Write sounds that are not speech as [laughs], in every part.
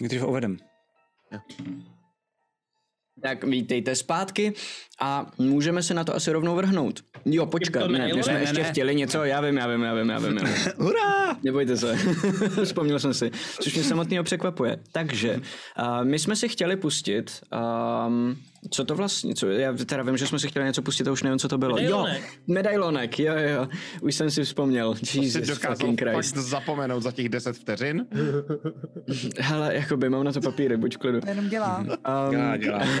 Nejdřív uvedem. Tak vítejte zpátky a můžeme se na to asi rovnou vrhnout. Jo, počkat, to ne, my jsme ne, ještě ne. chtěli něco, já vím, já vím, já vím, já vím. Já vím. [laughs] Hurá! Nebojte se, [laughs] vzpomněl jsem si, což mě samotného překvapuje. Takže, uh, my jsme si chtěli pustit, um, co to vlastně, co, já teda vím, že jsme si chtěli něco pustit a už nevím, co to bylo. Medailonek. Jo, medailonek, jo, jo, jo, už jsem si vzpomněl. si Jesus dokázal fucking fakt Christ. zapomenout za těch 10 vteřin? [laughs] Hele, jakoby, mám na to papíry, buď v klidu. Jenom dělá. Um, Já dělám. [laughs]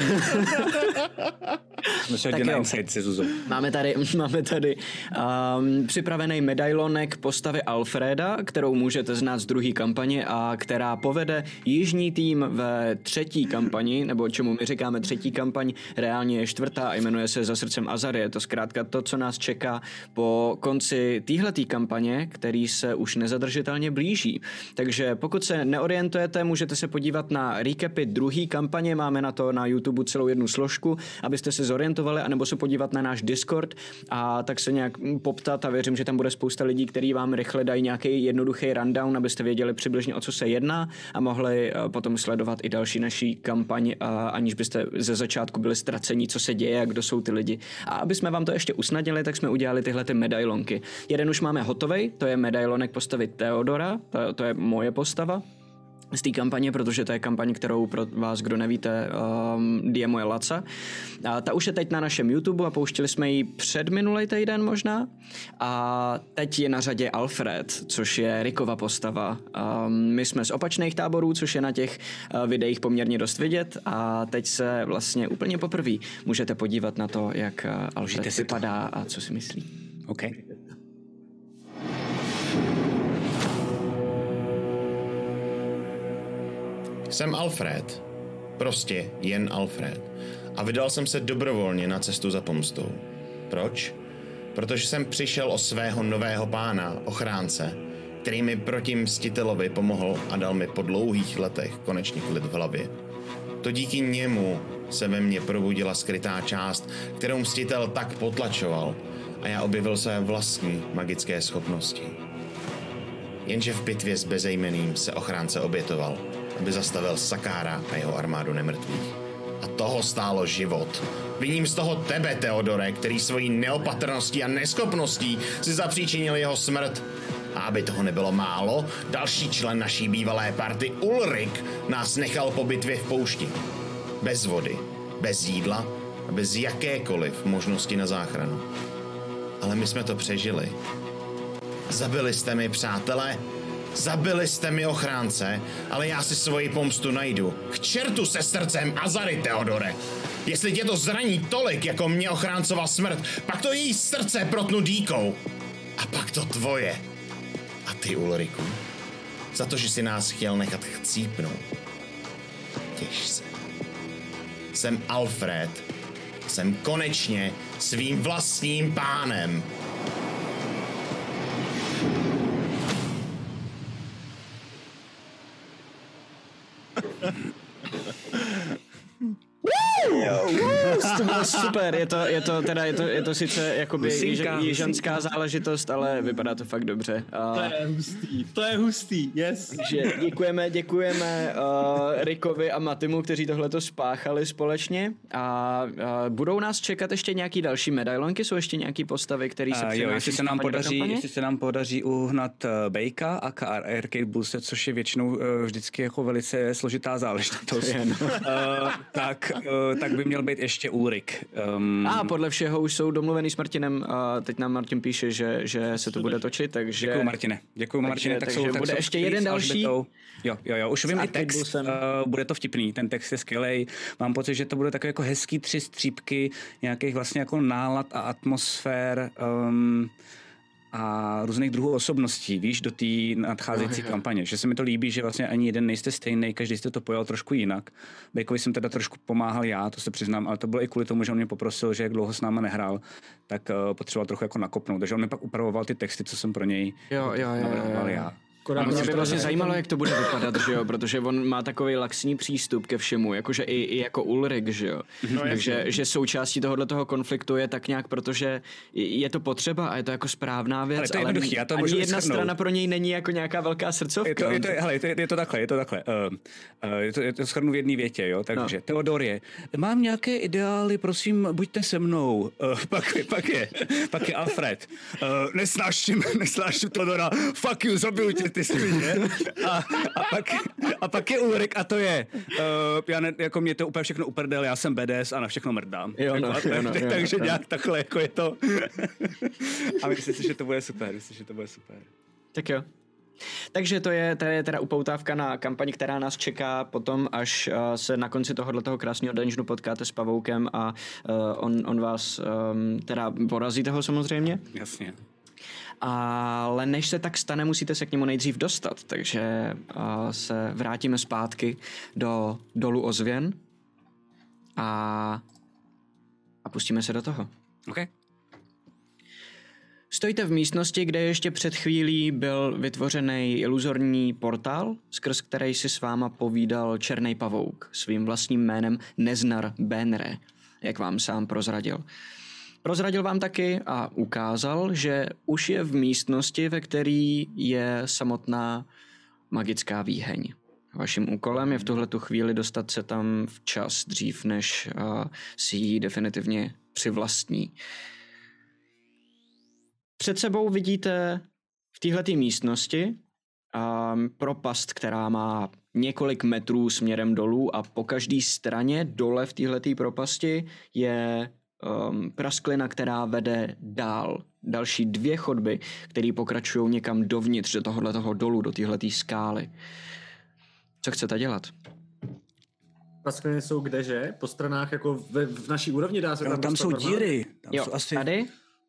Na jo. insight se Zuzou. Máme tady, [laughs] máme tady um, připravený medailonek postavy Alfreda, kterou můžete znát z druhé kampaně a která povede jižní tým ve třetí kampani, nebo čemu my říkáme třetí kampaň, reálně je čtvrtá a jmenuje se Za srdcem Azary. Je to zkrátka to, co nás čeká po konci téhletý kampaně, který se už nezadržitelně blíží. Takže pokud se neorientujete, můžete se podívat na recapy druhé kampaně, máme na to na YouTube celou jednu složku, abyste se zorientovali, anebo se podívat na náš Discord a tak se nějak poptat a věřím, že tam bude spousta lidí, kteří vám rychle dají nějaký jednoduchý rundown, abyste věděli přibližně o co se jedná a mohli eh, potom sledovat i další naší kampaň, aniž byste ze začátku byli ztracení, co se děje a kdo jsou ty lidi. A aby jsme vám to ještě usnadnili, tak jsme udělali tyhle ty medailonky. Jeden už máme hotový, to je medailonek postavy Theodora, to, to je moje postava, z té kampaně, protože to je kampaň, kterou pro vás, kdo nevíte, um, DMuje Laca. A ta už je teď na našem YouTube a pouštili jsme ji před minulý týden možná. A teď je na řadě Alfred, což je Rikova postava. Um, my jsme z opačných táborů, což je na těch uh, videích poměrně dost vidět a teď se vlastně úplně poprvé můžete podívat na to, jak uh, Alfred si to. vypadá a co si myslí. OK. Jsem Alfred. Prostě jen Alfred. A vydal jsem se dobrovolně na cestu za pomstou. Proč? Protože jsem přišel o svého nového pána, ochránce, který mi proti mstitelovi pomohl a dal mi po dlouhých letech konečně klid v hlavě. To díky němu se ve mně probudila skrytá část, kterou mstitel tak potlačoval a já objevil své vlastní magické schopnosti. Jenže v bitvě s bezejmeným se ochránce obětoval, aby zastavil Sakára a jeho armádu nemrtvých. A toho stálo život. Viním z toho tebe, Teodore, který svojí neopatrností a neschopností si zapříčinil jeho smrt. A aby toho nebylo málo, další člen naší bývalé party Ulrik nás nechal po bitvě v poušti. Bez vody, bez jídla a bez jakékoliv možnosti na záchranu. Ale my jsme to přežili. Zabili jste mi, přátelé. Zabili jste mi ochránce, ale já si svoji pomstu najdu. K čertu se srdcem Azary, Teodore. Jestli tě to zraní tolik, jako mě ochráncova smrt, pak to její srdce protnu dýkou. A pak to tvoje. A ty, Ulriku, za to, že si nás chtěl nechat chcípnout. Těž se. Jsem Alfred. Jsem konečně svým vlastním pánem. Super, je to, je to teda, je to, je to sice jakoby Husinka, již, jižanská záležitost, ale vypadá to fakt dobře. To A, je hustý, to je hustý, yes. že děkujeme, děkujeme uh, Rikovi a Matimu, kteří tohleto spáchali společně a uh, budou nás čekat ještě nějaký další medailonky, jsou ještě nějaký postavy, které se A jo, jestli se nám podaří, jestli se nám podaří uhnat uh, Bejka a KR Arcade Booster, což je většinou uh, vždycky jako velice složitá záležitost, Je, no. uh, tak, uh, tak by měl být ještě Ulrik. Um, A podle všeho už jsou domluvený s Martinem a teď nám Martin píše, že, že se to bude točit, takže... Děkuji, Martine. Děkuji, Martine. Tak takže jsou, tak bude jsou ještě jeden další. Jo, jo, jo, už vím i text, Bluesem. uh, bude to vtipný, ten text je skvělý. Mám pocit, že to bude takové jako hezký tři střípky nějakých vlastně jako nálad a atmosfér um, a různých druhů osobností, víš, do té nadcházející kampaně. Že se mi to líbí, že vlastně ani jeden nejste stejný, každý jste to pojal trošku jinak. Bejkovi jsem teda trošku pomáhal já, to se přiznám, ale to bylo i kvůli tomu, že on mě poprosil, že jak dlouho s náma nehrál, tak uh, potřeboval trochu jako nakopnout. Takže on mi pak upravoval ty texty, co jsem pro něj Jo, jo, jo, jo, jo. já. Akorát Mě by to vlastně zajímalo, jak to bude vypadat, že jo, protože on má takový laxní přístup ke všemu, jakože i, i jako Ulrik, že jo. No, Takže že součástí tohohle toho konfliktu je tak nějak, protože je to potřeba a je to jako správná věc, Ale to je jednoduchý, já to ani jedna shrnout. strana pro něj není jako nějaká velká srdcovka. Je to, je to, hele, je to, je to takhle, je to takhle. Uh, uh, je to, je to shrnu v jedné větě, jo. Takže no. Teodorie, mám nějaké ideály, prosím, buďte se mnou. Uh, pak, je- pak je, pak je Alfred. Uh, nesnáším, [laughs] nesnáším Teodora. Fuck you, zabiju tě, ty svině. [laughs] A, a, pak, a pak je Ulrik a to je, uh, já ne, jako mě to úplně všechno uprdel, já jsem BDS a na všechno mrdám. Jo, no, jako, jo, no, [laughs] jo, no, takže jo. nějak takhle, jako je to. [laughs] a myslím si, že to bude super, myslím, že to bude super. Tak jo. Takže to je, to je teda upoutávka na kampaň, která nás čeká potom, až uh, se na konci tohohle toho krásného dungeonu potkáte s Pavoukem a uh, on, on vás um, teda porazí toho samozřejmě. Jasně. Ale než se tak stane, musíte se k němu nejdřív dostat, takže uh, se vrátíme zpátky do dolu ozvěn a, a pustíme se do toho. Okay. Stojíte v místnosti, kde ještě před chvílí byl vytvořený iluzorní portál, skrz který si s váma povídal Černý pavouk svým vlastním jménem Neznar Benre, jak vám sám prozradil. Prozradil vám taky a ukázal, že už je v místnosti, ve který je samotná magická výheň. Vaším úkolem je v tuhle tu chvíli dostat se tam včas, dřív než uh, si ji definitivně přivlastní. Před sebou vidíte v této místnosti um, propast, která má několik metrů směrem dolů a po každé straně dole v této propasti je um, prasklina, která vede dál. Další dvě chodby, které pokračují někam dovnitř do tohohle toho dolu, do téhleté skály. Co chcete dělat? Praskliny jsou kdeže? Po stranách jako v, v naší úrovni dá se Jo, tam tam jsou normálně? díry. Tam Jo, jsou asi... tady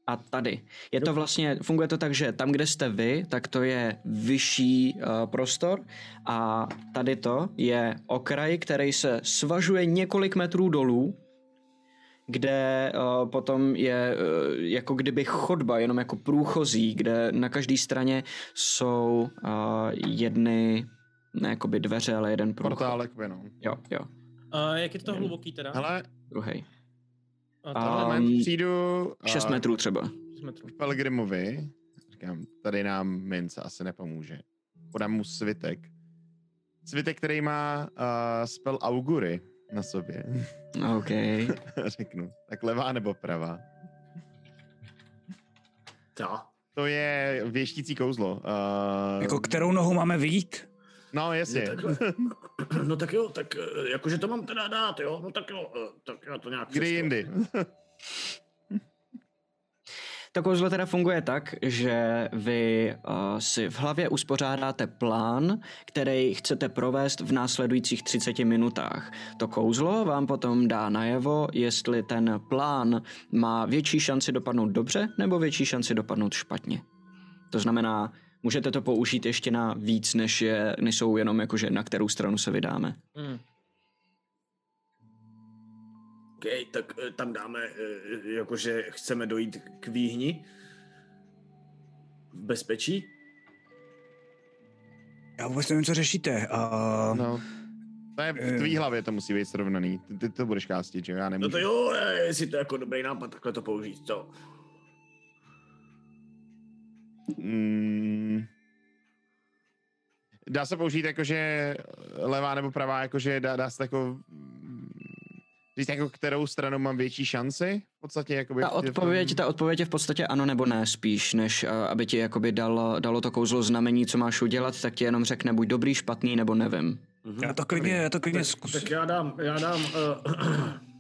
a tady. Je to vlastně, funguje to tak, že tam, kde jste vy, tak to je vyšší uh, prostor a tady to je okraj, který se svažuje několik metrů dolů, kde uh, potom je uh, jako kdyby chodba, jenom jako průchozí, kde na každé straně jsou uh, jedny, ne jakoby dveře, ale jeden průchod. Portálek, no. Jo, jo, A jak je to hluboký teda? Hele, druhý. A tohle Um, přijdu 6 a metrů třeba. šest metrů. k Pelgrimovi, říkám, tady nám mince asi nepomůže. Podám mu svitek. Svitek, který má uh, spell Augury na sobě. OK. [laughs] Řeknu, tak levá nebo pravá. Jo. To je věštící kouzlo. Uh, Jako kterou nohu máme vyjít? No, jasně. Takhle. [clears throat] No tak jo, tak eh, jakože to mám teda dát, jo, no tak jo, eh, tak já to nějak... Kdy jindy? [laughs] To kouzlo teda funguje tak, že vy uh, si v hlavě uspořádáte plán, který chcete provést v následujících 30 minutách. To kouzlo vám potom dá najevo, jestli ten plán má větší šanci dopadnout dobře nebo větší šanci dopadnout špatně. To znamená, můžete to použít ještě na víc, než, je, než jsou jenom jakože na kterou stranu se vydáme. Hmm. OK, tak eh, tam dáme, eh, jakože chceme dojít k výhni v bezpečí. Já vůbec nevím, co řešíte. Uh, No. To je v tvý hlavě to musí být srovnaný. Ty, ty to budeš kástit, že jo? Já No nemůžu. to jo, eh, jestli to je jako dobrý nápad, takhle to použít, to. Mm. Dá se použít jakože levá nebo pravá, jakože dá, dá se jako říct jako kterou stranu mám větší šanci? V podstatě jakoby... Ta odpověď, ta odpověď je v podstatě ano nebo ne spíš, než uh, aby ti jakoby dalo, dalo to kouzlo znamení, co máš udělat, tak ti jenom řekne buď dobrý, špatný nebo nevím. Mhm. já to klidně, já to klidně tak, zkusím. tak já dám, já dám... Uh, [clears throat]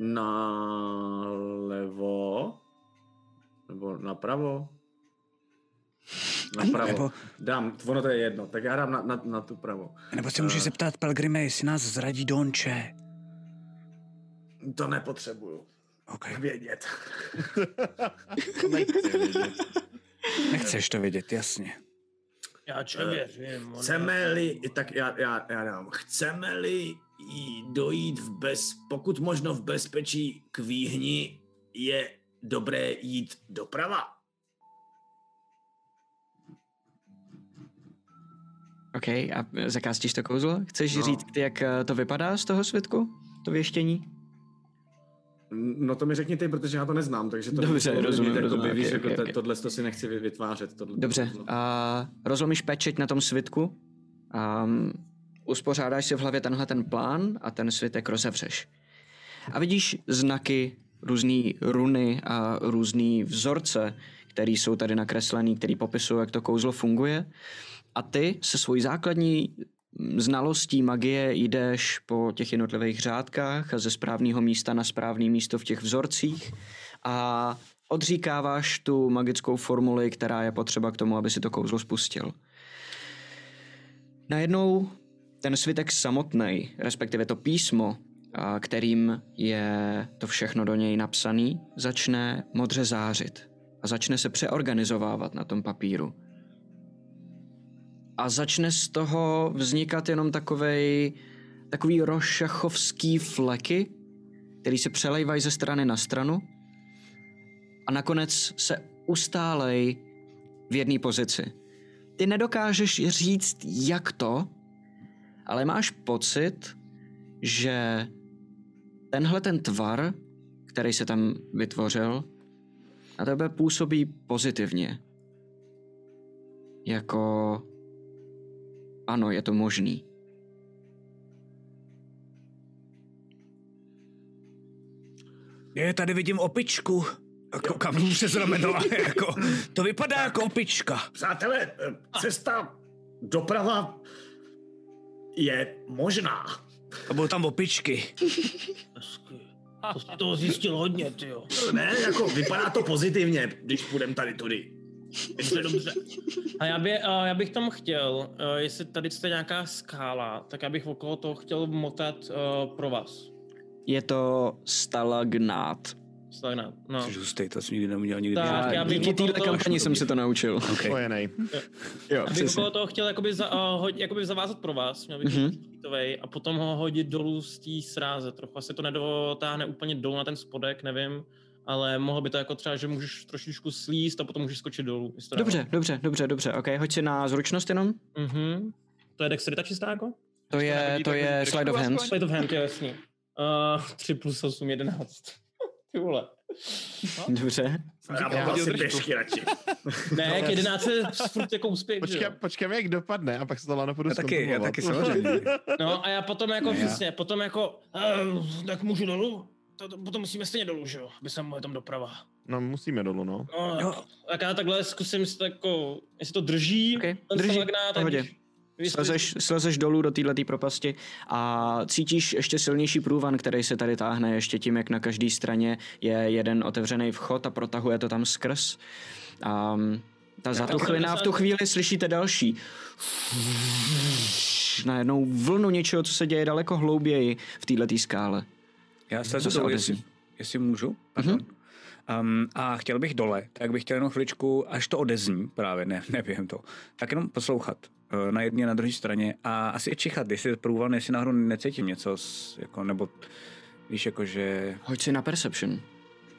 na levo nebo napravo? Napravo. Nebo- Dám, ono to je jedno, tak já dám na, na, na tu pravo. Nebo se můžeš Eh. zeptat Pelgrime, jestli nás zradí Donče. To nepotřebuju Okay. [laughs] vědět. [laughs] To nechci vědět. Nechceš to vědět, jasně. Já če věřím. on- Chceme-li, tak já, já, já dám, chceme-li jí dojít v bez, pokud možno v bezpečí k výhni, je dobré jít doprava. OK, a zakástíš to kouzlo? Chceš No. říct, jak eh, to vypadá z toho svitku? To věštění? No to mi řekni ty, protože já to neznám, takže to Dobře, nebudu rozumím, vědět, rozumím, jakoby, víš, ok, jako ok, te- ok. tohle to si nechci vy- vytvářet. Tohle, Dobře, tohle. a rozlomíš pečeť na tom svitku um, uspořádáš si v hlavě tenhle ten plán a ten svitek rozevřeš. A vidíš znaky, různé runy a různé vzorce, které jsou tady nakreslený, které popisují, jak to kouzlo funguje. A ty se svojí základní znalostí magie jdeš po těch jednotlivých řádkách a ze správného místa na správné místo v těch vzorcích a odříkáváš tu magickou formuli, která je potřeba k tomu, aby si to kouzlo spustil. Najednou ten svitek samotný, respektive to písmo, kterým je to všechno do něj napsaný, začne modře zářit a začne se přeorganizovávat na tom papíru. A začne z toho vznikat jenom takovej, takový rošachovský fleky, který se přelejvají ze strany na stranu a nakonec se ustálej v jedné pozici. Ty nedokážeš říct, jak to, ale máš pocit, že tenhle ten tvar, který se tam vytvořil, na tebe působí pozitivně. Jako ano, je to možný. Je, tady vidím opičku. Koukám mu přes rameno a jako, to vypadá jako opička. Přátelé, eh, cesta doprava je možná. A budou tam opičky. Hezky. To toho zjistil hodně, ty jo. Ne, jako vypadá to pozitivně, když půjdeme tady tudy. Dobře, dobře. A já, by, a já bych tam chtěl, uh, jestli tady jste nějaká skála, tak já bych okolo toho chtěl motat uh, pro vás. Je to stalagnát. Stagnát. No. Což hustý, to jsem nikdy neuměl nikdy. Tak, já bych Díky téhle kampani jsem se to naučil. Okay. Spojenej. Jo, Já bych přesně. okolo toho chtěl jakoby, za, uh, hodit, jakoby zavázat pro vás, měl bych Mhm. mm-hmm. a potom ho hodit dolů z té sráze trochu. Asi to nedotáhne úplně dolů na ten spodek, nevím, ale mohlo by to jako třeba, že můžeš trošičku slíst a potom můžeš skočit dolů. jestli to Dobře, dobře, dobře, dobře, ok, hoď si na zručnost jenom. dává. Mhm. To je dexterita čistá jako? To je, nevidí to je slide of hands. Slide of hand, je jasný. Uh, 3 plus 8, 11. [laughs] Ty vole. Dobře. Já mám hodil asi pěšky radši. [laughs] Ne, k 11 je furt jako úspěch, že Počkej, jo? počkejme, jak dopadne a pak se to lano půjdu Já taky, já taky samozřejmě. No a já potom jako Ne, já. přesně, potom jako, uh, tak můžu dolů? To, to, potom musíme stejně dolů, že jo? Aby se moje tam doprava. No musíme dolů, no. No, Jo. tak já takhle zkusím si jako, jestli to drží, Ok, ten drží, když- Slezeš, slezeš dolů do této propasti a cítíš ještě silnější průvan, který se tady táhne ještě tím, jak na každé straně je jeden otevřený vchod a protahuje to tam skrz. A ta zatuchlina v tu chvíli slyšíte další. Najednou vlnu něčeho, co se děje daleko hlouběji v této skále. Já se to, jestli, jestli můžu. Pardon. Um, a chtěl bych dole, tak bych chtěl jenom chviličku, až to odezní, právě ne, [laughs] ne během to, tak jenom poslouchat uh, na jedné a na druhé straně a asi i čichat, jestli průvan, jestli náhodou necítím něco, s, jako, nebo víš, jako že... Hoď si na Perception.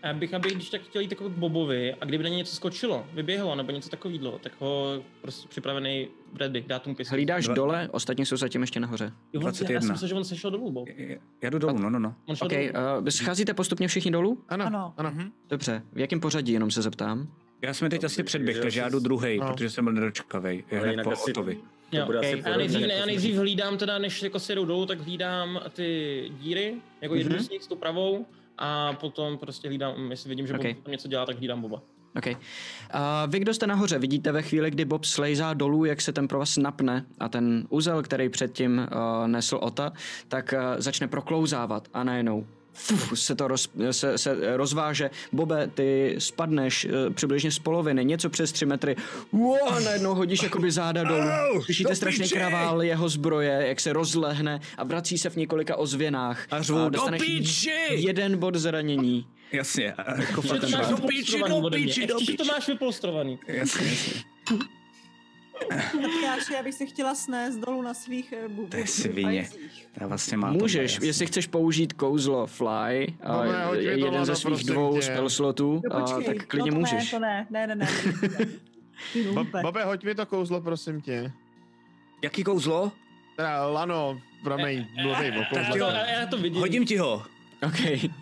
Já bych, abych když tak chtěl jít jako k Bobovi a kdyby na něj něco skočilo, vyběhlo nebo něco takového, tak ho prostě připravený ready, dát tomu pěstí. Hlídáš Dva- dole, ostatní jsou zatím ještě nahoře. Jo, on- Já 21. jsem myslel, že on sešel dolů, Bob. Já- Já jdu dolů, no, no, no. OK, dolů. uh, scházíte postupně všichni dolů? Ano, Ano. ano. Mhm. Dobře, v jakém pořadí, jenom se zeptám. Já jsem teď asi předběh, takže já jdu druhý, No. protože jsem byl nedočkavej. Ale Hned po asi- Otovi. To Jo, bude okej. asi A Já nejdřív, jako ne, já nejdřív hlídám teda, než jako si jedou dolů, tak hlídám ty díry, jako Mhm. jednu z nich, s tou pravou, a potom prostě hlídám, jestli vidím, že Ok. Bob tam něco dělá, tak hlídám Boba. OK. Uh, vy, kdo jste nahoře, vidíte ve chvíli, kdy Bob slejzá dolů, jak se ten provaz napne a ten úzel, který předtím uh, nesl Ota, tak uh, začne proklouzávat a najednou Se to roz, se, se rozváže. Bobe, ty spadneš uh, přibližně z poloviny, něco přes tři metry. Wow, a najednou hodíš jakoby záda dolů. Slyšíte do strašný píči! kravál jeho zbroje, jak se rozlehne a vrací se v několika ozvěnách. A řvou, do dostaneš píči! jeden bod zranění. Jasně, a jako to ten máš do vypolstrovaný píči, do píči, do Ještě, že to píči. máš vypolstrovaný. Jasně, jasně. Já bych se chtěla snést dolů na svých eh, bu- To je svině. Já vlastně mám Můžeš, tohle, jestli chceš použít kouzlo Fly, a Máme, hoď mi to, jeden ze svých prosím dvou tě. spell slotů, No a, počkej, tak klidně no to můžeš. Ne, to ne, ne, ne, ne. ne, ne. Lumpe. [laughs] Bobe, hoď mi to kouzlo, prosím tě. Jaký kouzlo? Teda Lano, promiň, mluvím o Tak kouzle. jo. Já, já to vidím. Hodím ti ho. OK,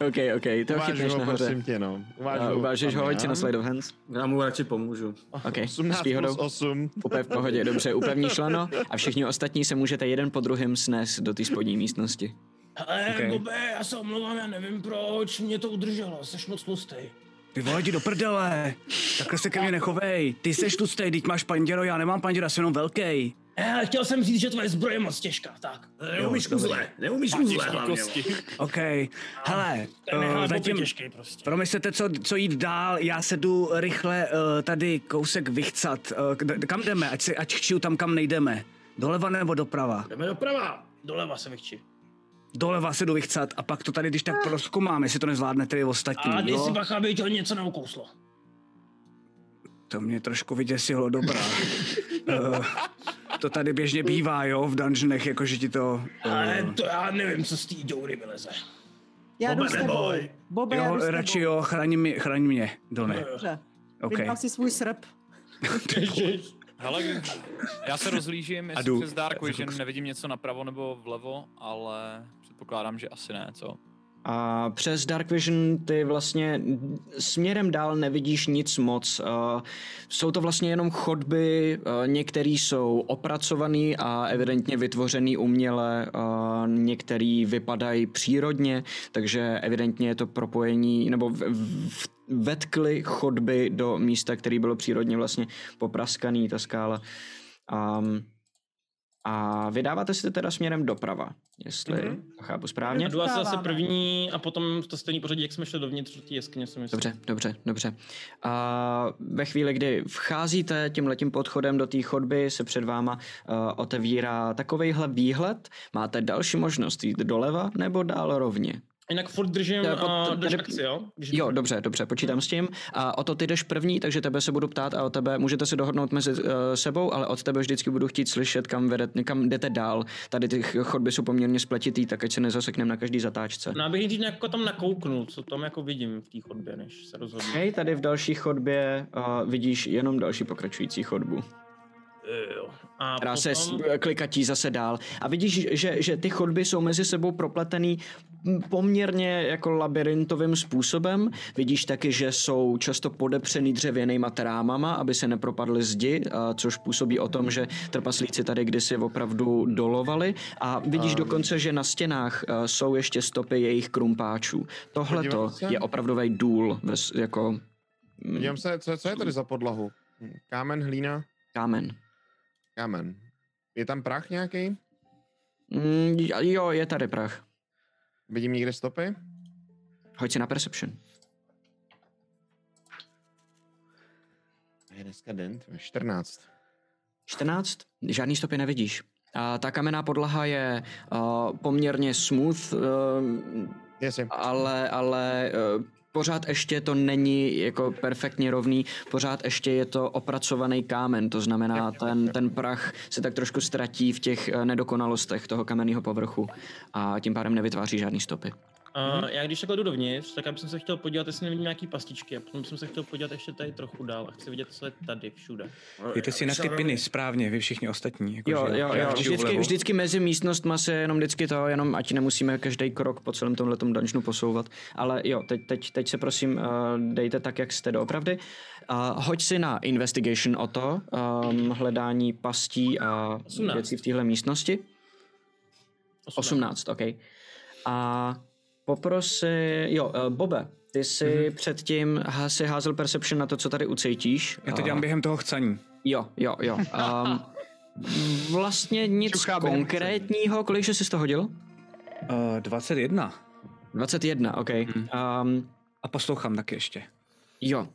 OK, OK, to Uvážu chytneš ho, nahoře. prosím tě, no. A Uvážeš ho, hoď si na slide of hands. Já mu radši pomůžu. OK, 18 s plus výhodou. 8. Úplně v pohodě, dobře, upevníš lano a všichni ostatní se můžete jeden po druhém snést do té spodní místnosti. Hele, Okay. Bobe, já se omlouvám, já nevím proč, mě to udrželo, jsi moc tlustej. Ty vole, jdi do prdele. Takhle se ke mně nechovej. Ty seš tlustej, teď máš panděro, já nemám panděro, jsem jenom velký. Eh, chtěl jsem říct, že tvoje zbroje je moc těžká, tak. Neumíš uzle, neumíš uzle hlavně. OK. Hele, uh, zatím prostě. promyslete, co, co jít dál. Já se jdu rychle uh, tady kousek vychcat. Uh, kam jdeme? Ať, si, ať chčiju tam, kam nejdeme. Doleva nebo doprava? Jdeme doprava. Doleva se vychči. Doleva se jdu vychcat a pak to tady, když tak proskumám, jestli to nezvládne ty ostatní. A jo? si bacha, aby tě něco neukouslo. To mě trošku vyděsilo, dobrá. uh, [laughs] to tady běžně bývá, jo, v dungeonech, jakože ti to... Ale to já nevím, co z té doury vyleze. Já jdu Bobe, s tebou. neboj. Bobe, já Jo, jdu s radši jo, chraň mě, chraň mě, Done. Dobře. OK. Vydám si svůj srp. [laughs] Hele, já se rozlížím, jestli jdu. přes Dark Vision nevidím něco napravo nebo vlevo, ale předpokládám, že asi ne, co? A přes Dark Vision ty vlastně směrem dál nevidíš nic moc. Uh, jsou to vlastně jenom chodby, uh, některé jsou opracované a evidentně vytvořený uměle, uh, některé vypadají přírodně, takže evidentně je to propojení, nebo v, v, vetkly chodby do místa, který bylo přírodně vlastně popraskaný, ta skála. Um, a vydáváte se teda směrem doprava, jestli mm-hmm. chápu správně. A jdu asi zase první a potom to stejný pořadí, jak jsme šli dovnitř do té jeskyně, si myslím. Dobře, dobře, dobře. A ve chvíli, kdy vcházíte tím letím podchodem do té chodby, se před váma uh, otevírá takovejhle výhled. Máte další možnost jít doleva nebo dál rovně. Jinak furt držím pod- uh, akci, jo? Když Jo, dobře, dobře, počítám s tím. A o to ty jdeš první, takže tebe se budu ptát a o tebe můžete se dohodnout mezi uh, sebou, ale od tebe vždycky budu chtít slyšet, kam, vedete, kam jdete dál. Tady ty chodby jsou poměrně spletitý, tak ať se nezasekneme na každý zatáčce. No, abych nejdřív jako tam nakouknul, co tam jako vidím v té chodbě, než se rozhodnu. Hej, tady v další chodbě uh, vidíš jenom další pokračující chodbu. Jo. A která se potom... s- klikatí zase dál. A vidíš, že, že ty chodby jsou mezi sebou propletený poměrně jako labirintovým způsobem. Vidíš taky, že jsou často podepřený dřevěnýma trámama, aby se nepropadly zdi, což působí o tom, že trpaslíci tady kdysi opravdu dolovali. A vidíš um. dokonce, že na stěnách a, jsou ještě stopy jejich krumpáčů. Tohle Podívám je opravdový důl, jako Dívám se, co, co je tady za podlahu? Kámen, hlína, kámen. kámen. Je tam prach nějaký? Mm, jo, je tady prach. Vidím někde stopy? Hoď si na perception. Je dneska den, 14. 14? Žádný stopy nevidíš. A ta kamenná podlaha je uh, poměrně smooth, uh, Jasně. ale, ale uh, pořád ještě to není jako perfektně rovný, pořád ještě je to opracovaný kámen, to znamená, ten, ten prach se tak trošku ztratí v těch eh, nedokonalostech toho kamenného povrchu a tím pádem nevytváří žádný stopy. Uh, já když takhle jdu dovnitř, tak já bych se chtěl podívat, jestli nevidím nějaký pastičky a potom jsem se chtěl podívat ještě tady trochu dál a chci vidět, co je tady všude. Dejte si na ty piny správně, vy všichni ostatní. Jako, Jo, že jo, jo. vždycky Vždycky, mezi místnostma se jenom vždycky to, jenom ať nemusíme každý krok po celém tomhle dungeonu posouvat. Ale jo, teď, teď, teď se prosím uh, dejte tak, jak jste doopravdy. Uh, hoď si na investigation o to, um, hledání pastí a 18. věcí v téhle místnosti. 18, OK. A poprosí, jo, uh, Bobe, ty jsi mm-hmm. předtím si házel perception na to, co tady ucítíš. Já to dělám během toho chcaní. Jo, jo, jo. Um, vlastně nic Čuchá konkrétního. Kolikže jsi to hodil? Uh, 21. 21, OK. Um, A poslouchám taky ještě. jo.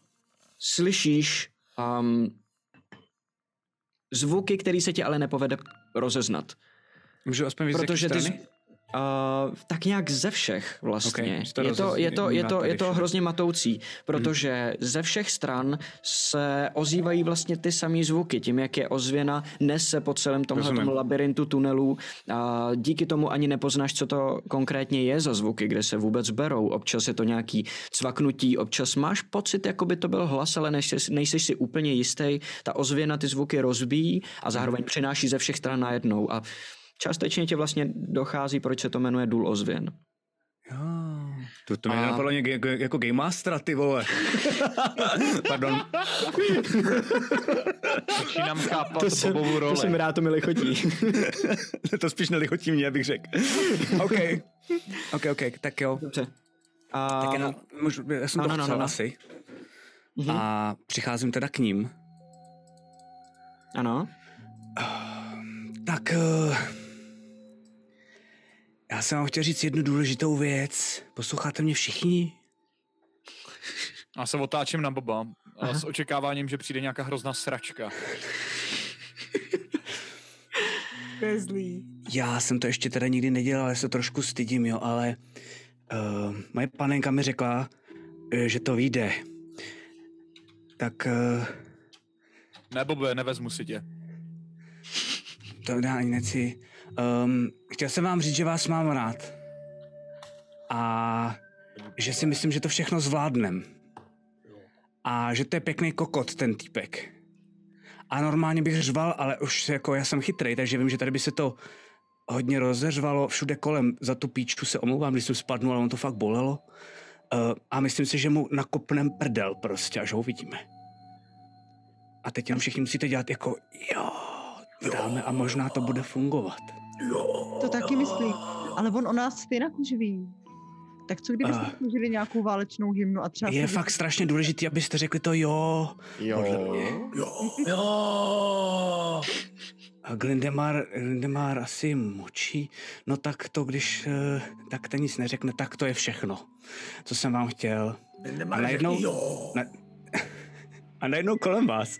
Slyšíš um, zvuky, který se ti ale nepovede rozeznat. Můžu aspoň vidět, Protože ty... strany? Uh, tak nějak ze všech vlastně. Okay, Okay, je, to, je, to, je, to, je to hrozně matoucí, protože hmm. ze všech stran se ozývají vlastně ty samé zvuky. Tím, jak je ozvěna, nese po celém tomhle labirintu tunelů. A díky tomu ani nepoznáš, co to konkrétně je za zvuky, kde se vůbec berou. Občas je to nějaký cvaknutí, občas máš pocit, jako by to byl hlas, ale nejsi, nejsi si úplně jistý. Ta ozvěna ty zvuky rozbíjí a zároveň přináší ze všech stran najednou. A částečně tě vlastně dochází, proč se to jmenuje důl ozvěn. Jo, to, to mě a... napadlo někde jako, jako Game Mastera, ty vole. [laughs] Pardon. Začínám chápat to jsem, Bobovu roli. To jsem rád, to mi lichotí. [laughs] to spíš nelichotí mě, abych řekl. OK. OK, OK, tak jo. Dobře. A... Tak já, můžu, já jsem no, to no, no, no. asi. Mm-hmm. A přicházím teda k ním. Ano. Tak... Uh... Já jsem vám chtěl říct jednu důležitou věc. Posloucháte mě všichni? Já se otáčím na Boba a s očekáváním, že přijde nějaká hrozná sračka. Bezlý. Já jsem to ještě teda nikdy nedělal, já se trošku stydím, jo, ale uh, moje panenka mi řekla, uh, že to vyjde. Tak... Uh, ne, Bobe, nevezmu si tě. To dá ani neci. Um, chtěl jsem vám říct, že vás mám rád. A že si myslím, že to všechno zvládnem. A že to je pěkný kokot, ten týpek. A normálně bych řval, ale už jako já jsem chytrý, takže vím, že tady by se to hodně rozeřvalo všude kolem. Za tu píčku se omlouvám, když jsem spadnul, ale on to fakt bolelo. Uh, a myslím si, že mu nakopnem prdel prostě, až ho uvidíme. A teď jenom všichni musíte dělat jako jo, dáme a možná to bude fungovat. Jo, to taky myslí. Ale on o nás stejně uživí. Tak co kdybyste uh, použili nějakou válečnou hymnu a třeba... Je fakt strašně důležité, abyste řekli to jo. Jo. Jo. Jo. A Glindemar, Glindemar asi močí. No tak to, když eh, tak ten nic neřekne, tak to je všechno, co jsem vám chtěl. Glindemar a najednou, jo. Na, a najednou kolem vás,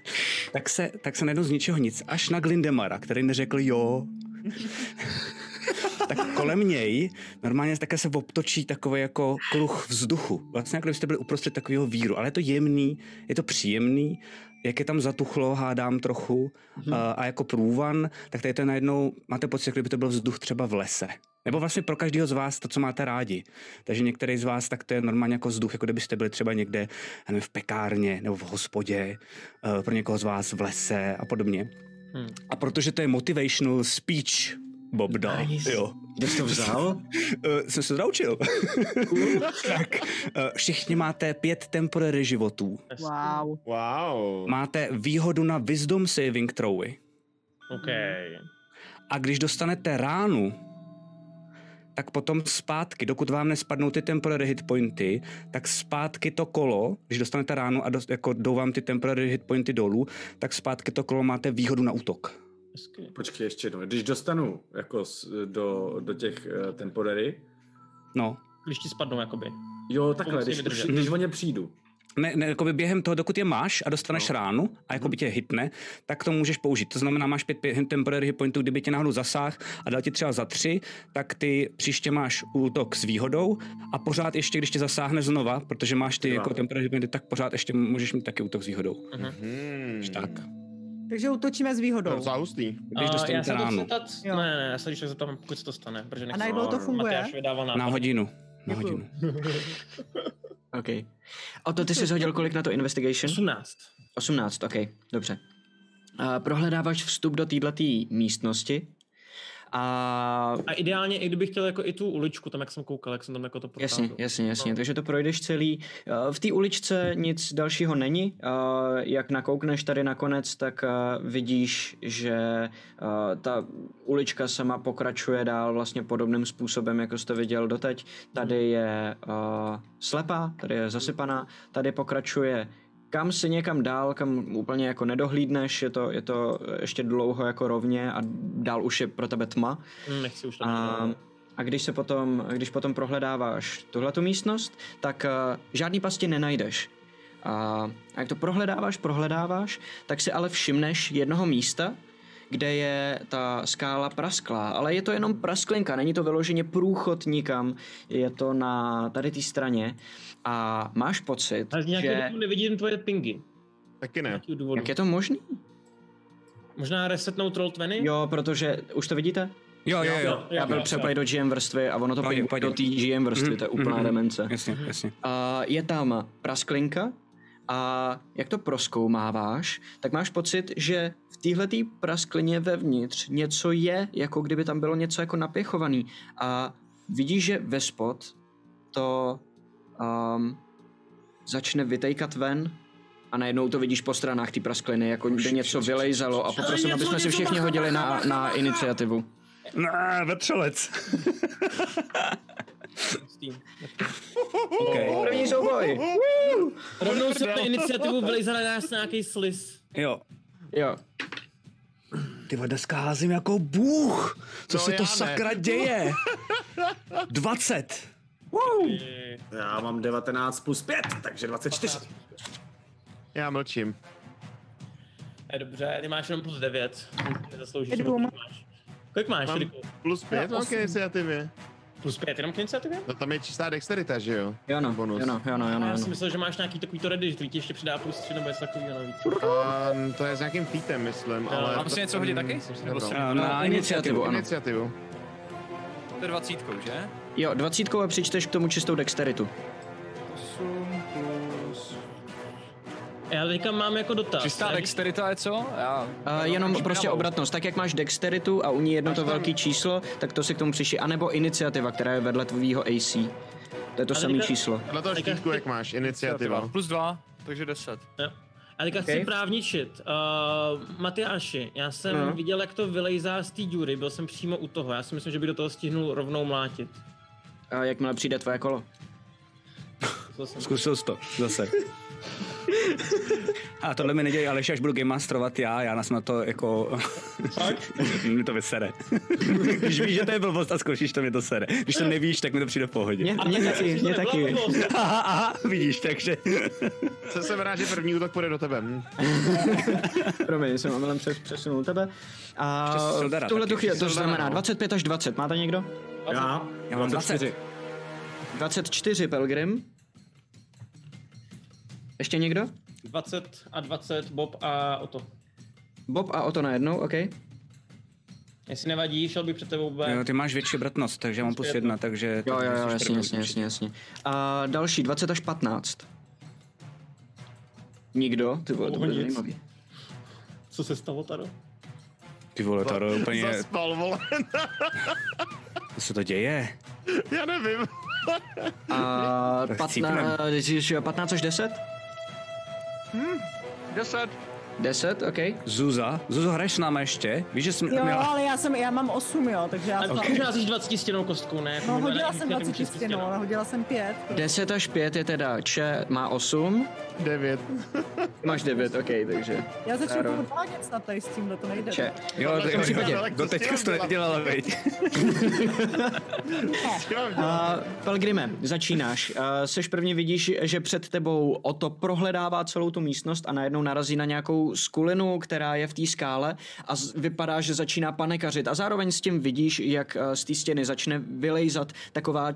tak se, tak se najednou z ničeho nic, až na Glindemara, který neřekl jo. [laughs] tak kolem něj normálně také se obtočí takový jako kruh vzduchu. Vlastně jako kdybyste byli uprostřed takového víru, ale je to jemný, je to příjemný, jak je tam zatuchlo, hádám trochu hmm. a, a jako průvan, tak tady to najednou máte pocit, jako kdyby to byl vzduch třeba v lese. Nebo vlastně pro každého z vás to, co máte rádi. Takže některý z vás, tak to je normálně jako vzduch, jako kdybyste byli třeba někde nevím, v pekárně nebo v hospodě, uh, pro někoho z vás v lese a podobně. Hmm. A protože to je motivational speech, Bob dal. Nice. Jo. Kde jsi to vzal? uh, [laughs] jsem se naučil. [laughs] tak, uh, všichni máte pět temporary životů. Wow. Wow. Máte výhodu na wisdom saving throwy. OK. A když dostanete ránu, tak potom zpátky, dokud vám nespadnou ty temporary hit pointy, tak zpátky to kolo, když dostanete ránu a do, jako jdou vám ty temporary hit pointy dolů, tak zpátky to kolo máte výhodu na útok. Hezky. Počkej ještě jednou. Když dostanu jako do, do těch uh, temporary... No. Když ti spadnou, jakoby. Jo, takhle, když, když, když o ně přijdu. Ne, ne, jakoby během toho, dokud je máš a dostaneš no. ránu a jakoby tě hitne, tak to můžeš použít. To znamená, máš pět, pět temporary hit pointů, kdyby tě náhodou zasáh a dal ti třeba za tři, tak ty příště máš útok s výhodou a pořád ještě, když tě zasáhne znova, protože máš ty jako temporary hit pointy, tak pořád ještě můžeš mít taky útok s výhodou. Mm-hmm. Tak. Takže útočíme s výhodou. To záhustý. Když dostanete já ránu. Zeptat, ne, ne, já se když zeptám, pokud se to stane. Protože a najednou to funguje? Na hodinu. Na hodinu. [laughs] OK. O to ty jsi hodil kolik na to investigation? 18. 18, OK, dobře. Uh, prohledáváš vstup do této místnosti a... a ideálně, i kdybych chtěl jako i tu uličku, tam jak jsem koukal, jak jsem tam jako to protáhl. Jasně, jasně, jasně, no. takže to projdeš celý. V té uličce nic dalšího není. Jak nakoukneš tady nakonec, tak vidíš, že ta ulička sama pokračuje dál vlastně podobným způsobem, jako jste viděl doteď. Tady je slepá, tady je zasypaná, tady pokračuje kam si někam dál, kam úplně jako nedohlídneš, je to, je to ještě dlouho jako rovně a dál už je pro tebe tma. Hmm, nechci už tam a, a když se potom, když potom prohledáváš tuhle místnost, tak uh, žádný pasti nenajdeš. A, a jak to prohledáváš, prohledáváš, tak si ale všimneš jednoho místa, kde je ta skála prasklá, ale je to jenom prasklinka, není to vyloženě průchod nikam, je to na tady té straně a máš pocit, Ale z nějakého že... důvodu nevidím tvoje pingy. Taky ne. důvodu. Jak je to možný? Možná resetnout roll 20? Jo, protože, už to vidíte? Jo, jo, jo. Já byl jo, přeplay do GM vrstvy a ono to pohodě. do té GM vrstvy, Mhm, to je úplná mhm, demence. Jasně, jasně. A je tam prasklinka a jak to proskoumáváš, tak máš pocit, že v téhletý prasklině vevnitř něco je, jako kdyby tam bylo něco jako napěchovaný. A vidíš, že ve spod to um, začne vytejkat ven a najednou to vidíš po stranách té praskliny, jako by něco vylejzalo a poprosím, aby jsme si všichni hodili na, na iniciativu. Ne, vetřelec. [laughs] okay. [laughs] První souboj! Rovnou se na iniciativu vylejzal na nás nějaký sliz. Jo. Jo. Ty dneska házím jako bůh. Co No, se to ne. sakra děje? [laughs] 20. Já mám 19 plus 5, takže 24. Já mlčím. Je dobře, ty máš jenom plus 9. Zasloužíš. Sedm. Kolik máš? Kolik máš, Mám Riku? plus 5 mám k iniciativě. Plus 5 jenom k iniciativě? No tam je čistá dexterita, že jo? Jo no, Bonus. jo no, jo no, jo no, jo Já no. si myslel, že máš nějaký takový to ready, že ti ještě přidá plus 3 nebo něco takového navíc. A, to je s nějakým featem, myslím, ale... Mám si to- něco hodit taky? jsem si Nebo si- Na, Na na iniciativu, ano. Iniciativu. To je dvacítkou, že? Jo, dvacítkou a přičteš k tomu čistou dexteritu. Já teďka mám jako dotaz. Čistá Já- dexterita je co? Já... Uh, jenom prostě obratnost, tak jak máš dexteritu a u ní jedno to velký číslo, tak to si k tomu přišli, anebo iniciativa, která je vedle tvýho AC. To je to samé číslo. Na toho Teďka štítku, chci- jak máš, iniciativa. Plus dva, takže 10. Jo. A teďka chci Okay. právničit. Uh, Matyáši, já jsem No. viděl, jak to vylejzá z té díry, byl jsem přímo u toho. Já si myslím, že by do toho stihnul rovnou mlátit. A jakmile přijde tvoje kolo. To jsem... Zkusil jsi to zase. A tohle mi nedělej Aleš, až budu game masterovat já, já nás na to jako... [laughs] mi to vysere. Když víš, že to je blbost a zkoušíš to, mi to sere. Když to nevíš, tak mi to přijde v pohodě. Mě, mě taky, mě taky. Aha, aha, vidíš, takže... Se jsem rád, že první útok půjde do tebe. Hm. [laughs] Promiň, jsem omylem přes, přesunul tebe. A v tuhle tu chvíli, to znamená no. 25 až 20. Máte někdo? Já, Já mám 20. 24 Pelgrim. Ještě někdo? 20 a 20, Bob a Oto. Bob a Oto najednou, OK. Jestli nevadí, šel bych před tebou B. Jo, ty máš větší obratnost, takže mám plus jedna, takže... Jo, jo, jo, jasně, jasně, jasně, jasně. A další, 20 až 15. Nikdo? Ty vole, to bude Nic. zajímavý. Co se stalo, Taro? Ty vole, to je úplně... Zaspal, vole. Co se to děje? Já nevím. A Tak 15, chcípnem. 15 až 10? 10. 10, OK. Zuza? Zuzo, hraješ s náma ještě? Víš, že jsme... Jo, měla- ale já, jsem, já mám 8, jo, takže já Ale jsem... okay. jsi 20 stěnou kostkou, ne? Jako No, možná hodila jsem iniciativu 20 šesti stěnou, ale hodila jsem 5. 10 až 5 je teda Če má 8, Devět. máš 9, OK, takže Já začnu podvádět snad tady s tímhle, to nejde. Če. Jo, to, jo, případě. do teďka jsi to nedělala, veď. [laughs] [laughs] A Pelgrime, začínáš. A Seš první vidíš, že před tebou o to prohledává celou tu místnost a najednou narazí na nějakou skulinu, která je v té skále a z- vypadá, že začíná panikařit. A zároveň s tím vidíš, jak eh, z té stěny začne vylejzat taková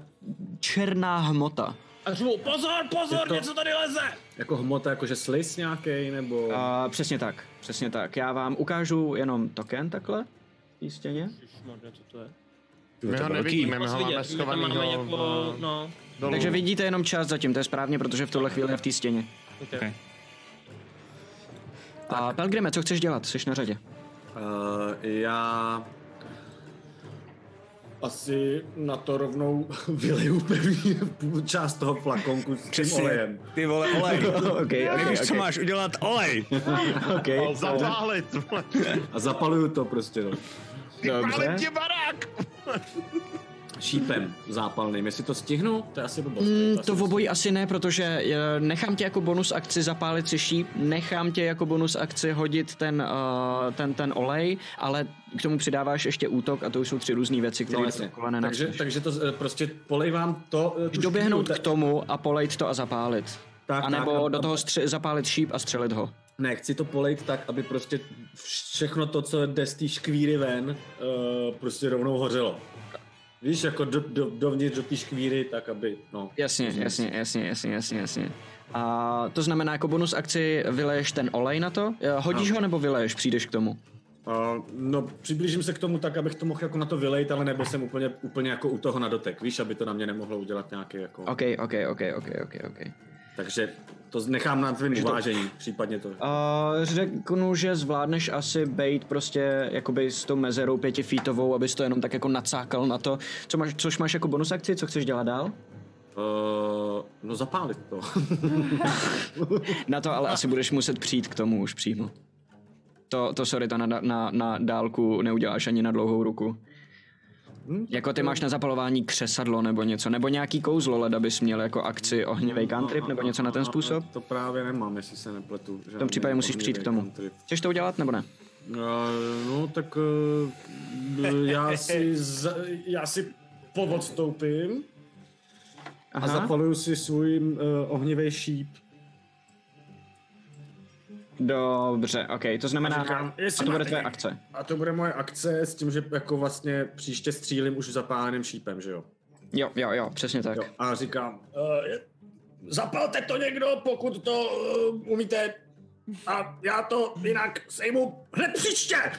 černá hmota. A řvu, pozor, pozor, to- něco tady leze! Jako hmota, jakože slis nějaký, nebo... A přesně tak, přesně tak. Já vám ukážu jenom token takhle v té stěně. Ježišmarja, co to je? My ho nevidíme, my ho máme máme jako, no, dolů. Takže vidíte jenom část zatím, to je správně, protože v tuhle chvíli je v té stěně. okay. Okay. A Pelgrime, co chceš dělat? Jsi na řadě. Uh, já asi na to rovnou [laughs] vyleju první část toho flakonku s tím olejem. Ty vole, olej. [laughs] okay, Nevíš, co máš udělat? Olej. okay. [laughs] Zapálit, vole. A zapaluju to prostě no. Vypálit ti barák. Šípem zápalným. Jestli to stihnu, to je asi blbost. Mm, asi to v obojí asi ne, protože eh, nechám tě jako bonus akci zapálit si šíp, nechám tě jako bonus akci hodit ten, uh, ten, ten olej, ale k tomu přidáváš ještě útok a to už jsou tři různé věci, které No, jasně. takové takže, takže to eh, prostě polejvám to... Doběhnout k tomu a polejt to a zapálit. Tak, a tak, nebo a- do toho stře- zapálit šíp a střelit ho. Ne, chci to polejt tak, aby prostě všechno to, co jde z té škvíry ven, uh, prostě rovnou hořelo. Víš, jako do, do, dovnitř do té škvíry, tak aby, no. Jasně, jasně, jasně, jasně, jasně, jasně. A to znamená, jako bonus akci vyleješ ten olej na to? Eh, Hodíš No. ho nebo vyleješ, přijdeš k tomu? Uh, no, přiblížím se k tomu tak, abych to mohl jako na to vylejt, ale nebyl jsem úplně, úplně jako u toho na dotek, víš, aby to na mě nemohlo udělat nějaký jako... OK, OK, OK, OK, OK, OK. Takže to nechám na tvým uvážení, případně to. Uh, řeknu, že zvládneš asi bejt prostě jakoby s tou mezerou pětifítovou, abys to jenom tak jako nacákal na to. Co máš, což máš jako bonus akci, co chceš dělat dál? Uh, no zapálit to. [laughs] Na to ale asi budeš muset přijít k tomu už přímo. To, to sorry, to na, na, na dálku neuděláš ani na dlouhou ruku. Hm? Jako ty máš na zapalování křesadlo nebo něco, nebo nějaký kouzlo leda bys měl jako akci ohnivej cantrip nebo něco na ten způsob? To právě nemám, jestli se nepletu. V tom případě musíš přijít k tomu. Chceš to udělat nebo ne? No, tak uh, já si, za, já si podstoupím a zapaluju si svůj uh, ohnivý šíp. Dobře, ok, to znamená, A říkám, a to bude tvoje akce. A to bude moje akce s tím, že jako vlastně příště střílím už zapáleným šípem, že jo? Jo, jo, jo, přesně tak. jo. A říkám, uh, zapalte to někdo, pokud to uh, umíte. A já to jinak sejmu hned příště. [laughs]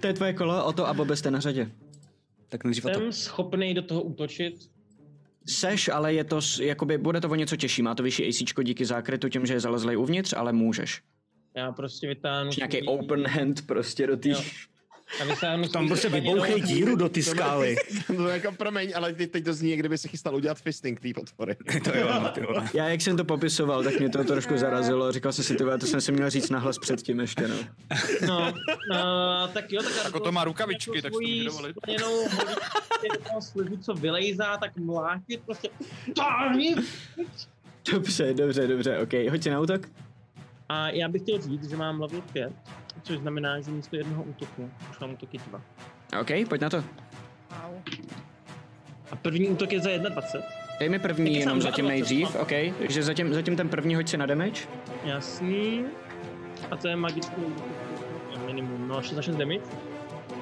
To je tvoje kolo, o to a Bobe jste na řadě. Tak nejdřív o to. Jsem schopný do toho útočit. Seš, ale je to, jakoby, bude to o něco těžší. Má to vyšší AC díky zákrytu tím, že je zalezlej uvnitř, ale můžeš. Já prostě vytáhnu... Nějaký open hand prostě do té... [laughs] Tam prostě vybouchej díru do ty skály. No [laughs] jako promiň, ale teď, teď to zní, kdyby se chystal udělat fisting té potvory. [laughs] to jo, no, ty. Já jak jsem to popisoval, tak mě to trošku zarazilo. Říkal jsem si, ty to jsem si měl říct nahlas předtím ještě, no. No, no, tak jo, tak Jako to má rukavičky, tak si to toho slizu, co vylejzá, tak mlátit prostě. Dobře, dobře, dobře, ok. Hoď na útok. A já bych chtěl říct, že mám level 5, což znamená, že místo jednoho útoku už mám útoky dva. Ok, pojď na to. Au. A první útok je za 21. Dej mi první Taky jenom zatím za nejdřív, 20. ok. Takže zatím, zatím ten první hoď si na damage. Jasný. A to je magický útok. Minimum, no 6 za 6 damage.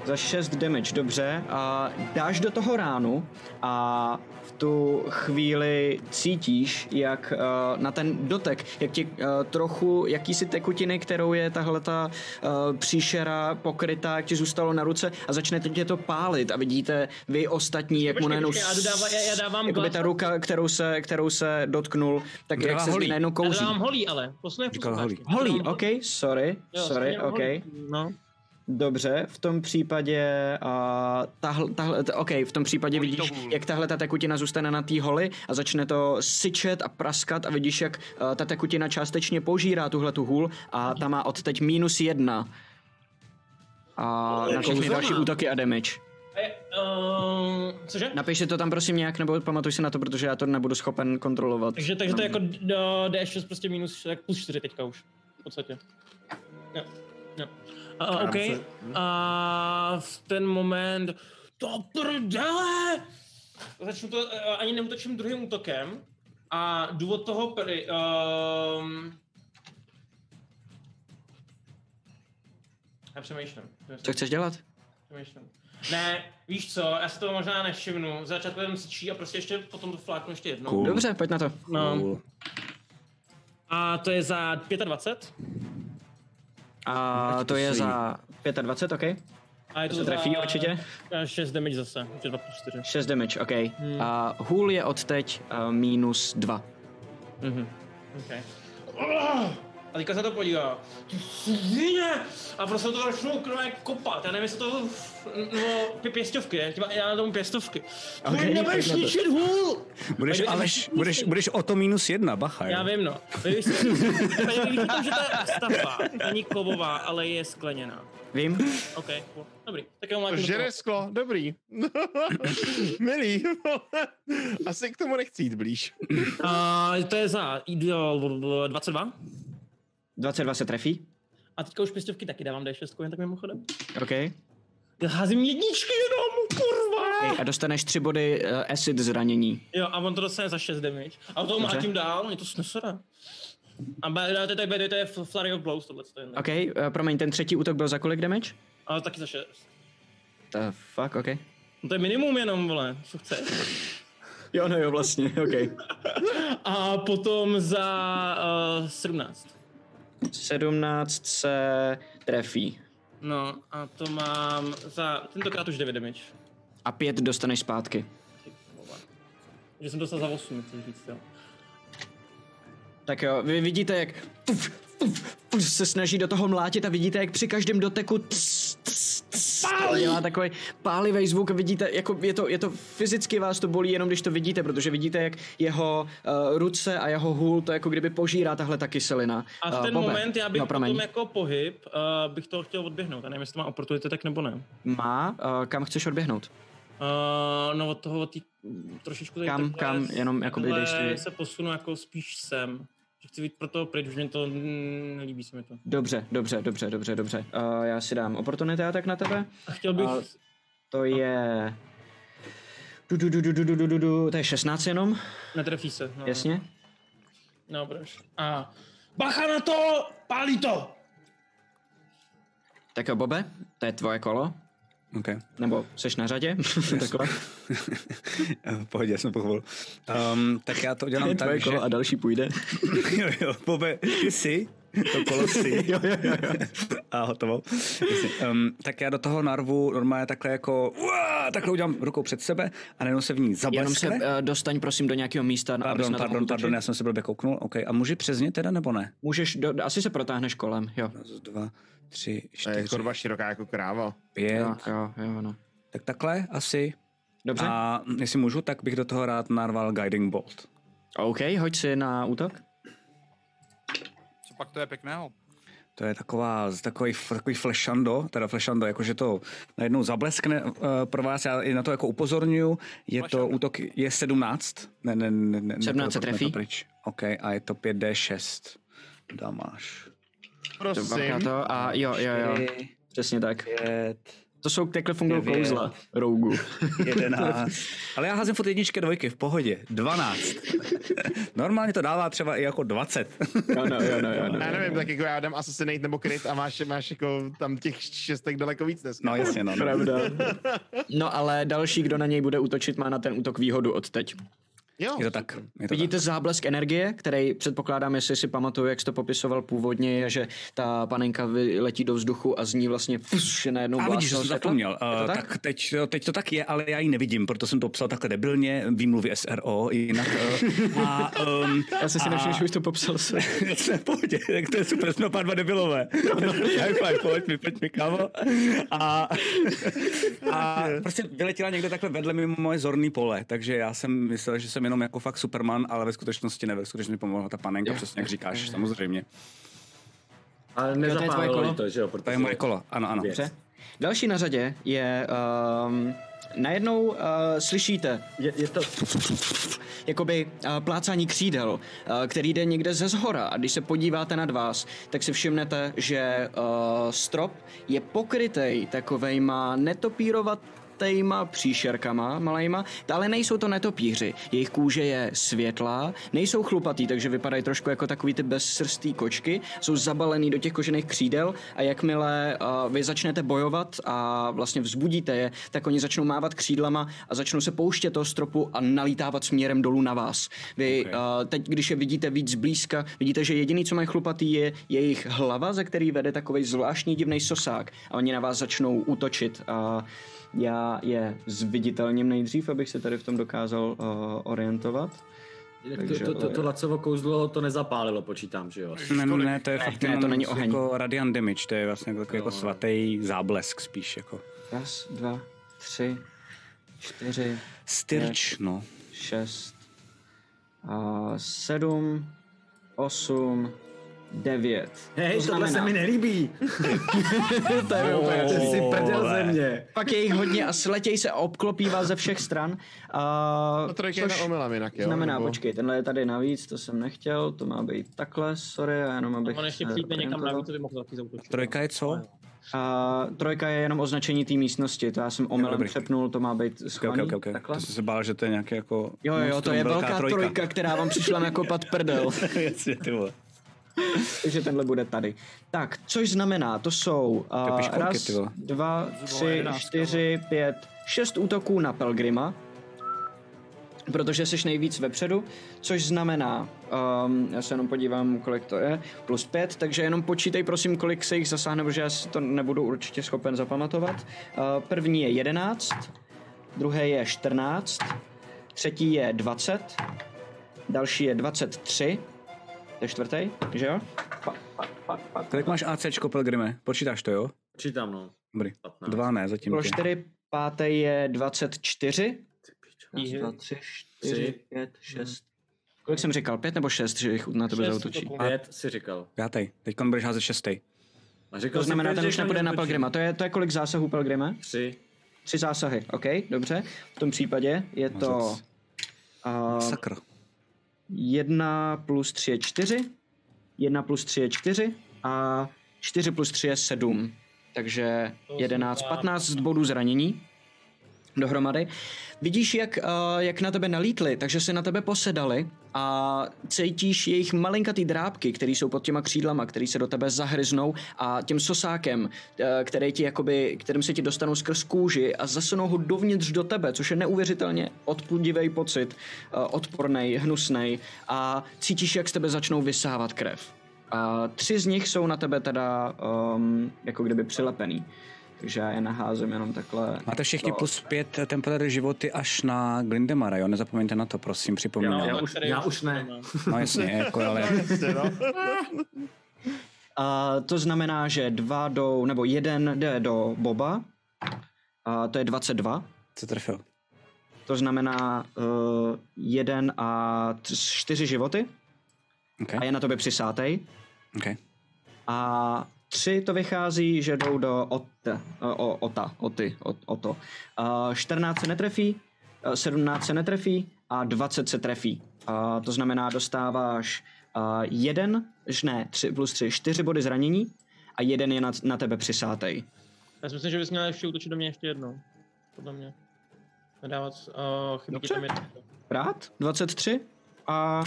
Za 6 damage, dobře. A dáš do toho ránu a tu chvíli cítíš, jak uh, na ten dotek, jak ti uh, trochu jakýsi tekutiny, kterou je tahle ta uh, příšera pokrytá, jak ti zůstalo na ruce a začne tě to pálit a vidíte vy ostatní, jak mu Počkej, najednou počkej, já dodávám- já- já dávám jakoby ta ruka, kterou se, kterou se dotknul, tak jak Dává se z ní holí. najednou Já kouří. dávám holí, ale posledně holí. Holí, ok, sorry, Jo, sorry, ok. holí. No. Dobře, v tom případě, uh, tahle, tahle, t- ok, v tom případě vidíš, jak tahle ta tekutina zůstane na té holi a začne to syčet a praskat a vidíš, jak uh, ta tekutina částečně požírá tuhle tu hůl a ta má od teď minus jedna. A na všechny další útoky a damage. A je, uh, cože? Napiš si to tam prosím nějak, nebo pamatuj si na to, protože já to nebudu schopen kontrolovat. Takže, takže to je jako do D6 prostě minus, tak plus 4 teďka už. V podstatě. Jo. Jo. A, OK. se- A v ten moment... To prdele! Začnu to, eh, ani neutočím druhým útokem. A důvod toho... Pry, um, já přemýšlím. Co chceš dělat? Přemýšlím. Ne, víš co, já si to možná nevšimnu. Začátku jenom syčí a prostě ještě potom to fláknu ještě jednou. Cool. Dobře, pojď na to. No. Cool. A to je za 25. A to je za 25, ok? A je To to se trefí určitě. A 6 damage zase, takže 2 plus 4. 6 damage, ok. Hmm. A hůl je od teď uh, minus 2. Mhm. Okay. A teďka se to podívá. A prostě to začnou krve kopat. Já nevím, jestli to... No, pě- pěstovky, ne? Těma- Já na tomu pěstovky. Ok, Okay, nebudeš na to. ničit hůl! Budeš, Aleš, budeš, budeš o to minus jedna, bacha. jo. Já vím, no. Vy víš, že ta stavba není kovová, ale je skleněná. Vím? OK, cool. Dobrý. Tak jo, žere sklo, dobrý. [laughs] Milý. [laughs] Asi k tomu nechci jít blíž. A to je za ideal 22. 22 se trefí. A teďka už pěstovky taky dávám D6, jen tak mimochodem. OK. Já házím jedničky jenom, kurva! A dostaneš tři body uh, acid zranění. Jo, a on to dostane za 6 damage. A to má tím dál, mě to snesere. A ba- to, to, to, to je Flurry of Blows, tohle. To je, OK, uh, promiň, ten třetí útok byl za kolik damage? Ale taky za 6. The fuck, OK. No to je minimum jenom, vole, co chce. Jo, no jo, vlastně, OK. [laughs] A potom za uh, 17. 17 se trefí. No a to mám za tentokrát už 9 damage. A pět dostaneš zpátky. Že jsem dostal za 8, chceš říct, jo. Tak jo, vy vidíte, jak se snaží do toho mlátit a vidíte, jak při každém doteku cs, to dělá takový pálivý zvuk. Vidíte, jako je to, je to fyzicky vás to bolí, jenom když to vidíte, protože vidíte, jak jeho uh, ruce a jeho hůl to jako kdyby požírá tahle ta kyselina. A v Eh, ten Bobe, moment já bych no, promiň. potom jako pohyb, uh, bych to chtěl odběhnout. Já nevím, jestli to má opportunity tak nebo ne. Má, uh, kam chceš odběhnout? Uh, no od toho, od tý, trošičku tady Kam, takhle, kam, jenom jakoby si- se posunu jako spíš sem chci být proto pryč, už mě to nelíbí se mi to. Dobře, dobře, dobře, dobře, dobře. Uh, já si dám oportunity a tak na tebe. A chtěl bych... Uh, to je... Du, du, du, du, du, du, du, du, to je 16 jenom? Netrefí se. No. Jasně. No, proč? A bacha na to, pálí to! Tak jo, Bobe, to je tvoje kolo. OK. Nebo seš na řadě? [laughs] Takhle. [laughs] V pohodě, já jsem pochopil. Um, tak já to udělám tak, že... a další půjde. [laughs] jo, jo, Bobe, ty jsi, to kolo si. [laughs] jo, jo, jo, jo. A hotovo. Um, tak já do toho narvu normálně takhle jako, uá, takhle udělám rukou před sebe a najednou se v ní Jenom se zableskne. uh, dostaň prosím do nějakého místa, Pardon, na pardon, pardon, já jsem se blbě kouknul. OK, a můžu přes ně teda nebo ne? Můžeš, do, asi se protáhneš kolem, jo. Raz, dva, tři, To je čtyři, kurva široká jako kráva. pět. Jo, jo, jo, no. Tak takhle asi. Dobře, A jestli můžu, tak bych do toho rád narval Guiding Bolt. OK, hoď si na útok. Pak to je pěkného? To je taková, takový, takový flashando, teda flashando, jakože to najednou zableskne uh, pro vás, já i na to jako upozorňuju, je to Flashando. útok, je 17, ne, ne, ne, ne 17 se ne, trefí. to pryč. OK, a je to 5D6. Dámáš. Dvakrát Prosím. to a jo, jo, jo, přesně tak. pět, To jsou, takhle fungují kouzla, rougu. 11. [laughs] Ale já házím furt jedničky, dvojky, v pohodě. 12. [laughs] Normálně to dává třeba i jako 20. Jo, no, jo, no, jo, no. Já nevím, tak jako já dám Assassinate nebo Crit a máš, máš jako tam těch šestek daleko víc dneska. No jasně, no. no. [laughs] Pravda. No ale další, kdo na něj bude útočit, má na ten útok výhodu od teď. Jo, Je to tak. Je to Vidíte záblesk energie, který předpokládám, jestli si pamatuju, jak jsi to popisoval původně, je, že ta panenka letí do vzduchu a z ní vlastně pš, je najednou A vidíš, že jsem zapomněl. Uh, tak? tak teď, teď to tak je, ale já ji nevidím, proto jsem to psal takhle debilně, výmluvy SRO, jinak. Uh, a, um, Já jsem si nevšiml, že už to popsal se. [laughs] v pohodě, tak to je super, jsme oba dva debilové. [laughs] High five, pojď mi, pojď mi, kámo. A, a prostě vyletěla někde takhle vedle mimo moje zorný pole, takže já jsem myslel, že jsem jenom jako fakt Superman, ale ve skutečnosti ne, ve skutečnosti mi pomohla ta panenka, přesně jak říkáš, samozřejmě. Ale nezapálilo jí to, že jo? To je moje kolo, ano, ano. Dobře. Další na řadě je... Um, najednou uh, slyšíte Je, je to... jakoby uh, plácání křídel, uh, který jde někde ze zhora a když se podíváte nad vás, tak si všimnete, že uh, strop je pokrytej takovejma netopírovat tejma příšerkama malejma, ale nejsou to netopíři. Jejich kůže je světlá, nejsou chlupatý, takže vypadají trošku jako takový ty bezsrstý kočky, jsou zabalený do těch kožených křídel a jakmile uh, vy začnete bojovat a vlastně vzbudíte je, tak oni začnou mávat křídlama a začnou se pouštět toho stropu a nalítávat směrem dolů na vás. Vy Ok. okay. uh, teď, když je vidíte víc zblízka, vidíte, že jediný, co mají chlupatý, je jejich hlava, ze který vede takový zvláštní divný sosák a oni na vás začnou útočit. A já je zviditelním nejdřív, abych se tady v tom dokázal uh, orientovat. Takže, to, to, to, to lacovo kouzlo to nezapálilo, počítám, že jo? Ne, ne, ne, to je Ne, fakt ne, to není oheň. jako radiant damage, to je vlastně jako, jako svatý záblesk spíš jako. Raz, dva, tři, čtyři, Styrč, no. šest, a sedm, osm, 9. Hej, To tohle se mi nelíbí. [laughs] to je úplně Ty jsi prdel ze mě. Pak je jich hodně a sletěj se a obklopí vás ze všech stran. A, A trojka je na omylem jinak, jo? znamená, nebo- počkej, tenhle je tady navíc, to jsem nechtěl, to má být takhle, sorry, já jenom abych On ještě se přijde někam navíc, to by mohl taky zautočit. Trojka je co? A trojka je jenom označení té místnosti, to já jsem omylem přepnul, to má být Okay, schovaný, okay, okay. takhle. To jsem se bál, že to je nějaký jako... Jo, jo, to je velká trojka. trojka, která vám přišla jako [laughs] pat prdel. Jasně, ty vole. [laughs] Takže tenhle bude tady. Tak, což znamená, to jsou uh, raz, ty vole. dva, tři, čtyři, pět, šest útoků na Pelgrima. Protože jsi nejvíc vepředu, což znamená, um, já se jenom podívám, kolik to je, plus pět, takže jenom počítej prosím, kolik se jich zasáhne, protože já si to nebudu určitě schopen zapamatovat. Uh, první je 11, druhý je 14, třetí je 20, další je 23, to je čtvrtý, že jo? Kolik máš ACčko, Pelgrime? Počítáš to, jo? Počítám, no. Dobrý. 15. Dva ne, zatím. Pro čtyři pátý je 24. 2, 3, 4, 5, 6. Kolik jsem říkal? Pět nebo šest, že jich na tebe zautočí? Pět si říkal. Pátý. Teď budeš házet šestý. A říkal to znamená, ten už nepůjde na Pelgrima. To je, to je kolik zásahů Pelgrima? Tři. Tři zásahy, OK, dobře. V tom případě je to... Uh, eh, Sakra. 1 plus 3 je 4, 1 plus 3 je 4 a 4 plus 3 je 7. Takže 11, 15 z bodů zranění dohromady. Vidíš, jak, uh, jak na tebe nalítli, takže se na tebe posedali a cítíš jejich malinkatý drápky, které jsou pod těma křídlama, které se do tebe zahryznou a tím sosákem, uh, který ti jakoby, kterým se ti dostanou skrz kůži a zasunou ho dovnitř do tebe, což je neuvěřitelně odpudivý pocit, uh, odporný, hnusný a cítíš, jak z tebe začnou vysávat krev. A tři z nich jsou na tebe teda um, jako kdyby přilepený. Takže já je naházím jenom takhle. Máte všichni plus pět temporary životy až na Glindemara, jo? Nezapomeňte na to, prosím, připomínám. Já mám už- já už ne. No jasně, jako, ale [laughs] no. A to znamená, že dva jdou, nebo jeden jde do Boba. A to je 22. co trefil? To znamená uh, jeden a t- čtyři životy. Okay. A je na tobě přisátej. Okay. A tři to vychází, že jdou do ot, o, ota, oty, o, o to. Uh, 14 se netrefí, uh, 17 se netrefí a 20 se trefí. Uh, to znamená, dostáváš uh, jeden, ne, tři plus tři, čtyři body zranění a jeden je na, na tebe přisátej. Já si myslím, že bys měl ještě útočit do mě ještě jednou. Podle mě. Nedávat uh, chybí Dobře. tam. Rád? 23 a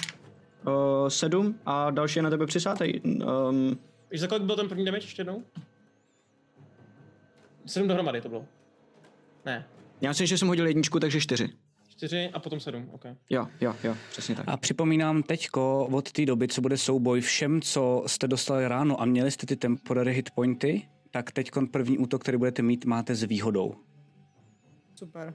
uh, 7 a další je na tebe přisátej. Um, Víš, za kolik byl ten první damage ještě jednou? Sedm dohromady to bylo. Ne, já myslím, že jsem hodil jedničku, takže 4. čtyři a potom sedm, ok. Jo, jo, jo, přesně tak. A připomínám teďko od té doby, co bude souboj, všem, co jste dostali ráno a měli jste ty temporary hit pointy, tak teď první útok, který budete mít, máte s výhodou. Super.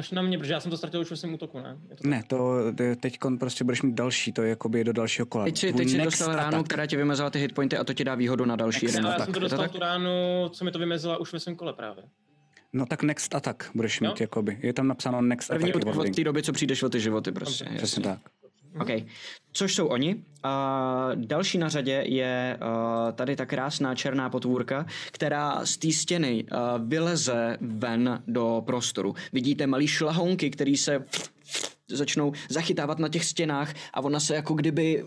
Až na mě, protože já jsem to ztratil už ve svém útoku, ne? Je to Ne, to teď prostě budeš mít další, to je jakoby do dalšího kola. Teď si, teď si dostal ránu, attack. která ti vymazala ty hitpointy a to ti dá výhodu na další jeden Ale já atak. jsem to dostal tak? tu ránu, co mi to vymezila už ve svém kole právě. No tak next attack budeš Jo? mít, jakoby. Je tam napsáno next První attack. od, od té doby, co přijdeš o ty životy, prostě. Dobře. Přesně tak. OK. Což jsou oni. A další na řadě je tady ta krásná černá potvůrka, která z té stěny vyleze ven do prostoru. Vidíte malý šlahounky, který se začnou zachytávat na těch stěnách a ona se jako kdyby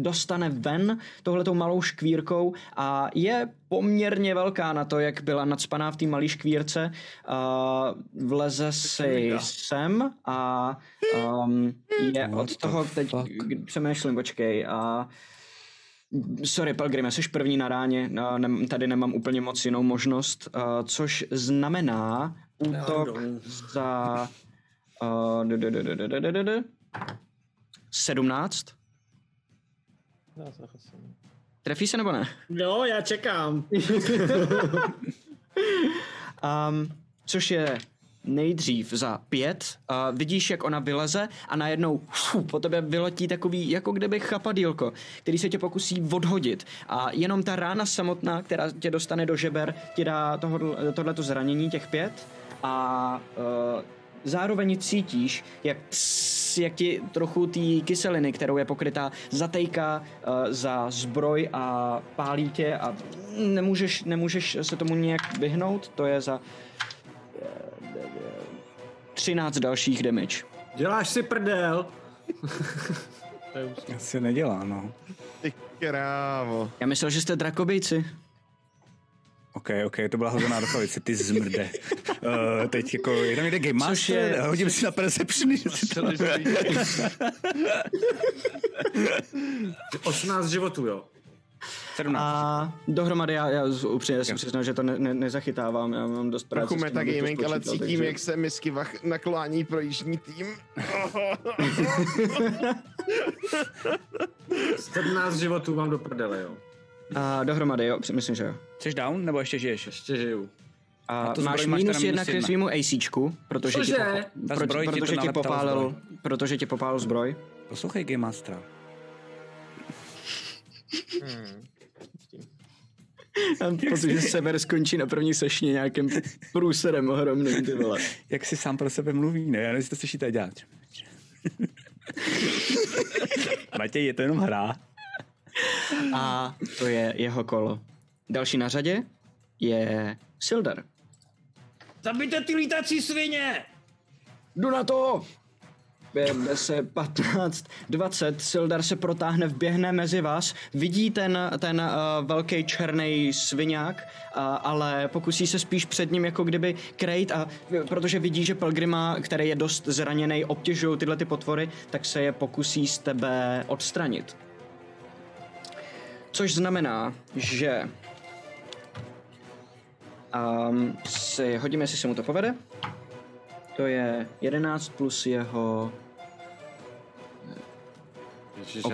dostane ven tohletou malou škvírkou a je poměrně velká na to, jak byla nadspaná v té malé škvírce. Uh, vleze si sem a um, je What od toho teď přemýšlím, počkej. A Sorry, Pelgrime, jsi první na ráně, nem, tady nemám úplně moc jinou možnost, uh, což znamená útok za 17. Dá se asi. Trefí se nebo ne? Jo, já čekám. Um, [laughs] což je nejdřív za pět. Uh, vidíš, jak ona vyleze a najednou fu, po tebe vyletí takový, jako kdyby chapadílko, který se tě pokusí odhodit. A jenom ta rána samotná, která tě dostane do žeber, ti dá tohle, tohleto zranění těch pět a uh, zároveň cítíš, jak, ps, jak ti trochu té kyseliny, kterou je pokrytá, zatejká uh, za zbroj a pálí tě a nemůžeš, nemůžeš se tomu nějak vyhnout. To je za eh, 13 dalších damage. Děláš si prdel. [laughs] Asi nedělá, no. Ty krávo. Já myslel, že jste drakobejci. OK, OK, to byla hozená rukavice, ty zmrde. Uh, teď jako, je tam někde Game Master, je- hodím si na Perception, že si to... 18 [laughs] životů, jo. 17. A dohromady já, já upřímně si přiznám, že to ne, ne, nezachytávám, já mám dost práce. Trochu metagaming, ale cítím, takže- jak se misky vach naklání pro jižní tým. [laughs] 17 životů vám do prdele, jo. A dohromady, jo, myslím, že jo. Jsi down, nebo ještě žiješ? Ještě žiju. A, A to máš minus jedna jedna. svýmu ACčku, protože ti, Cože? popa- zbroj ti to protože ti popálil, zbroj. protože ti popálil zbroj. Poslouchej Game Mastera. Mám [laughs] pocit, že Sever skončí na první sešně nějakým průserem ohromným, ty vole. [laughs] Jak si sám pro sebe mluví, ne? Já nevím, jestli to slyšíte dělat. [laughs] Matěj, je to jenom hra. A to je jeho kolo. Další na řadě je Sildar. Zabijte ty lítací svině! Jdu na to! 5, 10, 15, 20, Sildar se protáhne, vběhne mezi vás, vidí ten, ten uh, velký černý sviňák, uh, ale pokusí se spíš před ním jako kdyby krejt a protože vidí, že Pelgrima, který je dost zraněný, obtěžují tyhle ty potvory, tak se je pokusí z tebe odstranit. Což znamená, že um, si hodíme, jestli se mu to povede. To je 11 plus jeho... Ježiš, OK.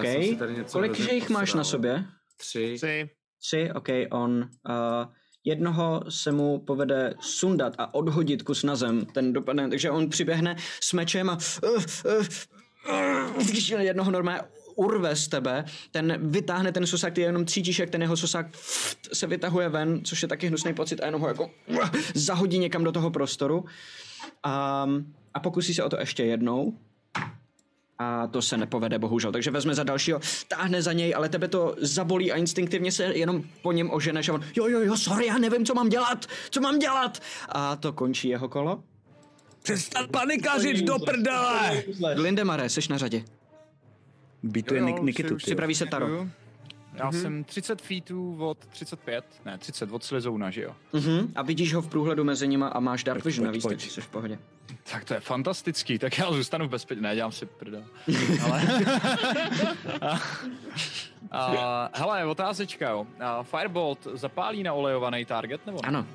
Kolik že jich máš na sobě? Tři. Tři. Tři, OK, on... Uh, jednoho se mu povede sundat a odhodit kus na zem, ten dopadne, takže on přiběhne s mečem a uh, uh, uh, jednoho normálně urve z tebe, ten vytáhne ten sosák, ty jenom cítíš, jak ten jeho sosák se vytahuje ven, což je taky hnusný pocit a jenom ho jako zahodí někam do toho prostoru a, a pokusí se o to ještě jednou a to se nepovede, bohužel. Takže vezme za dalšího, táhne za něj, ale tebe to zabolí a instinktivně se jenom po něm oženeš a on, jo, jo, jo, sorry, já nevím, co mám dělat, co mám dělat. A to končí jeho kolo. Přestat panikařit do prdele! Glindemare, seš na řadě. Bytuje Jo, jo, Nikitu. Připraví se Taro. Já jsem 30 feetů od 35, ne 30 od Slizouna, že jo? Mhm. A vidíš ho v průhledu mezi nima a máš Dark Vision navíc, takže jsi v pohodě. Tak to je fantastický, tak já zůstanu v bezpečí, ne, dělám si prdel. [laughs] Ale... a, [laughs] a, hele, otázečka, jo. A Firebolt zapálí na olejovaný target, nebo ne? Ano.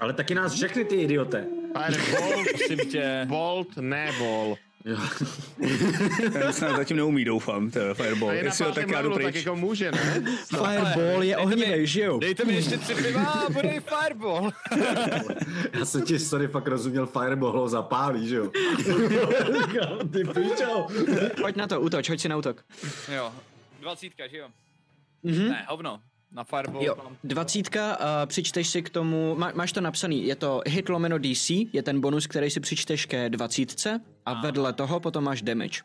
Ale taky nás všechny ty idiote. Firebolt, Prosím tě, bolt, ne bol. Jo. Ten snad zatím neumí, doufám, to je Fireball. A je Jestli ho tak já jdu tak jako může, ne? Fireball je ohnivej, že jo? dejte mi ještě tři piva a bude i Fireball. [laughs] Já jsem ti sorry fakt rozuměl Fireball ho zapálí, že jo? [laughs] ty pičo. Pojď na to, útoč, hoď si na útok. jo, dvacítka, že jo? Mhm. Ne, hovno. Na Fireball Jo, dvacítka, uh, přičteš si k tomu, má, máš to napsaný, je to hit lomeno DC, je ten bonus, který si přičteš ke dvacítce a vedle toho potom máš damage.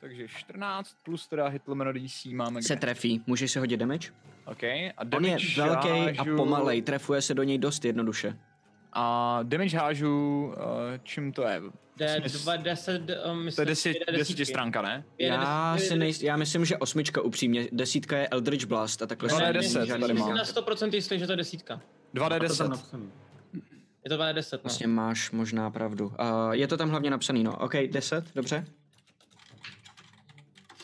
Takže 14 plus teda hit lomeno DC máme Se kde? trefí, můžeš si hodit damage? OK. A On damage je velký a pomalej, trefuje se do něj dost jednoduše. A damage hážu, uh, čím to je? D, Smys- 2, 10, um, To myslím, je deset, stránka, ne? Já, si nejs, já myslím, že osmička upřímně, desítka je Eldritch Blast a takhle No, se ne, není deset žádný tady Jsem mám. má. na 100% jistý, že to je desítka. 2D10. Je to 2D10, no. Vlastně máš možná pravdu. Uh, je to tam hlavně napsaný, no. OK, 10, dobře.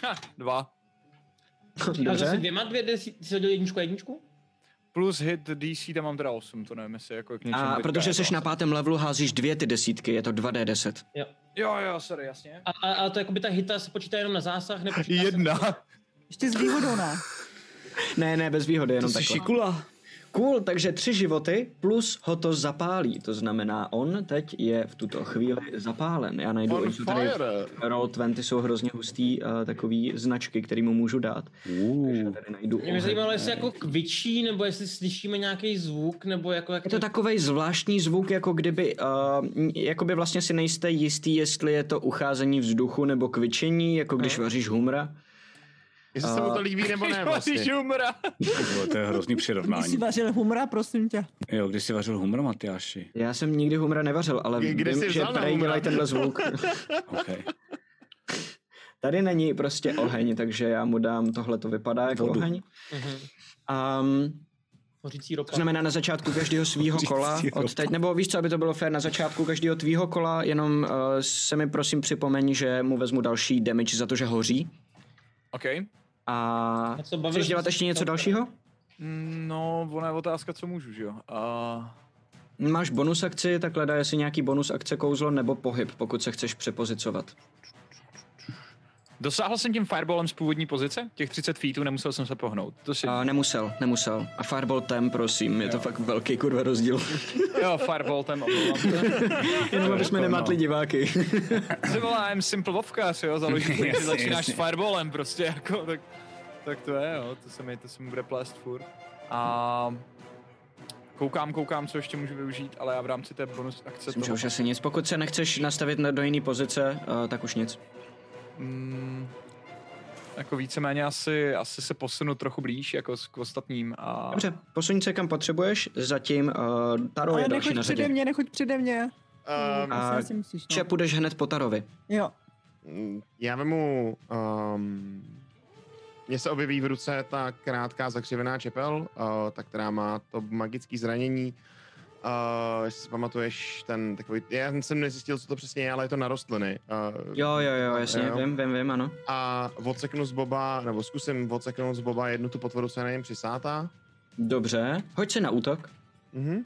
Ha, dva. [laughs] A zase Dobře. dvěma, dvě desítky, jsi hodil jedničku a jedničku? Plus hit DC tam mám teda 8, to nevím, jestli jako k něčemu A protože jsi na pátém levelu, házíš dvě ty desítky, je to 2D10. Jo. Jo, jo, sorry, jasně. A, a, a to jakoby ta hita se počítá jenom na zásah, nepočítá Jedna. Ještě s výhodou, ne? Ne, ne, bez výhody, jenom To jsi takhle. šikula. Cool, takže tři životy plus ho to zapálí. To znamená, on teď je v tuto chvíli zapálen. Já najdu, On jsou tady fire. Roll 20 jsou hrozně hustý uh, takový značky, který mu můžu dát. Takže tady najdu Mě by zajímalo, jestli jako kvičí, nebo jestli slyšíme nějaký zvuk, nebo jako... Jak Je to takový zvláštní zvuk, jako kdyby, uh, jakoby vlastně si nejste jistý, jestli je to ucházení vzduchu nebo kvičení, jako když vaříš humra. Jestli se mu to líbí nebo ne vlastně. humra. To, to je hrozný Když jsi přirovnání. vařil humra, prosím tě. Jo, když jsi vařil humor, Matyáši. Já jsem nikdy humra nevařil, ale Kde vím, že prej humra? dělají tenhle zvuk. [laughs] Okay. Tady není prostě oheň, takže já mu dám, tohle to vypadá jako Vodu. oheň. Mhm. Um, Hořící ropa. to znamená na začátku každého svého kola, od teď, nebo víš co, aby to bylo fér, na začátku každého tvýho kola, jenom uh, se mi prosím připomeň, že mu vezmu další damage za to, že hoří. OK. A A co, bavili chceš dělat ještě něco dalšího? No, ona je otázka, co můžu, že jo? A... Máš bonus akci, tak hledá jestli nějaký bonus akce kouzlo nebo pohyb, pokud se chceš přepozicovat. Dosáhl jsem tím fireballem z původní pozice? Těch 30 feetů, nemusel jsem se pohnout. To si... A nemusel, nemusel. A Fireball tem, prosím, je to fakt velký kurva rozdíl. Jo, fireball se. [laughs] Jenom aby jsme jako nemátli no. diváky. Ty vole, I'm simple vovkař, jo, založíš, [laughs] Jasně, začínáš jasně. s fireballem prostě, jako, tak, tak to je, jo, to se mi, to se mi bude plést furt. A koukám, koukám, co ještě můžu využít, ale já v rámci té bonus akce Myslím, že toho, už asi nic. Pokud se nechceš nastavit na, do jiné pozice, uh, tak už nic. Mm, jako víceméně asi, asi se posunu trochu blíž, jako s- k ostatním a... Dobře, posuň se kam potřebuješ, zatím uh, Taro Ale je další nechoď na přede řadě. mě, nechoď přede mě. Um, A Asi, asi musíš, no. Če, půjdeš hned po Tarovi. Jo. já vemu... Um, mně se objeví v ruce ta krátká zakřivená čepel, uh, ta, která má to magické zranění. Uh, jestli si pamatuješ ten takový... Já jsem nezjistil, co to přesně je, ale je to na rostliny. Uh, Jo, jo, jo, jasně, Jo. vím, vím, vím, ano. A odseknu z Boba, nebo zkusím odseknout z Boba jednu tu potvoru, co je na něm přisátá. Dobře, hoď se na útok. Mhm.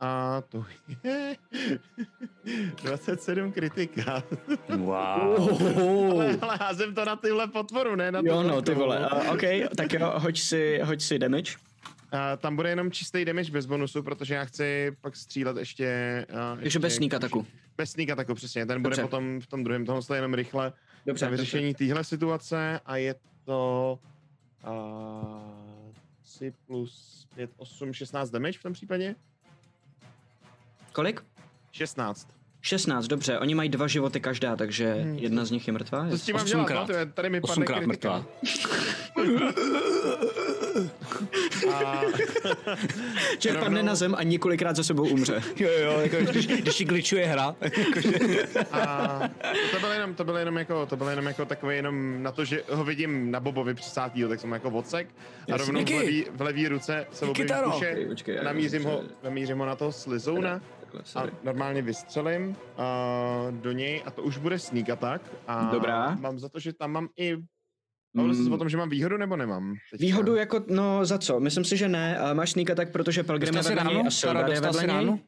A to je [laughs] 27 kritika. Wow. [laughs] ale, ale házím to na tyhle potvoru, ne na Jo, no, ty vole. Uh, OK, tak jo, hoď si, hoď si damage. A tam bude jenom čistý damage bez bonusu, protože já chci pak střílet ještě... Uh, Takže bez sneak ataku. Bez sneak ataku, přesně. Ten bude Dobře. potom v tom druhém. Tohle je jenom rychle Dobře, na vyřešení téhle situace a je to... Uh, 3 plus 5, 8, 16 damage v tom případě? Kolik? 16. 16, dobře, oni mají dva životy každá, takže Hmm. jedna z nich je mrtvá. Co s tím mám dělat? No, tady mi padne kritika. mrtvá. [laughs] A, [laughs] Če padne na zem a několikrát za sebou umře. [laughs] Jo, jo, jako [laughs] když, když glitchuje hra. a to bylo jenom, to bylo jenom jako, to bylo jenom jako takový jenom na to, že ho vidím na Bobovi přisátýho, tak jsem jako odsek a rovnou v levý, v levý ruce se objeví kuše, namířím ho, namířím ho na to slizouna a normálně vystřelím uh, do něj a to už bude sneak attack. A Dobrá. Mám za to, že tam mám i... Bavili jsi se o tom, že mám výhodu nebo nemám? Teďka? Výhodu jako, no za co? Myslím si, že ne. A máš sneak attack, protože Pelgrim je vedle něj a Sildar Taro, je dostal vedle něj.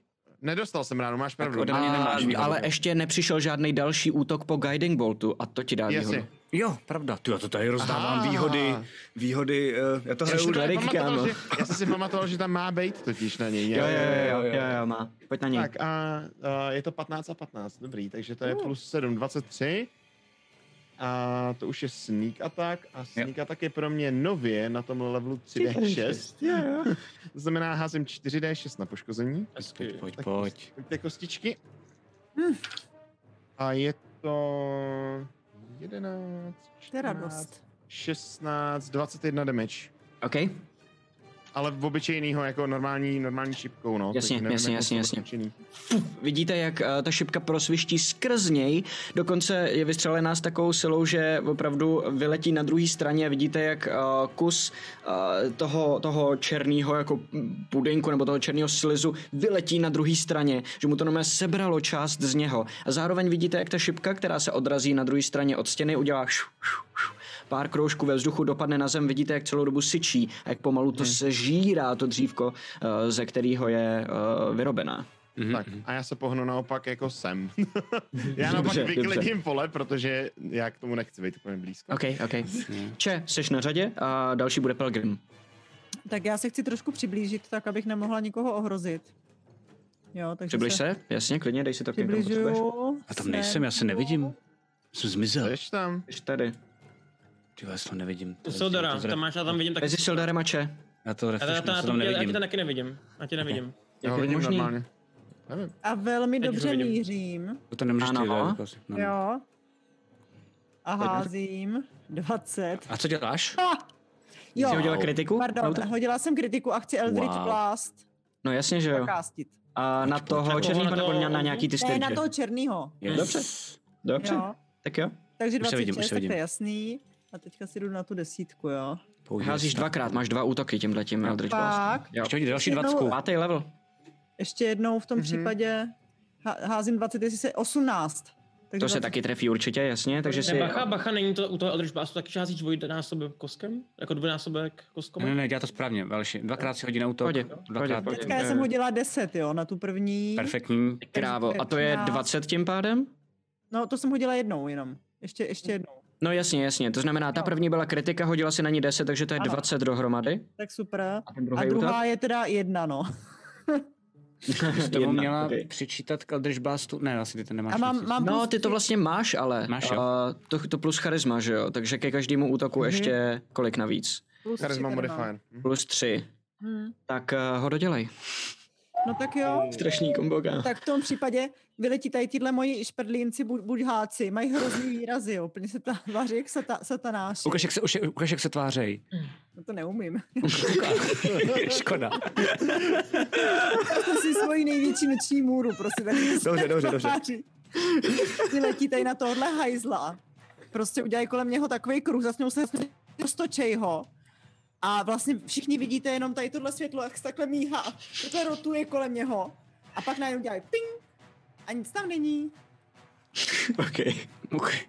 Nedostal jsem ráno, máš pravdu. mě A, ale ještě nepřišel žádný další útok po Guiding Boltu a to ti dá Jasně. výhodu. Jo, pravda. Ty, já to tady rozdávám Aha. výhody, výhody, uh, já to hraju... kámo. že, já jsem si pamatoval, že tam má být totiž na něj. Jo, jo, jo, jo, jo, jo, jo, má. Pojď na něj. Tak a, a je to 15 a 15, dobrý, takže to je plus 7, 23. A to už je sneak attack a sneak attack je pro mě nově na tom levelu 3D6. [laughs] To znamená, házím 4D6 na poškození. Pojď, pojď, Tak pojď. Pojďte kostičky. A je to 11, To je 14, radost. 16, 21 damage. OK, Ale v obyčejnýho jako normální, normální šipkou, no. Jasně, nevím, jasně, jasně, jasně. vidíte, jak uh, ta šipka prosviští skrz něj, dokonce je vystřelená s takovou silou, že opravdu vyletí na druhé straně a vidíte, jak uh, kus uh, toho, toho černého jako pudinku nebo toho černého slizu vyletí na druhé straně, že mu to normálně sebralo část z něho. A zároveň vidíte, jak ta šipka, která se odrazí na druhé straně od stěny, udělá šu, šu, šu, pár kroužků ve vzduchu, dopadne na zem, vidíte, jak celou dobu syčí a jak pomalu to se žírá, to dřívko, uh, ze kterého je uh, vyrobená. Tak a já se pohnu naopak jako sem. [laughs] já naopak Dobře, vyklidím pole, protože já k tomu nechci být úplně blízko. OK, OK. [laughs] Če, jsi na řadě a další bude Pelgrim. Tak já se chci trošku přiblížit, tak abych nemohla nikoho ohrozit. Jo, takže Přibliž se, jasně, klidně, dej si to potřebuješ. Přibližuju. A tam nejsem, já se nevidím. Jsem zmizel. Jdeš tam. Jsi tady. Ty já to nevidím. U Sildara, tam máš, já tam vidím taky. Mezi Sildarem a Če. Já to Já, já, refreshnu, já, já to, tam já, já ti nevidím. to taky nevidím. Já ti nevidím. Já ho vidím možný? normálně. Nevím. A velmi Teď dobře mířím. To nemůžeš ty, Ano. jako asi, no. Jo. A házím 20. A co děláš? Ah! Jo, Jsi hodila kritiku? pardon, Auto? hodila jsem kritiku a chci Eldritch Wow. Blast No jasně, že jo. zakástit. A na toho černýho na nebo na, na nějaký ty Ne, na stage? toho černýho. Yes. Dobře. Dobře, Jo. tak jo. Takže Už se vidím, už 26, se tak to vidím. je jasný. A teďka si jdu na tu desítku, jo. Použij Házíš dvakrát, máš dva útoky tímhle tím Eldritch Blast. Jo. Ještě hodí další dvacku. Pátý level. ještě jednou v tom Mhm. případě há- házím 20, jestli se 18. Takže To se 20. taky trefí určitě, jasně, takže si... Bacha, bacha, není to u toho Eldritch Blastu taky že házíš dvojnásobek koskem? Jako dvojnásobek kostkom? Ne, ne, dělá to správně, Velši. Dvakrát si hodí na útok. Pohodě, Dvakrát. pohodě. Teďka já jsem hodila 10, jo, na tu první. Perfektní. Krávo, a to je 20 tím pádem? No, to jsem hodila jednou jenom. Ještě, ještě jednou. No jasně, jasně, to znamená, ta první byla kritika, hodila si na ní 10, takže to je Ano. 20 dohromady. Tak super. A A druhá útok? je teda jedna, no. [laughs] Jsi Jedna, měla okej. přičítat k Eldritch Blastu? Ne, asi ty to nemáš. A mám, mám No, plus ty to vlastně máš, ale Máš, jo. a to, to plus charisma, že jo? Takže ke každému útoku Mhm. ještě kolik navíc? Plus Charisma modifier. Hm. Plus 3. Hm. Tak uh, ho dodělej. No tak jo. Strašný komboka. Tak v tom případě vyletí tady tyhle moji šprdlínci, bu- buďháci, mají hrozný výrazy, jo. Úplně se tváří jak sata, satanáši. Ukaž, jak se, už, ukaž, jak se tvářej. No to neumím. [laughs] Škoda. Prostě si svoji největší noční můru, prostě se Dobře, dobře, dobře. Vyletí tady na tohle hajzla. Prostě udělají kolem něho takový kruh, zasnou se, stočej ho. A vlastně všichni vidíte jenom tady tohle světlo, jak se takhle míhá. Takhle rotuje kolem něho. A pak najednou dělají ping. A nic tam není. [laughs] Okay. Okay.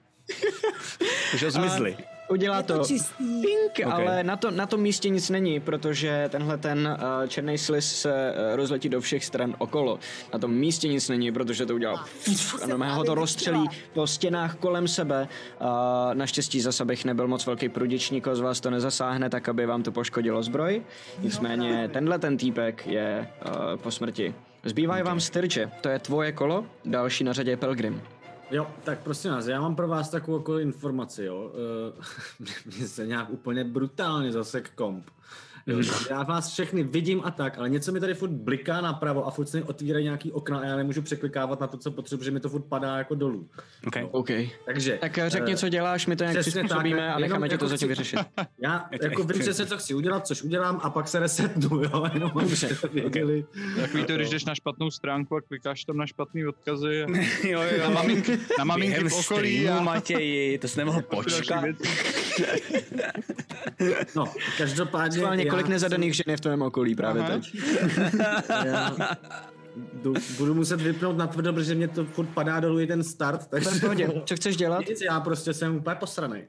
[laughs] Takže zmizli. Udělá Je to to čistý. pink, Ok. ale na, to, na tom místě nic není, protože tenhle ten uh, černý slis se uh, rozletí do všech stran okolo. Na tom místě nic není, protože to udělá to a se normálně ho to rozstřelí po stěnách kolem sebe. Uh, naštěstí zase bych nebyl moc velký prudič, nikoho z vás to nezasáhne, tak aby vám to poškodilo zbroj. Nicméně tenhle ten týpek je uh, po smrti. Zbývá vám styrče, to je tvoje kolo, další na řadě je Pelgrim. Jo, tak prosím vás, já mám pro vás takovou jako informaci, jo. [laughs] Uh, Mně se nějak úplně brutálně zasek komp. Jo, já vás všechny vidím a tak, ale něco mi tady furt bliká napravo a furt se mi otvírají nějaký okna a já nemůžu překlikávat na to, co potřebuji, že mi to furt padá jako dolů. Okay. OK. Takže... Tak eh, řekni, eh, co děláš, my to nějak přesně tak, přizpůsobíme a jenom necháme ti to jako zatím vyřešit. [laughs] Já to [laughs] jako vím extrém. přesně, co chci udělat, což udělám a pak se resetnu, jo, [laughs] jenom Dobře, věděli. Takový to, když jdeš na špatnou stránku a klikáš tam na špatný odkazy a jo, jo. na, mamink, na maminky v okolí a Matěji, to jsi nemohl počkat. No, každopádně... Schválně, kolik nezadaných žen je v tvém okolí právě Aha. teď? Budu muset vypnout na tvrdo, protože mě to furt padá dolů i ten start, takže... Pohodě, co chceš dělat? Nic, já prostě jsem úplně posranej.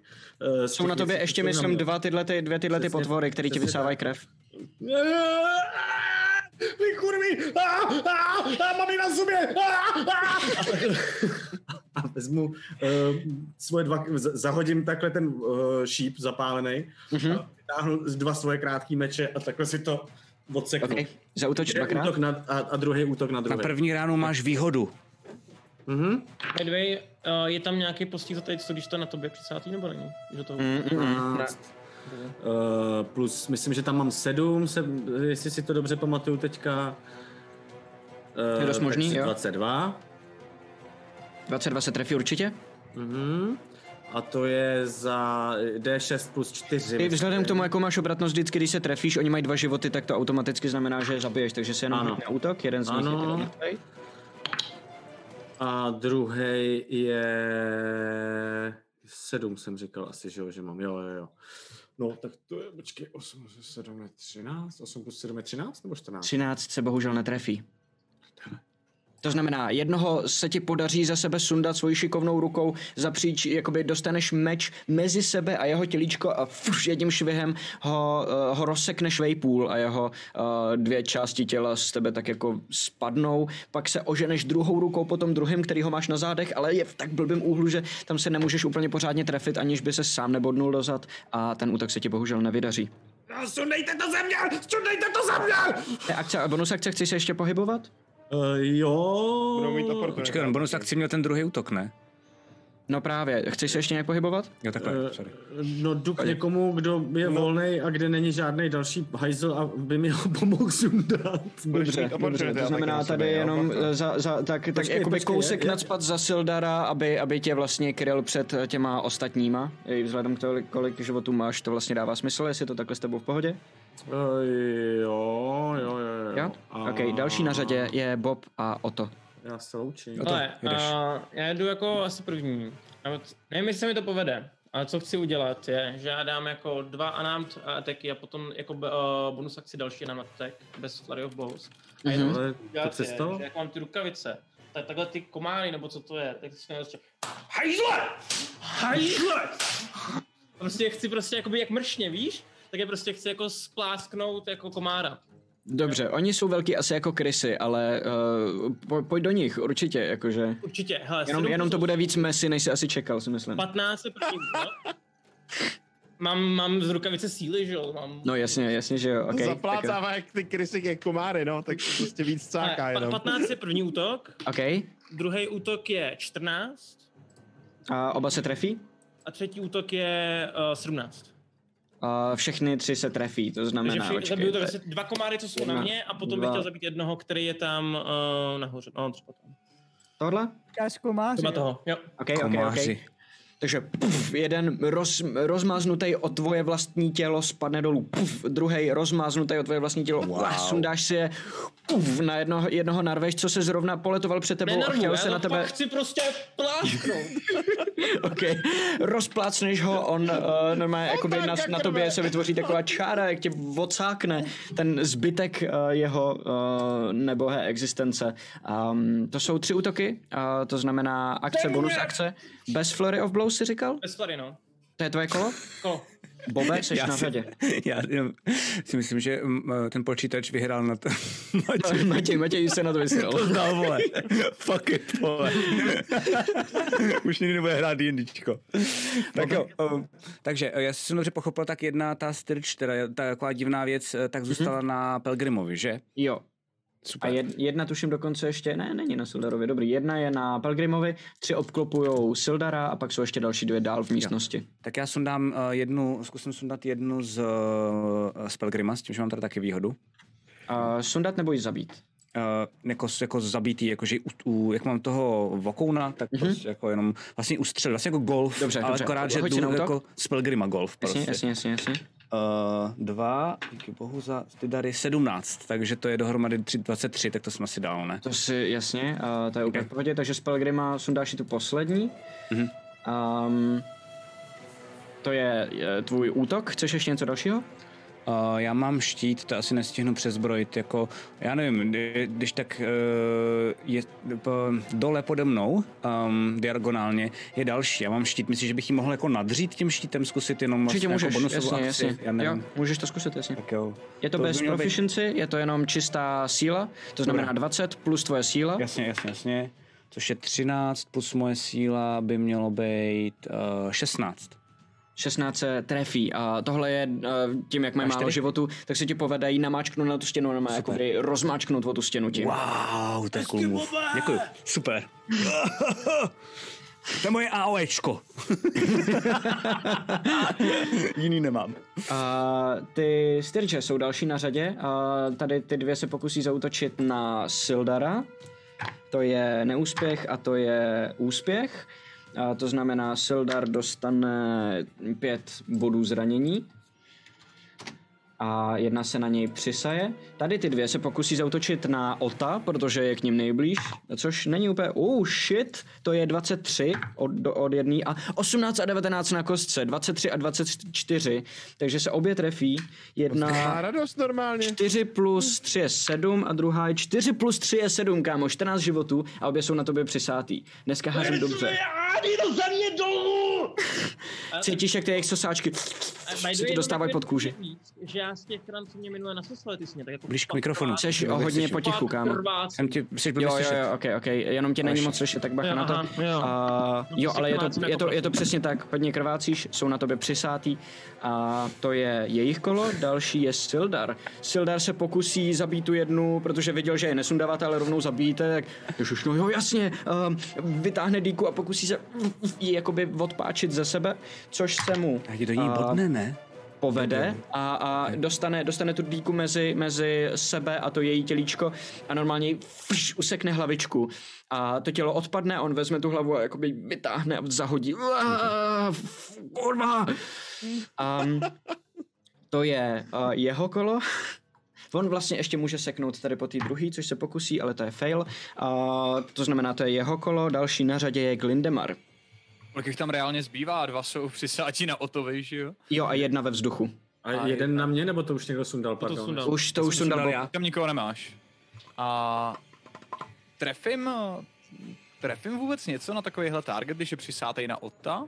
Uh, Jsou na tobě ještě, myslím, dva tyhle, ty, dvě tyhle ty potvory, které ti vysávají krev. Vy! Ah, ah, ah, mám ji na zubě! Ah, ah. A vezmu uh, svoje dva, zahodím takhle ten uh, šíp zapálený, a vytáhnu dva svoje krátké meče a takhle si to odseknu. OK, zautoč Jeden dvakrát. útok na, a, a druhý útok na Na druhý. první ránu máš výhodu. Mhm. By the way, uh, je tam nějaký postih za teď, co když to na tobě 30. nebo není? Že to... Mm, mm, mm. 15. Uh, plus, myslím, že tam mám sedm, se, jestli si to dobře pamatuju teďka. Uh, Je dost možný, takže jo. 22. 22 se trefí určitě. Mhm. A to je za D6 plus 4. Ty vzhledem k tomu, jakou máš obratnost vždycky, když se trefíš, oni mají dva životy, tak to automaticky znamená, že je zabiješ, takže se jenom na útok, jeden z nich je Ano. teda mrtvej. A druhý je 7 jsem říkal asi, že jo, že mám. Jo, jo, jo. No, tak to je, počkej, 8 plus 7 je 13, 8 plus 7 je 13 nebo 14? 13 se bohužel netrefí. To znamená, jednoho se ti podaří za sebe sundat svojí šikovnou rukou zapříč, jakoby dostaneš meč mezi sebe a jeho tělíčko a fuš, jedním švihem ho, uh, ho rozsekneš vejpůl a jeho uh, dvě části těla z tebe tak jako spadnou. Pak se oženeš druhou rukou po tom druhém, který ho máš na zádech, ale je v tak blbým úhlu, že tam se nemůžeš úplně pořádně trefit, aniž by se sám nebodnul dozad a ten útok se ti bohužel nevydaří. Sundejte to ze mě! Sundejte to ze mě! Akce a bonus akce, chceš se ještě pohybovat? Uh, jo. Budou mít oportunitu. Počkej, on bonus akci měl ten druhý útok, ne? No právě, chceš se ještě nějak pohybovat? Jo, takhle, Eh, sorry. No jdu k někomu, kdo je volný a kde není žádný další hajzl a by mi ho pomohl sundat. Dobře, dobře, to znamená na tady sebe, jenom to- za, za, tak, tak Počkej, jakoby počkej, kousek jak- nadspat za Sildara, aby, aby tě vlastně kryl před těma ostatníma. I vzhledem k tomu, kolik životů máš, to vlastně dává smysl, jestli je to takhle s tebou v pohodě? Uh, jo, jo, jo, jo. Jo? A- OK, další na řadě je Bob a Oto. Já se loučím. to Ale jedeš. uh, já jdu jako asi první. A Nevím, jestli se mi to povede. Ale co chci udělat je, že já dám jako dva unarmed ataky a potom jako uh, bonus akci další unarmed attack bez flurry of blows. A jenom Ale co chci to udělat je, že jak mám ty rukavice, tak takhle ty komáry, nebo co to je, tak si prostě hajzle! Hajzle! Prostě chci prostě jakoby jak mršně, víš? Tak je prostě chci jako splásknout jako komára. Dobře, oni jsou velký asi jako krysy, ale uh, po, pojď do nich, určitě, jakože. Určitě, hele, Jenom, jenom to bude víc messy, než si asi čekal, si myslím. 15 je první útok. Mám, mám z rukavice síly, že jo? Mám... No jasně, jasně, že jo, ok. Okay. Zaplácává jak ty krysy jak komáry, no, tak to prostě víc cáká pa- jenom. 15 je první útok, Ok, druhý útok je 14 a oba se trefí? a třetí útok je uh, 17. A všechny tři se trefí, to Takže znamená, vši, počkej, zabiju to vlastně dva komáry, co jsou jedna, na mě a potom dva. bych chtěl zabít jednoho, který je tam uh, nahoře. No, třeba tam. tohle? Říkáš komáři. Třeba toho, jo. Ok, ok, ok. Takže puf, jeden roz, rozmáznutý o tvoje vlastní tělo spadne dolů, puf, druhý rozmáznutý o tvoje vlastní tělo, wow. sundáš si je puf, na jednoho, jednoho narveš, co se zrovna poletoval před tebou a Nenarvu, chtěl já se na tebe... chci prostě plásknout. [laughs] ok, rozplácneš ho, on uh, normálně jakoby na, na tobě se vytvoří taková čára, jak tě odsákne ten zbytek uh, jeho uh, nebohé existence. Um, to jsou tři útoky, uh, to znamená akce, bonus akce, bez Flurry of Blows si říkal? Bez flary, no. To je tvoje kolo? Kolo. Bobe, jsi Já na si- řadě. Já jenom si myslím, že mm, ten počítač vyhrál na to. [laughs] Matěj, Matěj se na to vysral. to znal, vole. Fuck it, vole. Už nikdy nebude hrát D&Dčko. tak jo, um, takže eh, já jsem dobře pochopil, tak jedna ta styrč, teda ta taková divná věc, eh, tak zůstala na Pelgrimovi, že? Jo. Super. A jed, jedna tuším dokonce ještě, ne, není na Sildarovi, dobrý, jedna je na Pelgrimovi, tři obklopujou Sildara a pak jsou ještě další dvě dál v místnosti. Tak já sundám uh, jednu, zkusím sundat jednu z, uh, z Pelgrima, s tím, že mám tady taky výhodu. A sundat nebo ji zabít? Uh, jako, jako zabitý, jakože u, u, jak mám toho vokouna, tak mm-hmm. prostě jako jenom vlastně ustřel, vlastně jako golf, Dobře, ale dobře. akorát, že jdu jako z Pelgrima golf prostě. Jasně, jasně, jasně, jasně. Uh, dva, díky bohu za ty dary 17, takže to je dohromady tři- 23, tak to jsme si dál, ne? To si, jasně, uh, to je úplně v pohodě, takže z Pelgrima sundáš si tu poslední. Mhm. Um, to je, je tvůj útok, chceš ještě něco dalšího? Uh, já mám štít, to asi nestihnu přezbrojit, jako, já nevím, kdy- když tak uh, je po, dole pode mnou, um, diagonálně, je další. Já mám štít, myslíš, že bych ji mohl jako nadřít tím štítem, zkusit jenom vlastně můžeš, jako bonusovou jasně, akci? jasně. Já nevím. Jo, můžeš to zkusit, jasně. Tak jo. Je to, To bez mělo být- proficiency, je to jenom čistá síla, to znamená 20 plus tvoje síla. Jasně, jasně, jasně. Což je 13 plus moje síla by mělo být uh, 16. 16 se trefí a tohle je uh, tím, jak mají Máš málo tedy? životu, tak se ti povede jí namáčknout na tu stěnu, normálně jako rozmáčknout o tu stěnu tím. Wow, to je cool move. Děkuji, super. [laughs] To je moje AOEčko. [laughs] Jiný nemám. A ty styrče jsou další na řadě. A tady ty dvě se pokusí zautočit na Sildara. To je neúspěch a to je úspěch. To znamená, Sildar dostane pět bodů zranění. A jedna se na něj přisaje. Tady ty dvě se pokusí zautočit na Ota, protože je k ním nejblíž, což není úplně, oh shit, to je 23 od, do- od jedné a 18 a 19 na kostce, 23 a 24, takže se obě trefí. Má Jedna radost normálně. 4 plus 3 je 7 a druhá je 4 plus 3 je 7, kámo, 14 životů a obě jsou na tobě přisátý. Dneska házím dobře. Dolů! [laughs] Cítíš, jak ty the se ti dostávají pod kůži. Že já z těch ran, co mě minule naseslali, ty jsi mě tak jako... Blíž k mikrofonu. Jo, o hodně potichu, kámo. Jsem ti, jsi blbě Jo, jo, jo, ok, ok, jenom tě není moc slyšet, tak bacha Jo, na to. aha, jo. A, jo, prostě ale je to, je, jako to, je to prase. přesně tak, hodně krvácíš, jsou na tobě přisátý a to je jejich kolo, další je Sildar. Sildar se pokusí zabít tu jednu, protože viděl, že je nesundáváte, ale rovnou zabíjíte, tak ježiš, no jo, jasně, um, vytáhne díku a pokusí se ji jakoby odpáčit ze sebe, což se mu do ní a, bodne, ne? Povede a, a dostane, dostane tu díku mezi, mezi sebe a to její tělíčko a normálně frš, usekne hlavičku a to tělo odpadne, on vezme tu hlavu a jakoby vytáhne a zahodí. Kurva! Um, to je uh, jeho kolo. On vlastně ještě může seknout tady po té druhé, což se pokusí, ale to je fail. Uh, to znamená, to je jeho kolo. Další na řadě je Glindemar. Kolik jich tam reálně zbývá? Dva jsou přisátí na Otovi, že jo? Jo, a jedna ve vzduchu. A jeden na mě, nebo to už někdo sundal, pardon? sundal. Už to už jsem sundal sundal já. Tam nikoho nemáš. A trefím, trefím vůbec něco na takovýhle target, když je přisátej na Otta?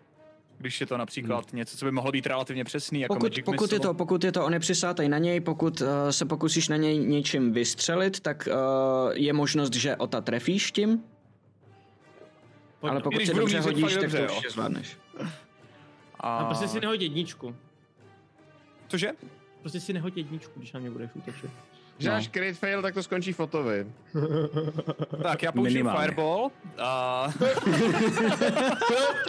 Když je to například něco, co by mohlo být relativně přesný, jako Pokud, Magic pokud, Missile. je to, pokud je to, on je přisátej na něj, pokud uh, se pokusíš na něj něčím vystřelit, tak uh, je možnost, že ota trefíš tím, ale pokud se dobře hodíš, tak to dobře, jo. určitě zvládneš. A... A prostě si nehoď jedničku. Cože? Prostě si nehoď jedničku, když na mě budeš útočit. Když dáš crit fail, tak to skončí fotovi. [laughs] Tak já použiju Minimálně. Fireball a...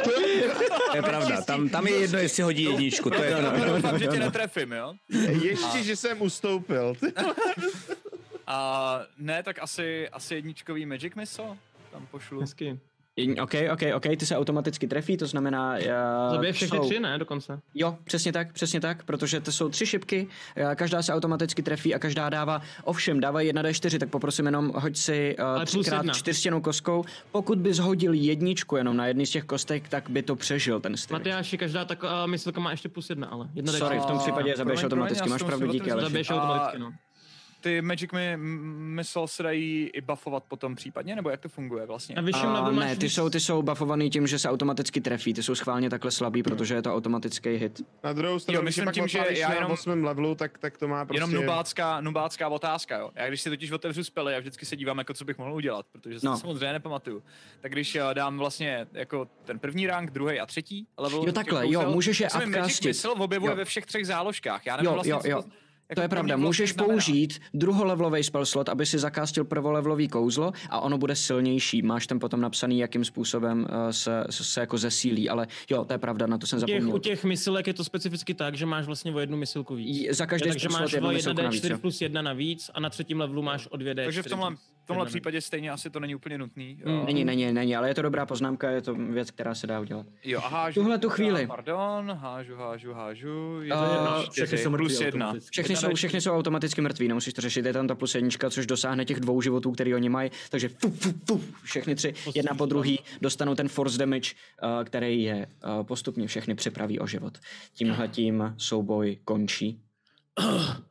To je pravda, tam, tam je jedno, jestli hodí jedničku, to je Já doufám, že tě netrefím, jo? Ještě, že jsem ustoupil. [laughs] A ne, tak asi, asi jedničkový Magic Missile tam pošlu. Hezky. OK, OK, OK, ty se automaticky trefí, to znamená... Uh, Zabije všechny tři, ne, dokonce. Jo, přesně tak, přesně tak, protože to jsou tři šipky, eh, každá se automaticky trefí a každá dává, ovšem dává 1d4, tak poprosím jenom hoď si uh, třikrát čtyřstěnou kostkou. Pokud bys hodil jedničku jenom na jedný z těch kostek, tak by to přežil ten styl. Matyáši, každá taková myslilka má ještě plus jedna, ale. Jedna Sorry, v tom případě zabiješ automaticky, máš pravdu, díky, ale Zabiješ automaticky, no. Ty Magic mi, Missile se dají i buffovat potom případně, nebo jak to funguje vlastně? Na vyšším A levelu ne, ty jsou, ty jsou buffovaný tím, že se automaticky trefí, ty jsou schválně takhle slabý, protože je to automatický hit. Na druhou stranu, Jo, myslím tím, že já na jenom- 8. levelu, tak, tak to má prostě... Jenom nubácká, nubácká otázka, jo. Já když si totiž otevřu spely, já vždycky se dívám, jako co bych mohl udělat, protože si No. to samozřejmě nepamatuju. Tak když eh, dám vlastně jako ten první rank, druhý a třetí level. Jo, takhle, kousel, jo, můžeš je se mi Magic upcastit. Missile objevuje Jo. ve všech třech záložkách. Já nevím Jo, vlastně, jo, jo. to, To jako je pro mě pravda, můžeš použít druholevelový spell slot, aby si zakástil prvolevelový kouzlo a ono bude silnější. Máš tam potom napsaný, jakým způsobem uh, se, se, se jako zesílí, ale jo, to je pravda, na to jsem U těch, zapomněl. u těch misilek je to specificky tak, že máš vlastně o jednu misilku víc. J- Za každý Takže máš o misilku navíc, 1d4 jo. plus 1 navíc a na třetím levelu máš o 2d4. Takže v tomhle, tomhle případě stejně asi to není úplně nutný. Mm. Není, není, není, ale je to dobrá poznámka, je to věc, která se dá udělat. Jo, a hážu. Tuhle tu chvíli. Pardon, hážu, hážu, hážu. Je to jedna, Všechny jsou mrtví plus jedna. automaticky. Všechny jsou, D4. všechny jsou automaticky mrtví, nemusíš to řešit, je tam ta plus jednička, což dosáhne těch dvou životů, který oni mají, takže fu, fu, fu, všechny tři, jedna po druhý, dostanou ten force damage, uh, který je uh, postupně všechny připraví o život. Tímhle tím souboj končí. [clears throat]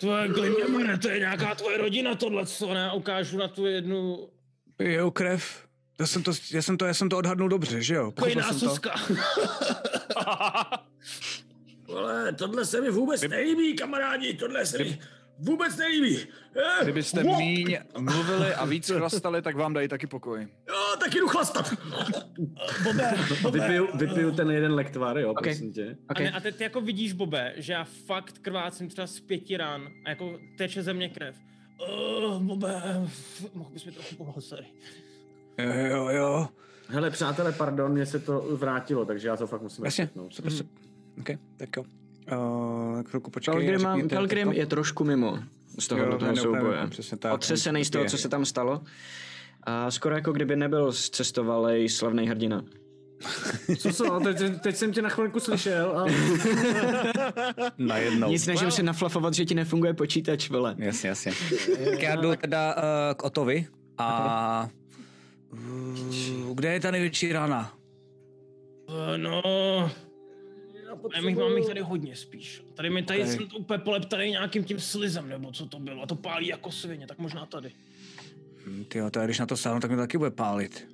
Tvoje Glimmer, to je nějaká tvoje rodina tohle, co ne? Ukážu na tu jednu Pijou krev. Já jsem, to, já, jsem to, já jsem to odhadnul dobře, že jo? Pochopil pojná to. suska. Ale [laughs] tohle se mi vůbec nelíbí, kamarádi, tohle se mi vůbec nelíbí. Eh, Kdybyste wo- míň mluvili a víc [laughs] chlastali, tak vám dají taky pokoj. Jo, taky jdu chlastat. Bobe, Bobe. Vypiju, vypiju ten jeden lektvar, jo, Ok. prosím tě. Okay. A, ne, a ty, ty jako vidíš, Bobe, že já fakt krvácím třeba z pěti ran a jako teče ze mě krev. Uh, Bobe, mohl bys mi trochu pomoct, sorry. Jo, jo, jo. Hele, přátelé, pardon, mně se to vrátilo, takže já to fakt musím Jasně, resetnout. super, super. OK, tak jo. Uh, chvilku počkej. Pelgrim, řekni to- Pelgrim to- je trošku mimo z toho Jo, do toho souboje. mimo, přesně tak. Otřesený z toho, co se tam stalo. A skoro jako kdyby nebyl cestovalej slavný hrdina. Co co, teď, teď- teď jsem tě na chvilku slyšel a [laughs] Najednou. Nic snažím se naflafovat, že ti nefunguje počítač, vole. Jasně, jasně. tak já jdu teda uh, k Otovi a... Uh, kde je ta největší rána? Uh, já bych, mám jich tady hodně spíš. Tady mi tady Ok. jsem to úplně poleptaný nějakým tím slizem, nebo co to bylo. A to pálí jako svině, tak možná tady. Ty jo, to je, když na to sáhnu, tak mi to taky bude pálit.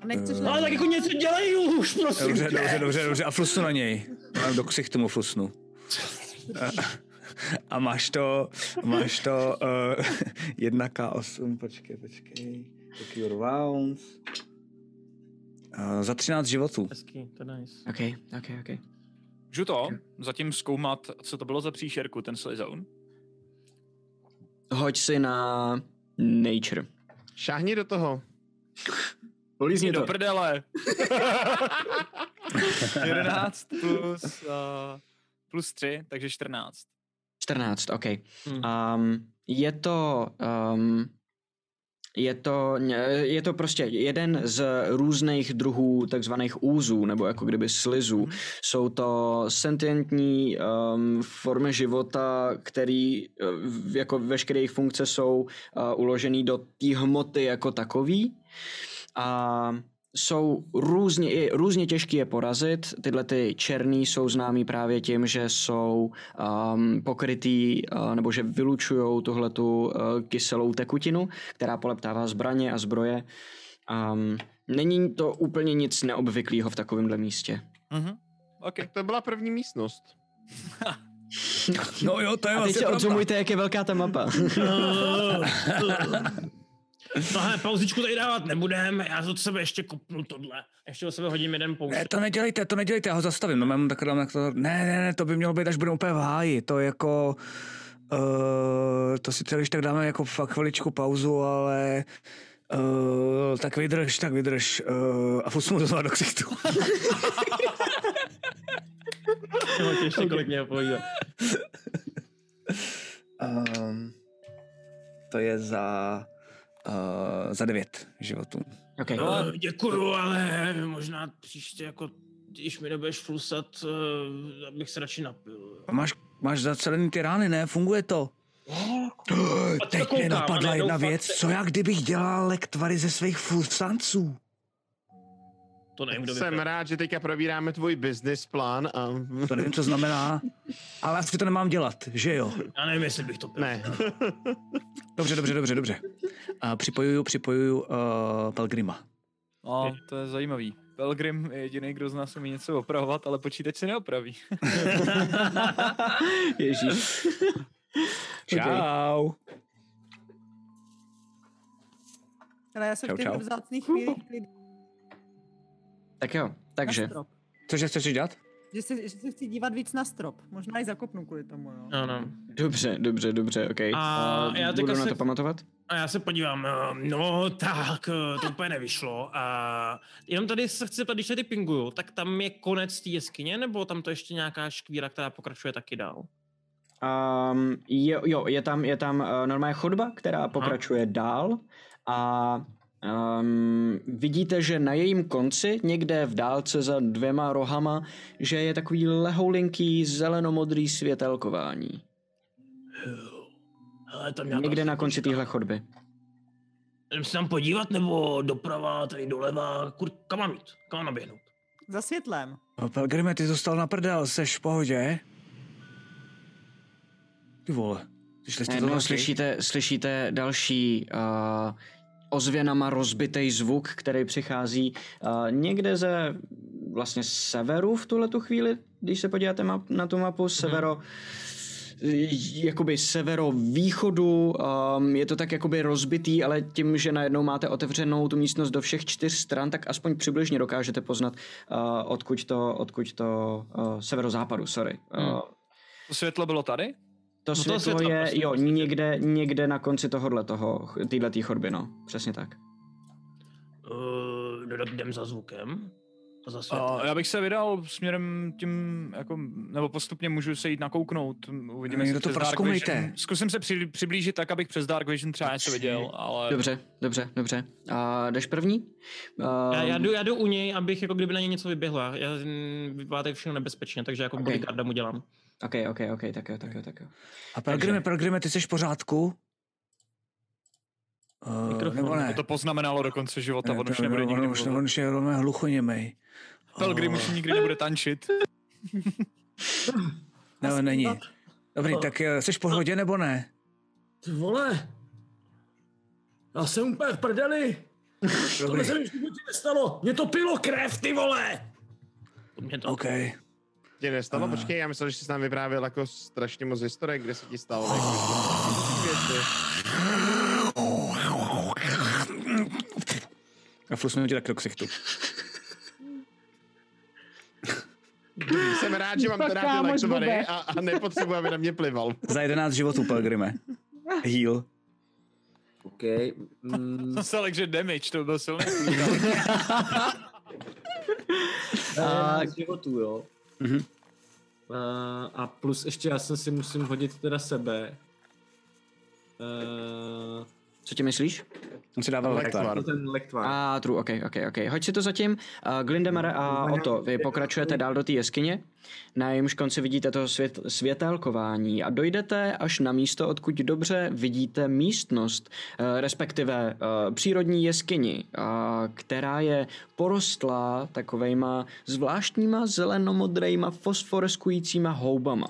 A nechceš No ale tak jako něco dělej už, prosím Dobře, tě. dobře, dobře, dobře. A flusnu na něj. Já do ksichtu mu flusnu. [laughs] A máš to, máš to [laughs] uh, 1K8, počkej, počkej. Secure rounds. Uh, za 13 životů. Hezký, to je nice. OK, OK, OK. Můžu to zatím zkoumat, co to bylo za příšerku, ten Slizoun? Hoď si na nature. Šáhni do toho. [laughs] Polízni do to. prdele. [laughs] 11 plus, uh, plus 3, takže 14. 14, OK. Hmm. Um, je to... Um, je to, je to prostě jeden z různých druhů takzvaných úzů, nebo jako kdyby slizů. Jsou to sentientní um, formy života, který uh, jako veškeré jejich funkce jsou uh, uložený do té hmoty jako takový. A jsou různě, i různě těžké je porazit. Tyhle ty černý jsou známí právě tím, že jsou um, pokrytý uh, nebo že vylučují tuhletu uh, kyselou tekutinu, která poleptává zbraně a zbroje. Um, není to úplně nic neobvyklého v takovémhle místě. Mhm. OK. Tak to byla první místnost. [laughs] No jo, to je A teď vlastně si pravda. odzumujte, jak je velká ta mapa. [laughs] [laughs] No hele, pauzičku tady dávat nebudem, já od sebe ještě kopnu tohle. Ještě od sebe hodím jeden pouze. Ne, to nedělejte, to nedělejte, já ho zastavím. No, mám takhle, jak to, ne, ne, ne, to by mělo být, až budeme úplně v háji. To je jako, uh, to si třeba když tak dáme jako fakt chviličku pauzu, ale uh, tak vydrž, tak vydrž. Uh, a furt mu to do ksichtu. Ještě kolik mě um, to je za, uh, za devět životů. okay. No, děkuju, ale možná příště jako když mi nebudeš flusat, uh, abych se radši napil. A máš, máš zacelený ty rány, ne? Funguje to. A Teď mě napadla jedna věc, co jak kdybych dělal lektvary ze svých flusanců. To nevím, kdo Jsem rád, že teďka probíráme tvůj business plán a... To nevím, co znamená, ale asi to nemám dělat, že jo? Já nevím, jestli bych to pil. Ne. Dobře, dobře, dobře, dobře. A připojuju, připojuju uh, Pelgrima. No, to je zajímavý. Pelgrim je jediný, kdo z nás umí něco opravovat, ale počítač se neopraví. [laughs] Ježíš. Čau. Ale já jsem Čau, v čau. vzácných chvílích Tak jo, na takže. strop. Cože chceš dělat? Že se, že se chci dívat víc na strop. Možná i zakopnu kvůli tomu, jo. No, no. Dobře, dobře, dobře, ok. A já budu na se- to pamatovat? A já se podívám, eh, no tak, eh, to úplně nevyšlo. A jenom tady se chci zeptat, když tady pinguju, tak tam je konec té jeskyně, nebo tam to ještě nějaká škvíra, která pokračuje taky dál? Um, jo, jo, je tam, je tam uh, normálně chodba, která pokračuje dál a um, vidíte, že na jejím konci, někde v dálce za dvěma rohama, že je takový lehoulinký zelenomodrý světelkování. Hele, tam Někde na konci téhle chodby. Jdem se tam podívat, nebo doprava, tady doleva, kur, kam mám jít, kam mám naběhnout? Za světlem. No, Pelgrime, ty zůstal na prdel, seš v pohodě? Ty vole. Slyšeli jste to taky? slyšíte, slyšíte další uh, ozvěnama rozbitej zvuk, který přichází uh, někde ze vlastně severu v tuhle tu chvíli, když se podíváte map, na tu mapu, severo jakoby severovýchodu, um, je to tak jakoby rozbitý, ale tím, že najednou máte otevřenou tu místnost do všech čtyř stran, tak aspoň přibližně dokážete poznat, uh, odkud to, odkud to uh, severozápadu, sorry. Uh, To světlo bylo tady? To No to světlo světlo je, prostě jo, prostě. někde, někde na konci tohohle toho, téhletý chodby, no, přesně tak. Uh, jdem za zvukem. A za světlem. A já bych se vydal směrem tím, jako, nebo postupně můžu se jít nakouknout. Uvidíme, Někdo jestli to. Vision. Zkusím se při, přiblížit tak, abych přes Dark Vision třeba něco viděl, ale... Dobře, dobře, dobře. A jdeš první? Já, já, Um, jdu, já jdu u něj, abych jako kdyby na něj něco vyběhlo. Já- Já mm, vypadá všechno nebezpečně, takže jako Ok. okay. bodyguarda mu dělám. Ok, ok, ok, tak jo, tak jo, tak jo. A Pelgrime, Pelgrime, ty jsi v pořádku? Uh, Mikrofon. nebo ne? To poznamenalo do konce života, Ne, on to už nebude nikdy on už, on už je velmi hluchoněmej. Pelgrim Oh. už nikdy nebude tančit. [laughs] Ne, ale není. Dobrý, tak eh, jsi v pohodě nebo ne? Ty vole! Já jsem úplně v prdeli! Dobrý, se mi v životě nestalo! Mě to pilo krev, ty vole! Mě to... OK. Tě nestalo? A- Počkej, já myslel, že jsi nám vyprávěl jako strašně moc historek, kde se ti stalo. A Flus mi hodí tak do ksichtu. Jsem rád, že mám kámoš lektovany blbé. a, a nepotřebuji, aby na mě plival. Za 11 životů, Pelgrime. Heal. OK. Mm, [laughs] Zase takže damage, to byl silný. [laughs] a... životů, jo. Mhm. Uh, a plus ještě já jsem si musím hodit teda sebe. Uh, Co ti myslíš? On si dával Lektvar. lektvar. ten lektvar. A true, ok, ok, ok. Hoď si to zatím. Uh, Glindemar a Oto, vy pokračujete dál do té jeskyně, na jejímž konci vidíte to svět, světelkování a dojdete až na místo, odkud dobře vidíte místnost, uh, respektive uh, přírodní jeskyni, uh, která je porostlá takovejma zvláštníma zelenomodrejma fosforeskujícíma houbama.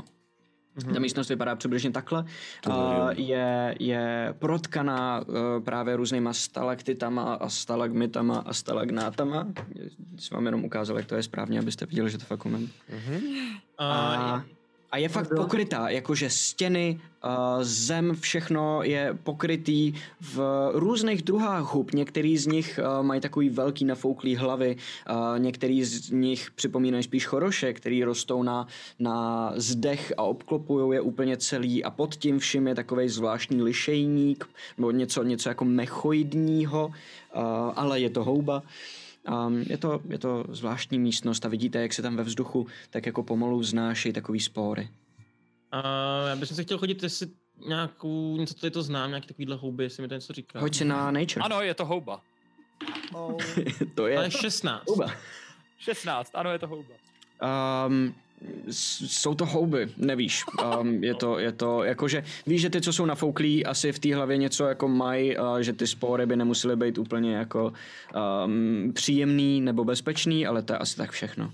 Ta místnost vypadá přibližně takhle. A je, je protkaná uh, právě různýma stalaktitama a stalagmitama a stalagnátama. Jsem vám jenom ukázal, jak to je správně, abyste viděli, že to fakt umím. A, a je fakt pokrytá, jakože stěny, uh, zem, všechno je pokrytý v různých druhách hub. Některý z nich uh, mají takový velký nafouklý hlavy, uh, některý z nich připomínají spíš choroše, který rostou na, na zdech a obklopují je úplně celý a pod tím vším je takový zvláštní lišejník, nebo něco, něco jako mechoidního, uh, ale je to houba. Um, je, to, je to zvláštní místnost a vidíte, jak se tam ve vzduchu tak jako pomalu vznáší takový spory. A já bych se chtěl chodit, jestli nějakou, něco tady to znám, nějaký takovýhle houby, jestli mi to něco říká. Hoď si na nature. Ano, je to houba. Oh. [laughs] to je Ale 16. houba. 16, ano, je to houba. Um, jsou to houby, nevíš. Um, je, to, je to, jakože, víš, že ty, co jsou nafouklí, asi v té hlavě něco jako mají, uh, že ty spory by nemusely být úplně jako um, příjemný nebo bezpečný, ale to je asi tak všechno.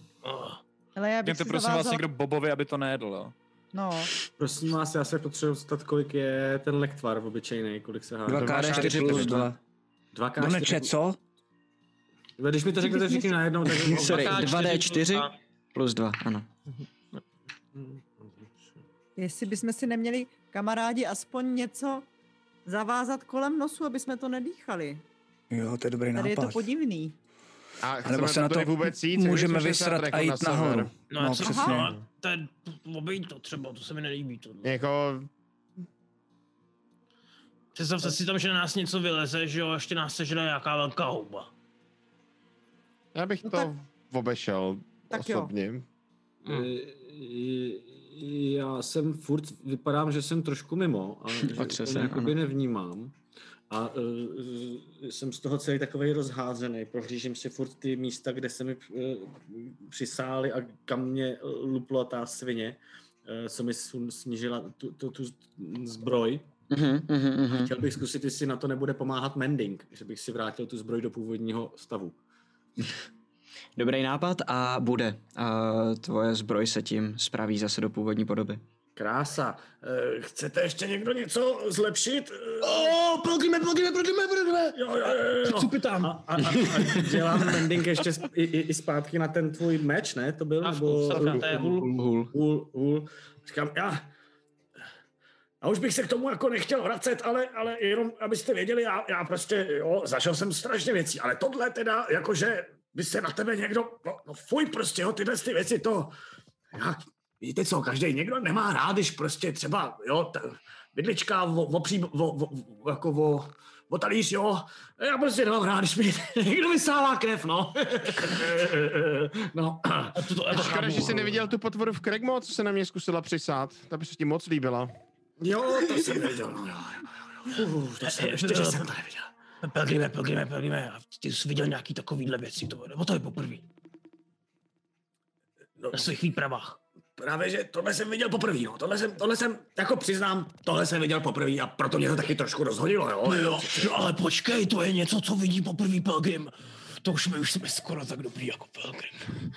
Ale já bych si prosím vás zavázala... někdo Bobovi, aby to nejedl, jo. No, Prosím vás, já se potřebuji zeptat, kolik je ten lektvar obyčejný, kolik se hádá. 2KD4 plus 2. 2K4. Doneče, co? Když mi to řeknete všichni najednou, tak... [laughs] Sorry, 2K4 2D4 plus 2, ano. Jestli bychom si neměli kamarádi aspoň něco zavázat kolem nosu, aby jsme to nedýchali. Jo, to je dobrý Tady je to nápad. podivný. A nebo se na to vůbec jít? můžeme vysrat jako a na jít sever. nahoru. No, No, no přesně. No, to je, obejít to třeba, to se mi nelíbí. To. Jako, Představte si tam, že na nás něco vyleze, že jo, ještě nás sežere nějaká velká houba. já bych No to tak- obešel tak jo. osobně. Hm. Eh, Já jsem furt, vypadám, že jsem trošku mimo, a [laughs] že to jakoby nevnímám. A uh, jsem z toho celý takový rozházený. Prohlížím si furt ty místa, kde se mi uh, přisály a kam mě lupla ta svině, uh, co mi snížila tu, tu, tu zbroj. Mhm, mhm, mhm. Chtěl bych zkusit, jestli na to nebude pomáhat mending, že bych si vrátil tu zbroj do původního stavu. [laughs] Dobrý nápad a bude. A tvoje zbroj se tím spraví zase do původní podoby. Krása. Uh, chcete ještě někdo něco zlepšit? O, plugíme, plugíme, plugíme, plugíme. Jo, jo, jo, jo. A, a, a, a dělám mending ještě sp- i, i, i zpátky na ten tvůj meč, ne? To byl? A Nebo... vsuvka, to je hul. Hul. Hul, hul. Říkám, já... A už bych se k tomu jako nechtěl vracet, ale, ale jenom, abyste věděli, já, já prostě, jo, zažil jsem strašně věcí, ale tohle teda, jakože by se na tebe někdo, no, no fuj prostě, jo, tyhle ty věci, to, jak, víte co, každý někdo nemá rád, když prostě třeba, jo, t, bydlička o, o, pří, o, jako o, o talíř, jo, já prostě nemám rád, když mi [laughs] někdo vysává krev, no. [laughs] no. A to, to, to Škoda, že jsi neviděl tu potvoru v Kregmo, co se na mě zkusila přisát. Ta by se ti moc líbila. Jo, to jsem věděl, no jo, jo, jo. Uh, to jsem, ještě, že jsem to neviděl. Pelgrime, pelgrime, pelgrime. A ty jsi viděl nějaký takovýhle věci, to, nebo to je poprvé. No, Na svých výpravách. právě, že tohle jsem viděl poprvé, no. Tohle jsem, tohle jsem, jako přiznám, tohle jsem viděl poprvé a proto mě to taky trošku rozhodilo, jo. Jo, no ale počkej, to je něco, co vidí poprvé Pelgrim. To už my už jsme skoro tak dobrý jako Pelgrim.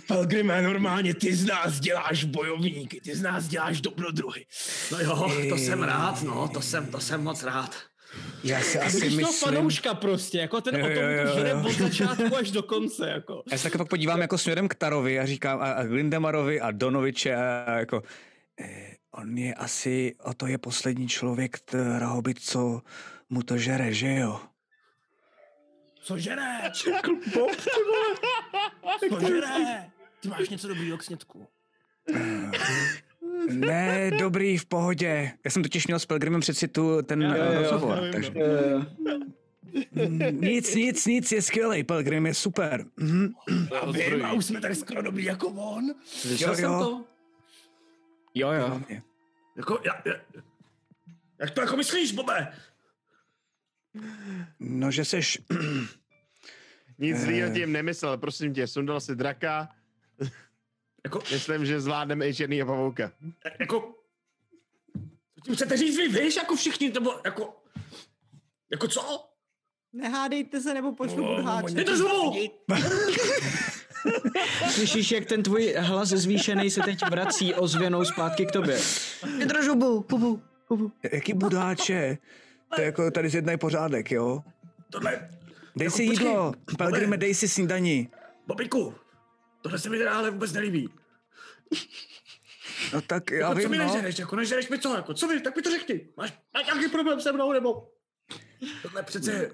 [laughs] Pelgrime, normálně ty z nás děláš bojovníky, ty z nás děláš dobrodruhy. No jo, to jsem rád, no, to jsem, to jsem moc rád. Já si asi Vidíš toho myslím... fanouška prostě, jako ten Jo, o tom jo, jo, žere od začátku až do konce, jako. Já se taky pak podívám jako směrem k Tarovi a říkám a, a Glindemarovi a Donoviče a jako eh, on je asi, o to je poslední člověk Rahobit, co mu to žere, že jo? Co žere? Čekl [laughs] Bob, ty vole. Co žere? Ty máš něco dobrýho k snědku. [laughs] Ne, dobrý, v pohodě. Já jsem totiž měl s Pelgrimem přeci tu ten Jo, jo, eh, jo, rozhovor, takže nic, nic, nic, je skvělý, Pelgrim je super. Mhm. A vím, a už jsme tak skoro dobrý jako on. Slyšel Jo, jsem jo. to? Jo, jo. Jako, já, já, jak to jako myslíš, Bobe? No, že seš... Nic Eh. zlýho tím nemyslel, prosím tě, sundal si draka. Jako, Myslím, že zvládneme i černýho pavouka. jako, co tím chcete říct vy, víš, jako všichni, nebo jako, jako co? Nehádejte se, nebo pošlu budháče. Je to znovu! [laughs] Slyšíš, jak ten tvůj hlas zvýšený se teď vrací ozvěnou zpátky k tobě. Vydrž hubu, hubu, hubu. Jaký budáče? To je jako tady zjednej pořádek, jo? Tohle, Dej Jako si počkej, jídlo, Pelgrime, dej si snídaní. Bobiku, tohle se mi teda ale vůbec nelíbí. No tak já Jako, co vím, mi no. nežereš, jako nežereš mi co, jako, co vy, tak mi to řekni. Máš, máš nějaký problém se mnou, nebo? Tohle přece,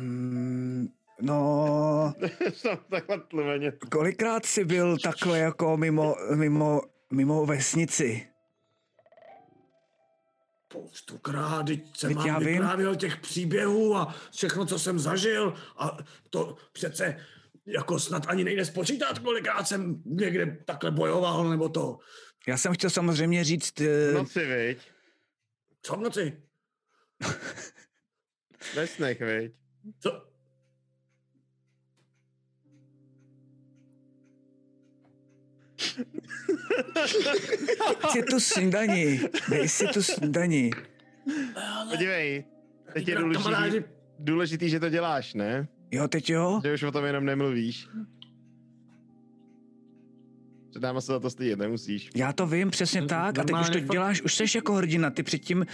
Um, no, [laughs] Jsem takhle tlumeně. kolikrát jsi byl takhle jako mimo, mimo, mimo vesnici? spoustukrát, teď jsem vám vím. vyprávěl těch příběhů a všechno, co jsem zažil a to přece jako snad ani nejde spočítat, kolikrát jsem někde takhle bojoval, nebo to. Já jsem chtěl samozřejmě říct, V eh, noci, viď? Co v noci? [laughs] Ve snech, viď? Co? si tu snídaní, dej si tu snídaní. Podívej, teď je důležitý, důležitý, že to děláš, ne? Jo, teď jo? Že už o tom jenom nemluvíš. Před náma se za to stydět nemusíš. Já to vím, přesně tak. A teď už to fakt- děláš, už seš jako hrdina. Ty předtím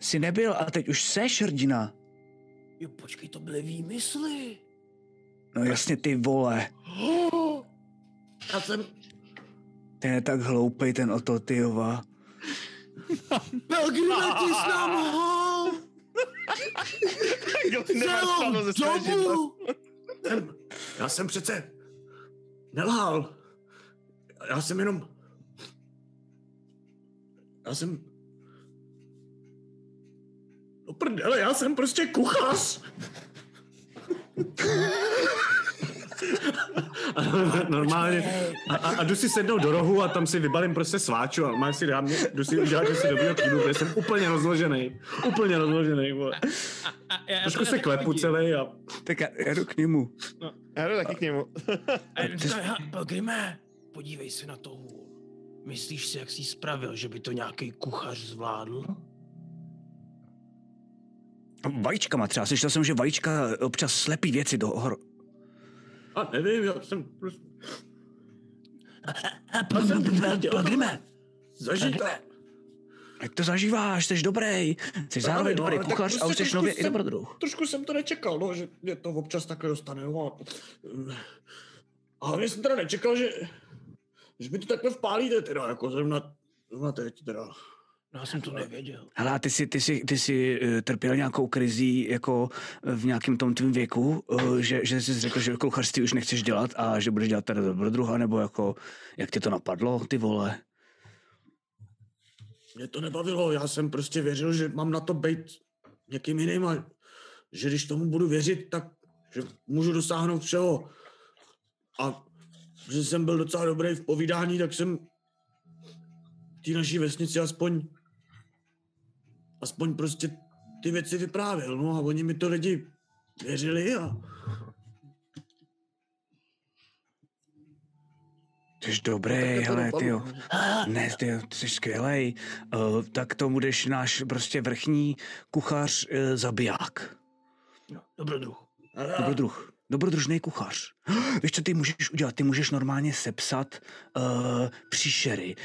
si nebyl a teď už seš hrdina. Jo, počkej, to byly výmysly. No jasně, ty vole. [gasps] Já jsem, Ten je tak hloupej, ten Oto, ty jova. Pelgrime, ty jsi nám celou dobu. jsem, já jsem přece nelhal. Já jsem jenom, já jsem, no prdele, já jsem prostě kuchař. A [laughs] normálně, a, a, a jdu si sednout do rohu a tam si vybalím prostě sváču a normálně si dám, jdu si udělat, že si dobrýho kýbu, protože jsem úplně rozložený, úplně rozložený, vole. A já, Trošku se klepu celý a Tak já, já jdu k němu. Já jdu taky k němu. [laughs] A "Hele, Pelgrime, podívej se na to hůl. Myslíš si, jak jsi spravil, že by to nějaký kuchař zvládl? Vajíčkama třeba. Slyšel jsem, že vajíčka občas slepí věci do hor. A nevím, já jsem prostě... Pelgrime, Zažít Jak to zažíváš, jsi dobrý. Jsi zároveň no, dobrý tak kuchař a prostě už jsi trošku nově i jsem- dobrodruh. Trošku jsem to nečekal, no, že mě to občas takhle dostane, no. A, a hlavně jsem teda nečekal, že, že mi to takhle vpálíte, teda, jako zrovna, zrovna teď, teda. No, já jsem to nevěděl. Hele, a ty jsi, ty jsi, ty jsi uh, trpěl nějakou krizí jako eh, v nějakém tom tvým věku, uh, že, že jsi řekl, že kuchařství už nechceš dělat a že budeš dělat teda dobrodruha, nebo jako, jak tě to napadlo, ty vole? Mě to nebavilo, já jsem prostě věřil, že mám na to být někým jiným a že když tomu budu věřit, tak že můžu dosáhnout všeho. A že jsem byl docela dobrý v povídání, tak jsem v té naší vesnici aspoň aspoň prostě ty věci vyprávěl, no a oni mi to lidi věřili a Jsi dobrý, hele, dopadlo. ty jo. Ne, ty, jo, ty jsi skvělej. Uh, tak to budeš náš prostě vrchní kuchař uh, zabiják. No, dobrodruh. Dobrodruh. Dobrodružný kuchař. [gasps] Víš, co ty můžeš udělat? Ty můžeš normálně sepsat uh, příšery.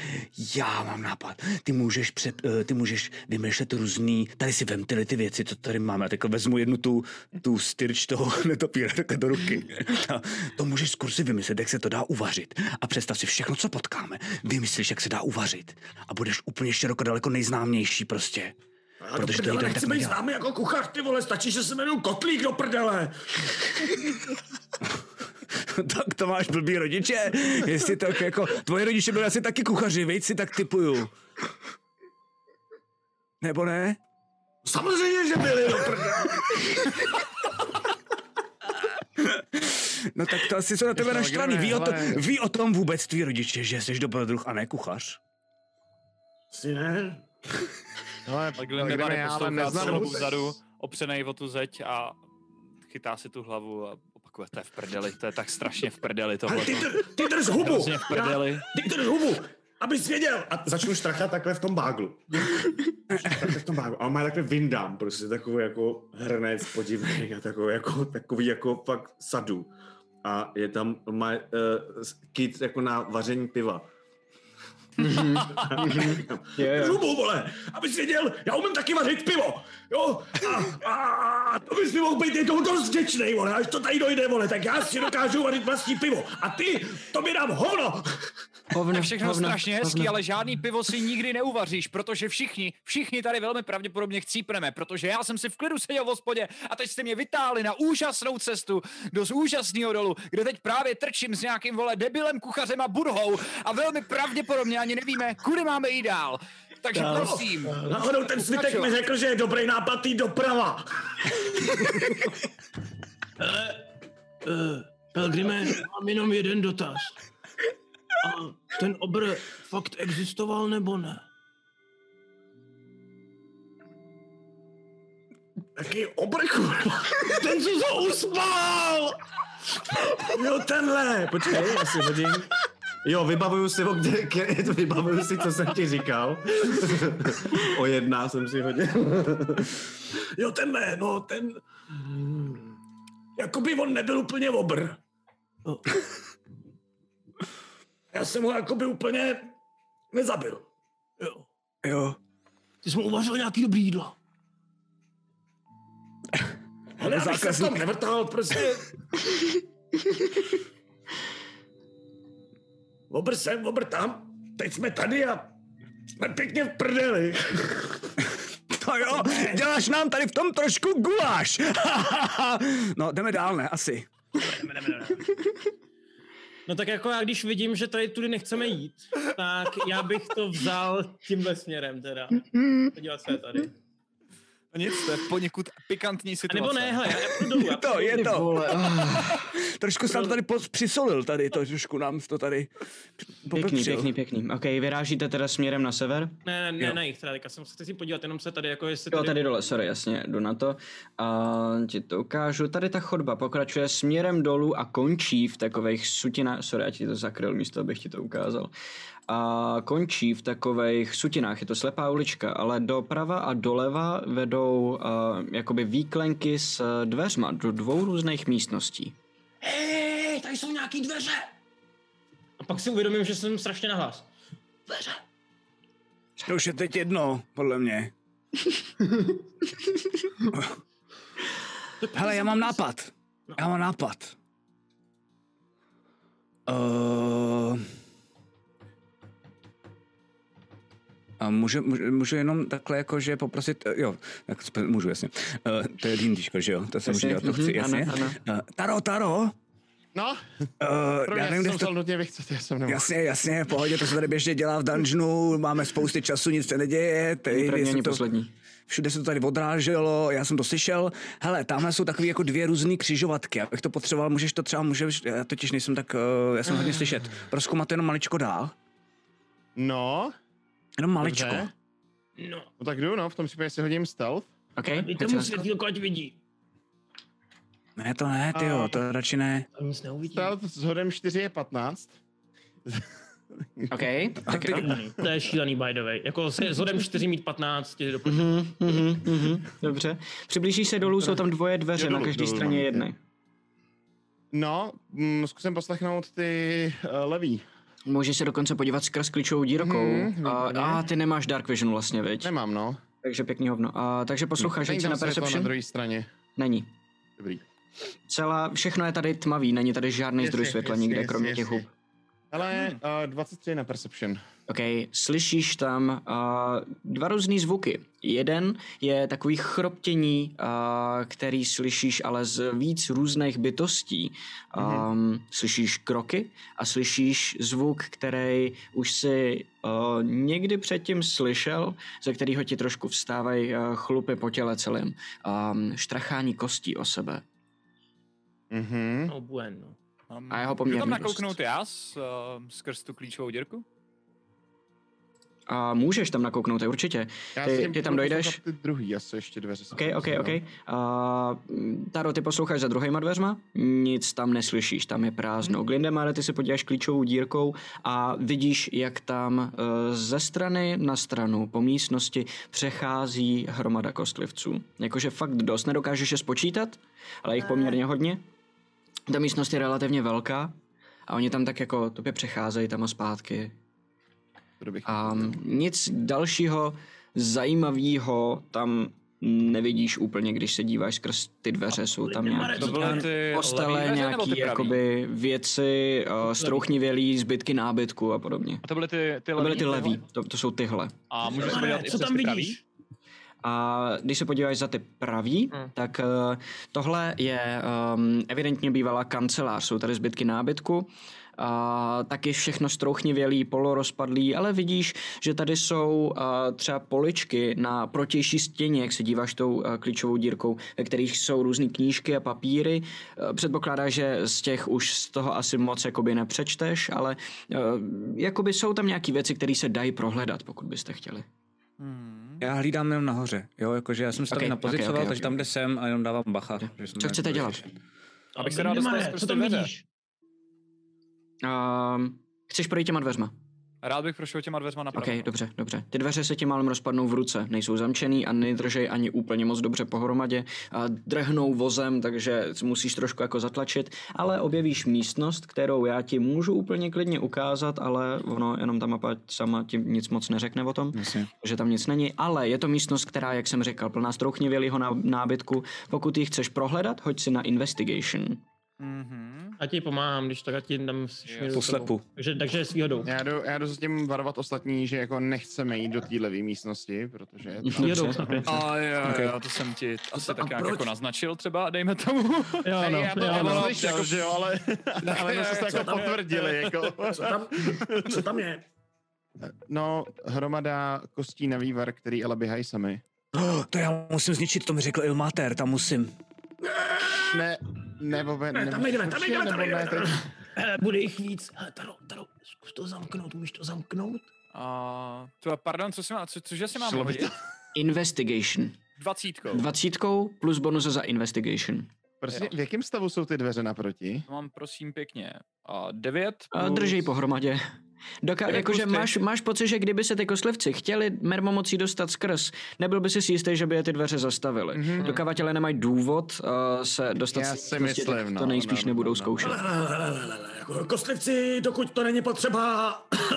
Já mám nápad. Ty můžeš, před, uh, ty můžeš vymýšlet různý, tady si vem tyhle ty věci, co tady máme. A teď vezmu jednu tu, tu styrč toho [laughs] netopíra do ruky. [laughs] To můžeš si vymyslet, jak se to dá uvařit. A představ si všechno, co potkáme. Vymyslíš, jak se dá uvařit. A budeš úplně široko daleko nejznámější prostě. Já Protože do to prdele nechci být známý jako kuchař, ty vole, stačí, že se jmenuji Kotlík do prdele. [laughs] tak to máš blbý rodiče. Jestli tak jako, tvoje rodiče byly asi taky kuchaři, viď si tak typuju. Nebo ne? Samozřejmě, že byli do prdele. No tak to asi jsou na tebe naštvaný. Ví o, to, ví o tom vůbec tví rodiče, že jsi dobrodruh a ne kuchař? Si ne? Glenn ale já já ale poslouchá vzadu, opřenej o tu zeď a chytá si tu hlavu a opakuje, to je v prdeli, to je tak strašně v prdeli tohle. Ty, dr, ty drž hubu. V prdeli. Já, ty drž hubu. Abys věděl. A začnu štrachat takhle v tom báglu. takhle v tom báglu. A on má takhle vyndám, prostě takový jako hrnec podivný a takový jako, takový jako fakt sadu. A je tam, má uh, kit jako na vaření piva. Je, Drž jo. hubu, vole, abys věděl, já umím taky vařit pivo, jo, a, a, a to bys mi mohl být jednou dost vděčnej, vole, až to tady dojde, vole, tak já si dokážu vařit vlastní pivo, a ty, to mi dám hovno, Hovno, všechno hovno, strašně hezký, hovno. ale žádný pivo si nikdy neuvaříš, protože všichni, všichni tady velmi pravděpodobně chcípneme, protože já jsem si v klidu seděl v hospodě a teď jste mě vytáhli na úžasnou cestu do z úžasného dolu, kde teď právě trčím s nějakým vole debilem, kuchařem a budhou a velmi pravděpodobně ani nevíme, kudy máme jít dál. Takže prosím, náhodou ten svitek mi řekl, že je dobrý nápad jít doprava. Uh, [laughs] Pelgrime, mám jenom jeden dotaz. A ten obr fakt existoval nebo ne? Taký obrku. Ten, co se uspal. Jo, tenhle. Počkej, já si hodím. Jo, vybavuju si, kde, kde, vybavuju si, co jsem ti říkal. o jedna jsem si hodil. jo, tenhle, no, ten... Jakoby on nebyl úplně obr. Já jsem ho jakoby úplně nezabil. Jo. Jo. Ty jsi mu uvařil nějaký dobrý jídlo. [laughs] Ale abych se v tom nevrtal, prostě. obr sem, obr tam. Teď jsme tady a jsme pěkně v prdeli. To [laughs] jo, děláš nám tady v tom trošku guláš. [laughs] no, jdeme dál, ne? Asi. No tak jako já když vidím, že tady tudy nechceme jít, tak já bych to vzal tímhle směrem teda. Podívat se tady. Nic, to je poněkud pikantní A situace. nebo ne, hele, já, já půjdu dolů. Já [laughs] To je to. Vole, [laughs] Trošku jsem to tady pos- přisolil tady, to trošku nám to tady pěkný, popepřil. pěkný, pěkný. Ok, vyrážíte teda směrem na sever? Ne, ne, ne, na jich teda, teďka jsem chci si podívat, jenom se tady, jako jestli Jo, tady... tady dole, sorry, jasně, jdu na to. A ti to ukážu. Tady ta chodba pokračuje směrem dolů a končí v takových sutinách. Sorry, já ti to zakryl místo, abych ti to ukázal. A končí v takových sutinách. Je to slepá ulička, ale doprava a doleva vedou uh, jakoby výklenky s dveřma do dvou různých místností. Hej, tady jsou nějaký dveře! A pak si uvědomím, že jsem strašně nahlas. Dveře! To už je teď jedno, podle mě. [laughs] Hele, já mám nápad. Já mám nápad. Uh... A můžu, můžu, můžu jenom takhle jakože poprosit, eh, jo, tak můžu, jasně. Uh, to je dýndíčko, že jo? To jsem můžu Jasně, dělat, to chci, mhm, jasně. ano, ano. Uh, taro, Taro, No, uh, pro já nevím, jsem to, nutně vychcet, já jsem nemohl. Jasně, jasně, v pohodě, to se tady běžně dělá v dungeonu, máme spousty času, nic se neděje, tady, První ani to, poslední. všude se to tady odráželo, já jsem to slyšel. Hele, tamhle jsou takové jako dvě různé křižovatky, abych to potřeboval, můžeš to třeba, můžeš, já totiž nejsem tak, uh, já jsem hodně slyšet. Proskoumat to jenom maličko dál, No, jenom maličko. dobře. No, No tak jdu, no, v tom případě si hodím stealth. Ok, dejte hoď si mu na to. světýlko, ať vidí. Ne, to ne, ty jo, to radši ne. A nic neuvidí. Stealth s hodem 4 je 15. Ok, [laughs] tak jo. To je šílený by the way. Jako s s hodem 4 mít 15 je doplň. Mhm, mhm, mhm, Dobře. Přiblížíš se dolů, jsou tam dvoje dveře Jo, na dolů, každé dolů straně mám, jedné. No, mm, zkusím poslechnout ty uh, levý. Můžeš se dokonce podívat skrz klíčovou dírkou. Mhm, a, a ty nemáš Dark Vision vlastně, viď? Nemám, no. Takže pěkný hovno. A, takže Není více tam na světlo na Perception? druhé straně. Není. Dobrý. Celá, všechno je tady tmavý, není tady žádný Yes, zdroj světla yes, nikde, yes, kromě yes, těch hub. Ale uh, 23 na Perception. OK, slyšíš tam uh, dva různý zvuky. Jeden je takový chroptění, uh, který slyšíš ale z víc různých bytostí. Um, Slyšíš kroky a slyšíš zvuk, který už si uh, někdy předtím slyšel, ze kterého ti trošku vstávají uh, chlupy po těle celém. Um, štrachání kostí o sebe. Mhm. No bueno. Um, A jeho Můžu poměrně tam dost. nakouknout já s, uh, skrz tu klíčovou dírku? A můžeš tam nakouknout, určitě. Já Ty- tím ty tam dojdeš? Ty druhý, já se ještě dveře. OK, OK, OK. Uh, Taro, ty posloucháš za druhýma dveřma? Nic tam neslyšíš, tam je prázdno. Glindemare, ty se podíváš klíčovou dírkou a vidíš, jak tam uh, ze strany na stranu po místnosti přechází hromada kostlivců. Jakože fakt dost, nedokážeš je spočítat, ale jich poměrně hodně. Ta místnost je relativně velká a oni tam tak jako tobě přecházejí tam a zpátky. A nic dalšího zajímavého tam nevidíš úplně, když se díváš skrz ty dveře, jsou tam nějaké To byly ty postele, levý pravý? jakoby věci, uh, strouchnivělý, zbytky nábytku a podobně. A to byly ty, ty To byly ty levý, to, to jsou tyhle. A můžu se podívat co tam vidíš? A když se podíváš za ty pravý, Hmm. tak uh, tohle je um, evidentně bývalá kancelář. Jsou tady zbytky nábytku, a taky všechno strouchnivělý, polorozpadlý, ale vidíš, že tady jsou uh, třeba poličky na protější stěně, jak se díváš tou uh, klíčovou dírkou, ve kterých jsou různé knížky a papíry. Uh, předpokládá, že z těch už z toho asi moc jakoby nepřečteš, ale uh, jakoby jsou tam nějaké věci, které se dají prohledat, pokud byste chtěli. Hmm. Já hlídám jenom nahoře, jo, jakože já jsem se Ok, tady napozicoval, ok, ok, takže ok. tam, kde jsem a jenom dávám bacha. že jsem Co chcete dělat? Abych se dál dostal skrz co tam vidíš? Um, chceš projít těma dveřma? Rád bych prošel těma dveřma napravo. OK, dobře, dobře. Ty dveře se ti málem rozpadnou v ruce, nejsou zamčený a nedržej ani úplně moc dobře pohromadě. A drhnou vozem, takže musíš trošku jako zatlačit, ale objevíš místnost, kterou já ti můžu úplně klidně ukázat, ale ono jenom ta mapa sama ti nic moc neřekne o tom, Jasně. že tam nic není, ale je to místnost, která, jak jsem říkal, plná strouchnivělýho ná- nábytku. Pokud ji chceš prohledat, hoď si na investigation. Mhm. A ti pomáhám, když tak a ti dám směru Po s tebou. slepu. Takže, takže s výhodou. Já jdu, já jdu s tím varovat ostatní, že jako nechceme jít do té levé místnosti, protože je tam... Výhodou snad. [laughs] A jo, Ok. jo, to jsem ti asi a tak nějak jako naznačil třeba, dejme tomu. [laughs] Jo, no, já to, jo, já no. to slyšel, že jo, ale, [laughs] ale my jsme to jako potvrdili, jako. Co tam, co tam je? No, hromada kostí na vývar, který ale běhají sami. Oh, [gasps] to já musím zničit, to mi řekl Ilmater, tam musím. Ne, ne, Bobe, Ne, ne, tam jdeme, tam jdeme, tam nebo jdeme. ne, teď- Hele, [laughs] bude jich víc. Hele, Taro, Taro, zkus to zamknout, umíš to zamknout? A to, pardon, co si má, co, cože si mám hodit? Investigation. Dvacítkou. Dvacítkou plus bonus za investigation. Prostě, v jakém stavu jsou ty dveře naproti? To mám prosím pěkně. A devět A plus... držej pohromadě. Doka- jakože máš, máš pocit, že kdyby se ty koslivci chtěli mermomocí dostat skrz, nebyl by si jistý, že by je ty dveře zastavily. Mm-hmm. Dokavatele nemají důvod uh, se dostat Já s- si prostě, myslím, to no, nejspíš no, no, nebudou no. zkoušet. Hele, hele, jako Kostlivci, dokud to není potřeba,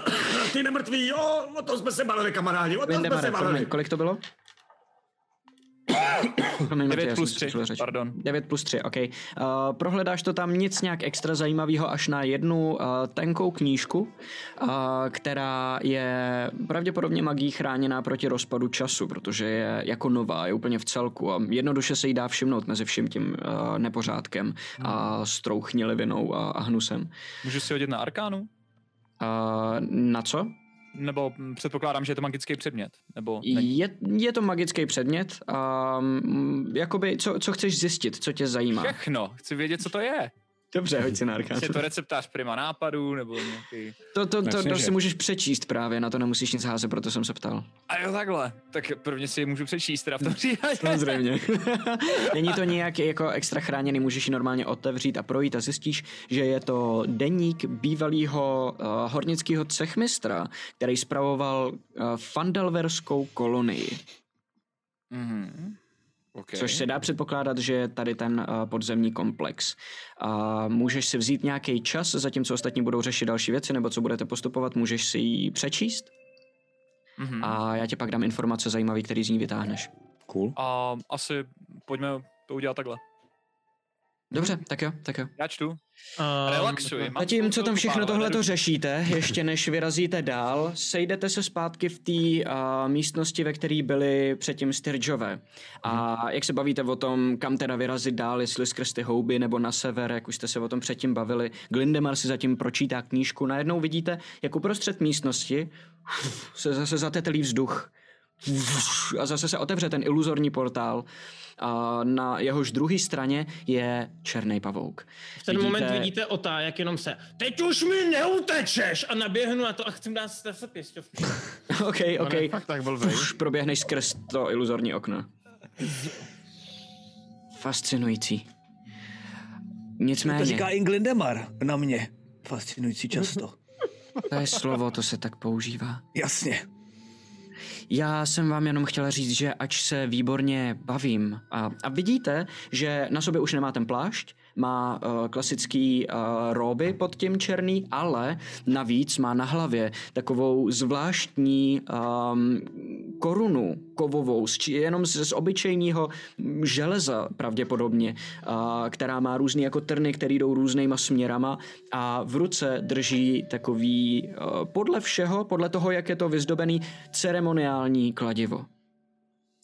[coughs] ty nemrtví, jo, o tom jsme se bavili, kamarádi, o tom jsme se bavili. kolik to bylo? Promiň, Matěj, Devět já plus jsem tři, přešel řeč. pardon. 9 plus 3, OK. Uh, prohledáš to tam nic nějak extra zajímavého až na jednu uh, tenkou knížku, uh, která je pravděpodobně magií chráněná proti rozpadu času, protože je jako nová, je úplně v celku a jednoduše se jí dá všimnout mezi vším tím uh, nepořádkem a strouchnilivinou a, a hnusem. Můžu si hodit na arkánu? Uh, na co? Nebo předpokládám, že je to magický předmět? Nebo není? Je, je to magický předmět. Um, jakoby, co, co chceš zjistit, co tě zajímá? Všechno, chci vědět, co to je. Dobře, hoď si na arkán. Je to receptář prima nápadů, nebo nějaký... To, to, to, to že. si můžeš přečíst právě, na to nemusíš nic házet, proto jsem se ptal. A jo, takhle. Tak prvně si je můžu přečíst teda v tom případě. Samozřejmě. [laughs] Není to nějak jako extra chráněný, můžeš ji normálně otevřít a projít a zjistíš, že je to deník bývalého uh, hornického cechmistra, který spravoval uh, Fandalverskou kolonii. Mhm. Okay. Což se dá předpokládat, že je tady ten uh, podzemní komplex. Uh, můžeš si vzít nějaký čas, zatímco ostatní budou řešit další věci, nebo co budete postupovat, můžeš si ji přečíst Mhm. a já ti pak dám informace zajímavé, který z ní vytáhneš. Cool. A asi pojďme to udělat takhle. Dobře, tak jo, tak jo. Já čtu. Um, Relaxuj. mám Zatím, co spoustu tam všechno tohle to řešíte, ještě než vyrazíte dál, sejdete se zpátky v té uh, místnosti, ve které byli předtím Sturgeové. A jak se bavíte o tom, kam teda vyrazit dál, jestli skrz ty houby nebo na sever, jak už jste se o tom předtím bavili. Glindemar si zatím pročítá knížku. Najednou vidíte, jak uprostřed místnosti se zase zatetelí vzduch. A zase se otevře ten iluzorní portál. A na jehož druhé straně je černý pavouk. v ten moment vidíte Ota, jak jenom se Teď už mi neutečeš! A naběhnu na to a chci dát zase pěstovky. [laughs] OK, On OK. fakt tak. Už proběhneš skrz to iluzorní okno. Fascinující. To Nicméně, říká i Glindemar na mě. Fascinující často. to je slovo, to se tak používá. Jasně. Já jsem vám jenom chtěla říct, že ač se výborně bavím a, a vidíte, že na sobě už nemá ten plášť, má uh, klasický uh, róby pod tím černý, ale navíc má na hlavě takovou zvláštní um, korunu kovovou, jenom z, z obyčejného mm, železa pravděpodobně, uh, která má různý jako trny, které jdou různýma směrama a v ruce drží takový, uh, podle všeho, podle toho, jak je to vyzdobený, ceremoniální kladivo.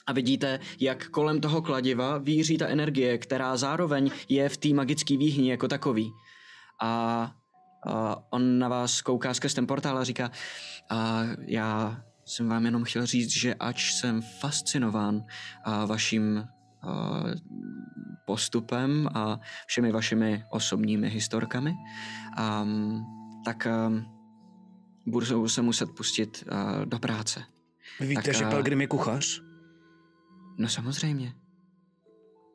A vidíte, jak kolem toho kladiva víří ta energie, která zároveň je v té magické výhni jako takový. A, a on na vás kouká skrz ten portál a říká, a já jsem vám jenom chtěl říct, že ač jsem fascinován a vaším a, postupem a všemi vašimi osobními historkami, a, tak a, budu se muset pustit a, do práce. Vy víte, Tak, že Pelgrim je kuchař? No samozřejmě.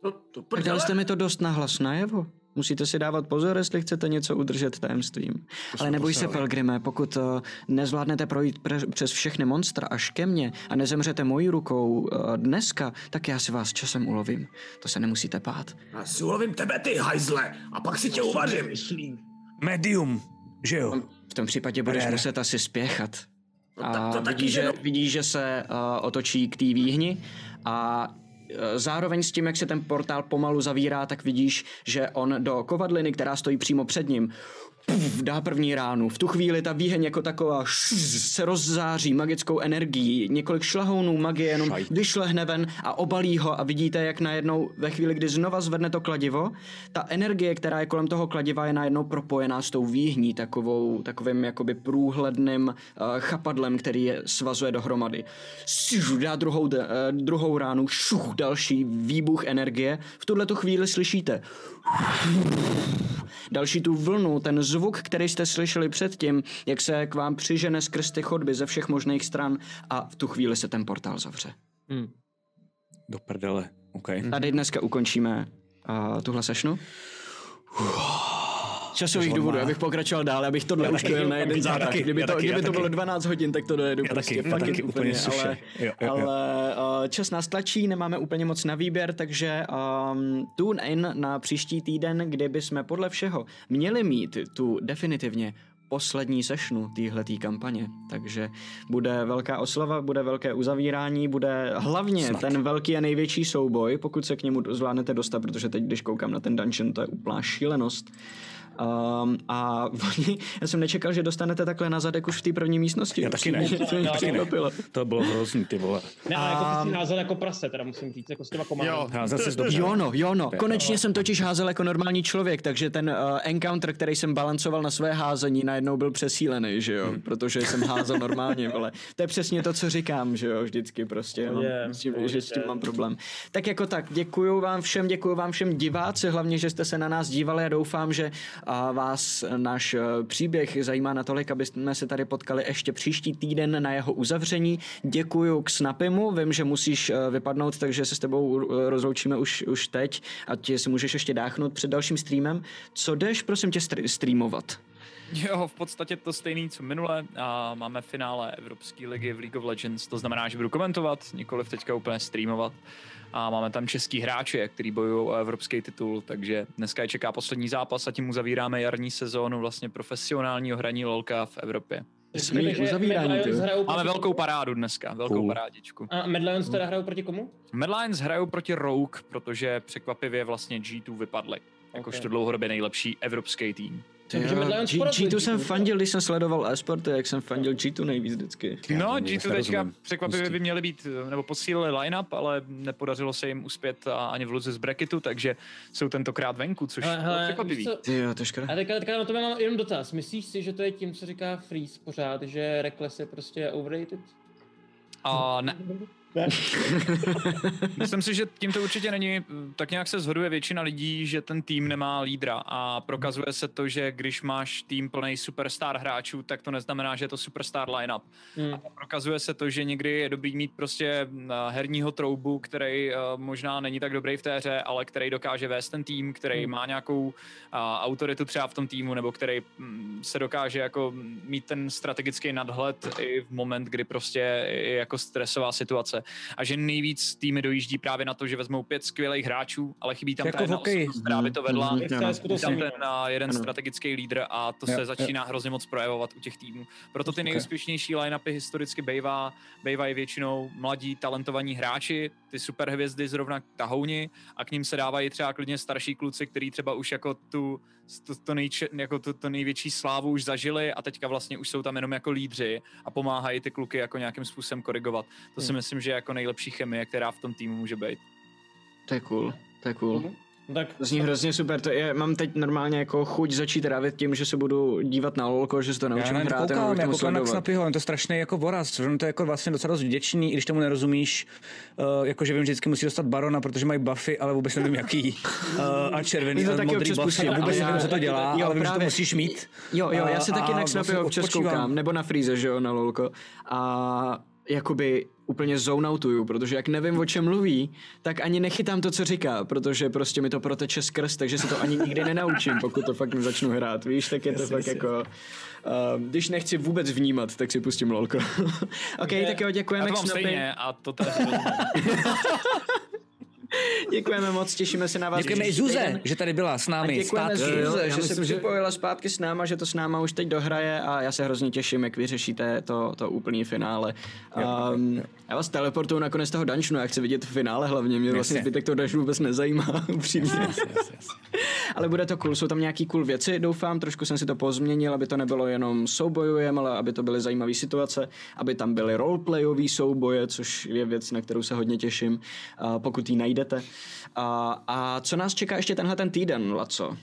To, to Tak dali jste mi to dost nahlas najevo. Musíte si dávat pozor, jestli chcete něco udržet tajemstvím. Ale neboj se, Pelgrime, pokud uh, nezvládnete projít pre- přes všechny monstra až ke mně a nezemřete mojí rukou uh, dneska, tak já si vás časem ulovím. To se nemusíte pát. Já si ulovím tebe, ty hajzle, a pak si tě uvařím. Medium, že jo? V tom případě budeš Rare. muset asi spěchat. A tak to taky, vidí, že že, no. vidí, že se uh, otočí k té výhni a uh, zároveň s tím, jak se ten portál pomalu zavírá, tak vidíš, že on do kovadliny, která stojí přímo před ním, puf, dá první ránu. V tu chvíli ta výheň jako taková šš, se rozzáří magickou energií. Několik šlahounů magie jenom vyšlehne ven a obalí ho a vidíte, jak najednou ve chvíli, kdy znova zvedne to kladivo, ta energie, která je kolem toho kladiva, je najednou propojená s tou výhní, takovou, takovým jakoby průhledným uh, chapadlem, který je svazuje dohromady. Sižu, dá druhou, uh, druhou ránu, šuch, další výbuch energie. V tuhle tu chvíli slyšíte další tu vlnu, ten zvuk, který jste slyšeli předtím, jak se k vám přižene skrz ty chodby ze všech možných stran a v tu chvíli se ten portál zavře. Do prdele. OK. Tady dneska ukončíme uh, tuhle sešnu. Z časových důvodů, abych pokračoval dál, abych tohle Já už dojel na jeden zádak. Kdyby to, taky, kdyby to taky. bylo 12 hodin, tak to dojedu Já prostě taky, fucking taky úplně suše. ale, Jo, jo, jo. ale uh, čas nás tlačí, nemáme úplně moc na výběr, takže um, tune in na příští týden, kdy bychom podle všeho měli mít tu definitivně poslední sešnu téhletý kampaně. Takže bude velká oslava, bude velké uzavírání, bude hlavně Snad. ten velký a největší souboj, pokud se k němu zvládnete dostat, protože teď, když koukám na ten dungeon, to je úplná šílenost. Um, a [laughs] oni, já jsem nečekal, že dostanete takhle na zadek už v té první místnosti. Já taky ne. To mě taky ne. překvapilo. To bylo hrozný, ty vole. Ne, ale jako ty jsi házel jako prase, teda musím říct, jako s těma komandami. Jo, Já zase dobře. Jo no, jo no. Konečně jsem totiž házel jako normální člověk, takže ten uh, encounter, který jsem balancoval na své házení, najednou byl přesílený, že jo? Protože jsem házel normálně, vole. To je přesně to, co říkám, že jo? Vždycky prostě. Mám, Je, s tím, je, že s tím mám problém. Tak jako tak, děkuju vám všem, děkuju vám všem diváci, hlavně, že jste se na nás dívali a doufám, že uh, vás náš uh, příběh zajímá natolik, aby jsme se tady potkali ještě příští týden na jeho uzavření. Děkuju k Snapimu, vím, že musíš uh, vypadnout, takže se s tebou uh, rozloučíme už, už teď a ti si můžeš ještě dáchnout před dalším streamem. Co jdeš, prosím tě, str- streamovat? Jo, v podstatě to stejný, co minule. A máme finále Evropské ligy v League of Legends, to znamená, že budu komentovat, nikoliv teďka úplně streamovat. A máme tam český hráče, který bojují o evropský titul, takže dneska je čeká poslední zápas a tím uzavíráme jarní sezónu vlastně profesionálního hraní LoLka v Evropě. Jsme uzavírání, Máme velkou parádu dneska, velkou Cool. parádičku. A Mad Lions teda hrajou proti komu? Mad Lions hrajou proti Rogue, protože překvapivě vlastně G2 vypadly. Jakožto Ok. dlouhodobě nejlepší evropský tým. Takže Mad Lions porazili G2 jsem G2. fandil, když jsem sledoval e-sporty, jak jsem fandil G2 nejvíc vždycky. No, tomu G2 vůbec teďka překvapivě by měli být, nebo posílili line-up, ale nepodařilo se jim uspět a- ani v luzi z bracketu, takže jsou tentokrát venku, což Hele, je překvapivý. Ty jo, to škoda. A teďka, teďka na to mám jenom dotaz. Myslíš si, že to je tím, co říká Freeze pořád, že Reckless je prostě overrated? A ne, [laughs] Myslím si, že tím to určitě není. Tak nějak se zhoduje většina lidí, že ten tým nemá lídra a prokazuje se to, že když máš tým plný superstar hráčů, tak to neznamená, že je to superstar lineup. Hmm. A prokazuje se to, že někdy je dobrý mít prostě eh, herního troubu, který eh, možná není tak dobrý v té hře, ale který dokáže vést ten tým, který má nějakou a, autoritu třeba v tom týmu, nebo který mm, se dokáže jako mít ten strategický nadhled i v moment, kdy prostě je jako stresová situace. A že nejvíc týmy dojíždí právě na to, že vezmou pět skvělých hráčů, ale chybí tam Jako ta jedna osobnost, která by to vedla. Chybí tam ten a, jeden Ano. strategický lídr a to Jo, se jo. začíná hrozně moc projevovat u těch týmů. Proto ty nejúspěšnější line-upy historicky bejvá, bejvají většinou mladí, talentovaní hráči, ty superhvězdy zrovna tahouni a k ním se dávají třeba klidně starší kluci, kteří třeba už jako tu to, to, nejče, jako to, to největší slávu už zažili a teďka vlastně už jsou tam jenom jako lídři a pomáhají ty kluky jako nějakým způsobem korigovat. To si myslím, že je jako nejlepší chemie, která v tom týmu může být. To je cool, to je cool. No Tak To zní hrozně super, to je, mám teď normálně jako chuť začít trávit tím, že se budu dívat na LOLko, že se to Já naučím na ně hrát, koukám, já koukám na. Xnapyho, on to strašný jako voraz, on to je jako vlastně docela dost vděčný, i když tomu nerozumíš, uh, jakože vím, že vždycky musí dostat barona, protože mají buffy, ale vůbec nevím jaký. Uh, [laughs] a červený to a taky modrý občas buffy, a vůbec ale nevím, já- co to dělá, jo, ale vím, že to musíš mít. Jo, jo, já se taky na Xnapy vlastně občas koukám, nebo na Freeze, že jo, na LOLko. A jakoby úplně zone outuju, protože jak nevím, o čem mluví, tak ani nechytám to, co říká, protože prostě mi to proteče skrz, takže se to ani nikdy nenaučím, pokud to fakt začnu hrát, víš, tak je to fakt jako... Uh, když nechci vůbec vnímat, tak si pustím LOLko. [laughs] OK, tak jo, děkujeme to mám stejně a to teda [laughs] [laughs] Děkujeme moc, těšíme se na vás. Děkujeme i Zuze, týden. že tady byla s A námi děkujeme zpátky. Zuze, Jo, jo, že se myslím, že- připojila zpátky s náma, že to s náma už teď dohraje a já se hrozně těším, jak vyřešíte to, to úplný finále. Um, já vás teleportuju nakonec toho dungeonu, já chci vidět finále hlavně, mě vlastně Jasně. zbytek toho dungeonu vůbec nezajímá, [laughs] upřímně. Yes, yes, yes. Ale bude to cool, jsou tam nějaký cool věci, doufám, trošku jsem si to pozměnil, aby to nebylo jenom soubojujem, ale aby to byly zajímavé situace, aby tam byly roleplayové souboje, což je věc, na kterou se hodně těším, a pokud ji najdete. A, a co nás čeká ještě tenhle ten týden, Laco?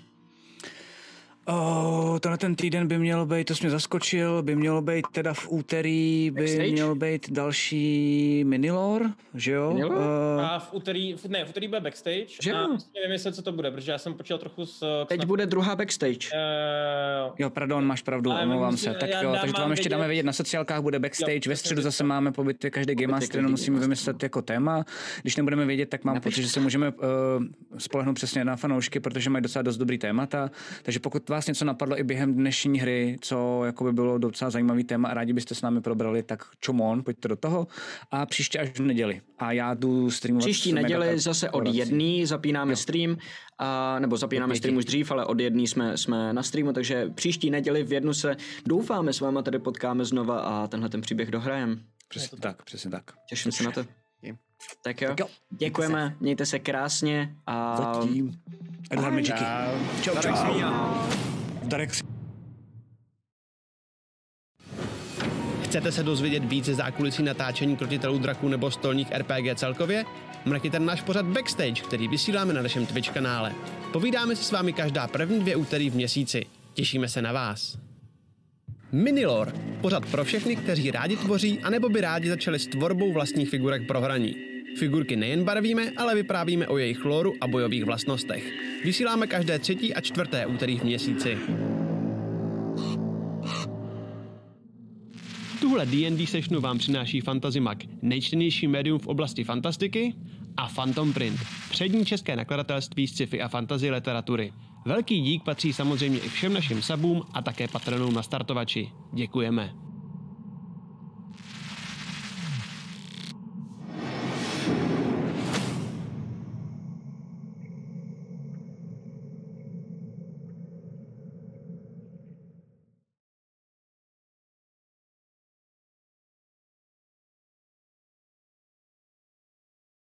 Oh, tenhle ten týden by měl být, to jsi mě zaskočil, by mělo být teda v úterý, by Backstage? měl být další minilor, že jo? Minilor? Eh, A v úterý, v, ne, v úterý bude backstage Že a jo? musíme vymyslet, co to bude, protože já jsem počítal trochu s... Teď bude druhá backstage. Uh, Jo, pardon, máš pravdu, omlouvám se. Tak jo, takže to vám ještě dáme vědět. na sociálkách, bude backstage, Jo, ve středu zase máme pobyty každý Game Master, Game musíme vymyslet jako téma. Když nebudeme vědět, tak mám pocit, že se můžeme uh, spolehnout přesně na fanoušky, protože mají docela dost dobrý témata. Takže pokud vás něco napadlo i během dnešní hry, co jako by bylo docela zajímavý téma a rádi byste s námi probrali, tak come on, pojďte do toho. A příště až v neděli. A já jdu streamovat. Příští neděli Megatar- zase od jedný zapínáme stream, a, nebo zapínáme pěti. stream už dřív, ale od jedný jsme, jsme na streamu, takže příští neděli v jednu se doufáme s váma tady potkáme znova a tenhle ten příběh dohrajem. Přesně tak, přesně tak. Těším se na to. Tak jo, Tak jo, děkujeme, mějte se krásně a Zatím. Eduard Magiky. Čau, čau. Darek Chcete se dozvědět víc ze zákulisí natáčení krotitelů draků nebo stolních RPG celkově? Mrkněte na náš pořad Backstage, který vysíláme na našem Twitch kanále. Povídáme si s vámi každá první dvě úterý v měsíci. Těšíme se na vás. Minilor. Pořad pro všechny, kteří rádi tvoří, anebo by rádi začali s tvorbou vlastních figurek pro hraní. Figurky nejen barvíme, ale vyprávíme o jejich lóru a bojových vlastnostech. Vysíláme každé třetí a čtvrté úterý v měsíci. Tuhle D&D sessionu vám přináší Fantasy Mag, nejčtenější médium v oblasti fantastiky, a Phantom Print, přední české nakladatelství sci-fi a fantasy literatury. Velký dík patří samozřejmě i všem našim sabům a také patronům na startovači. Děkujeme.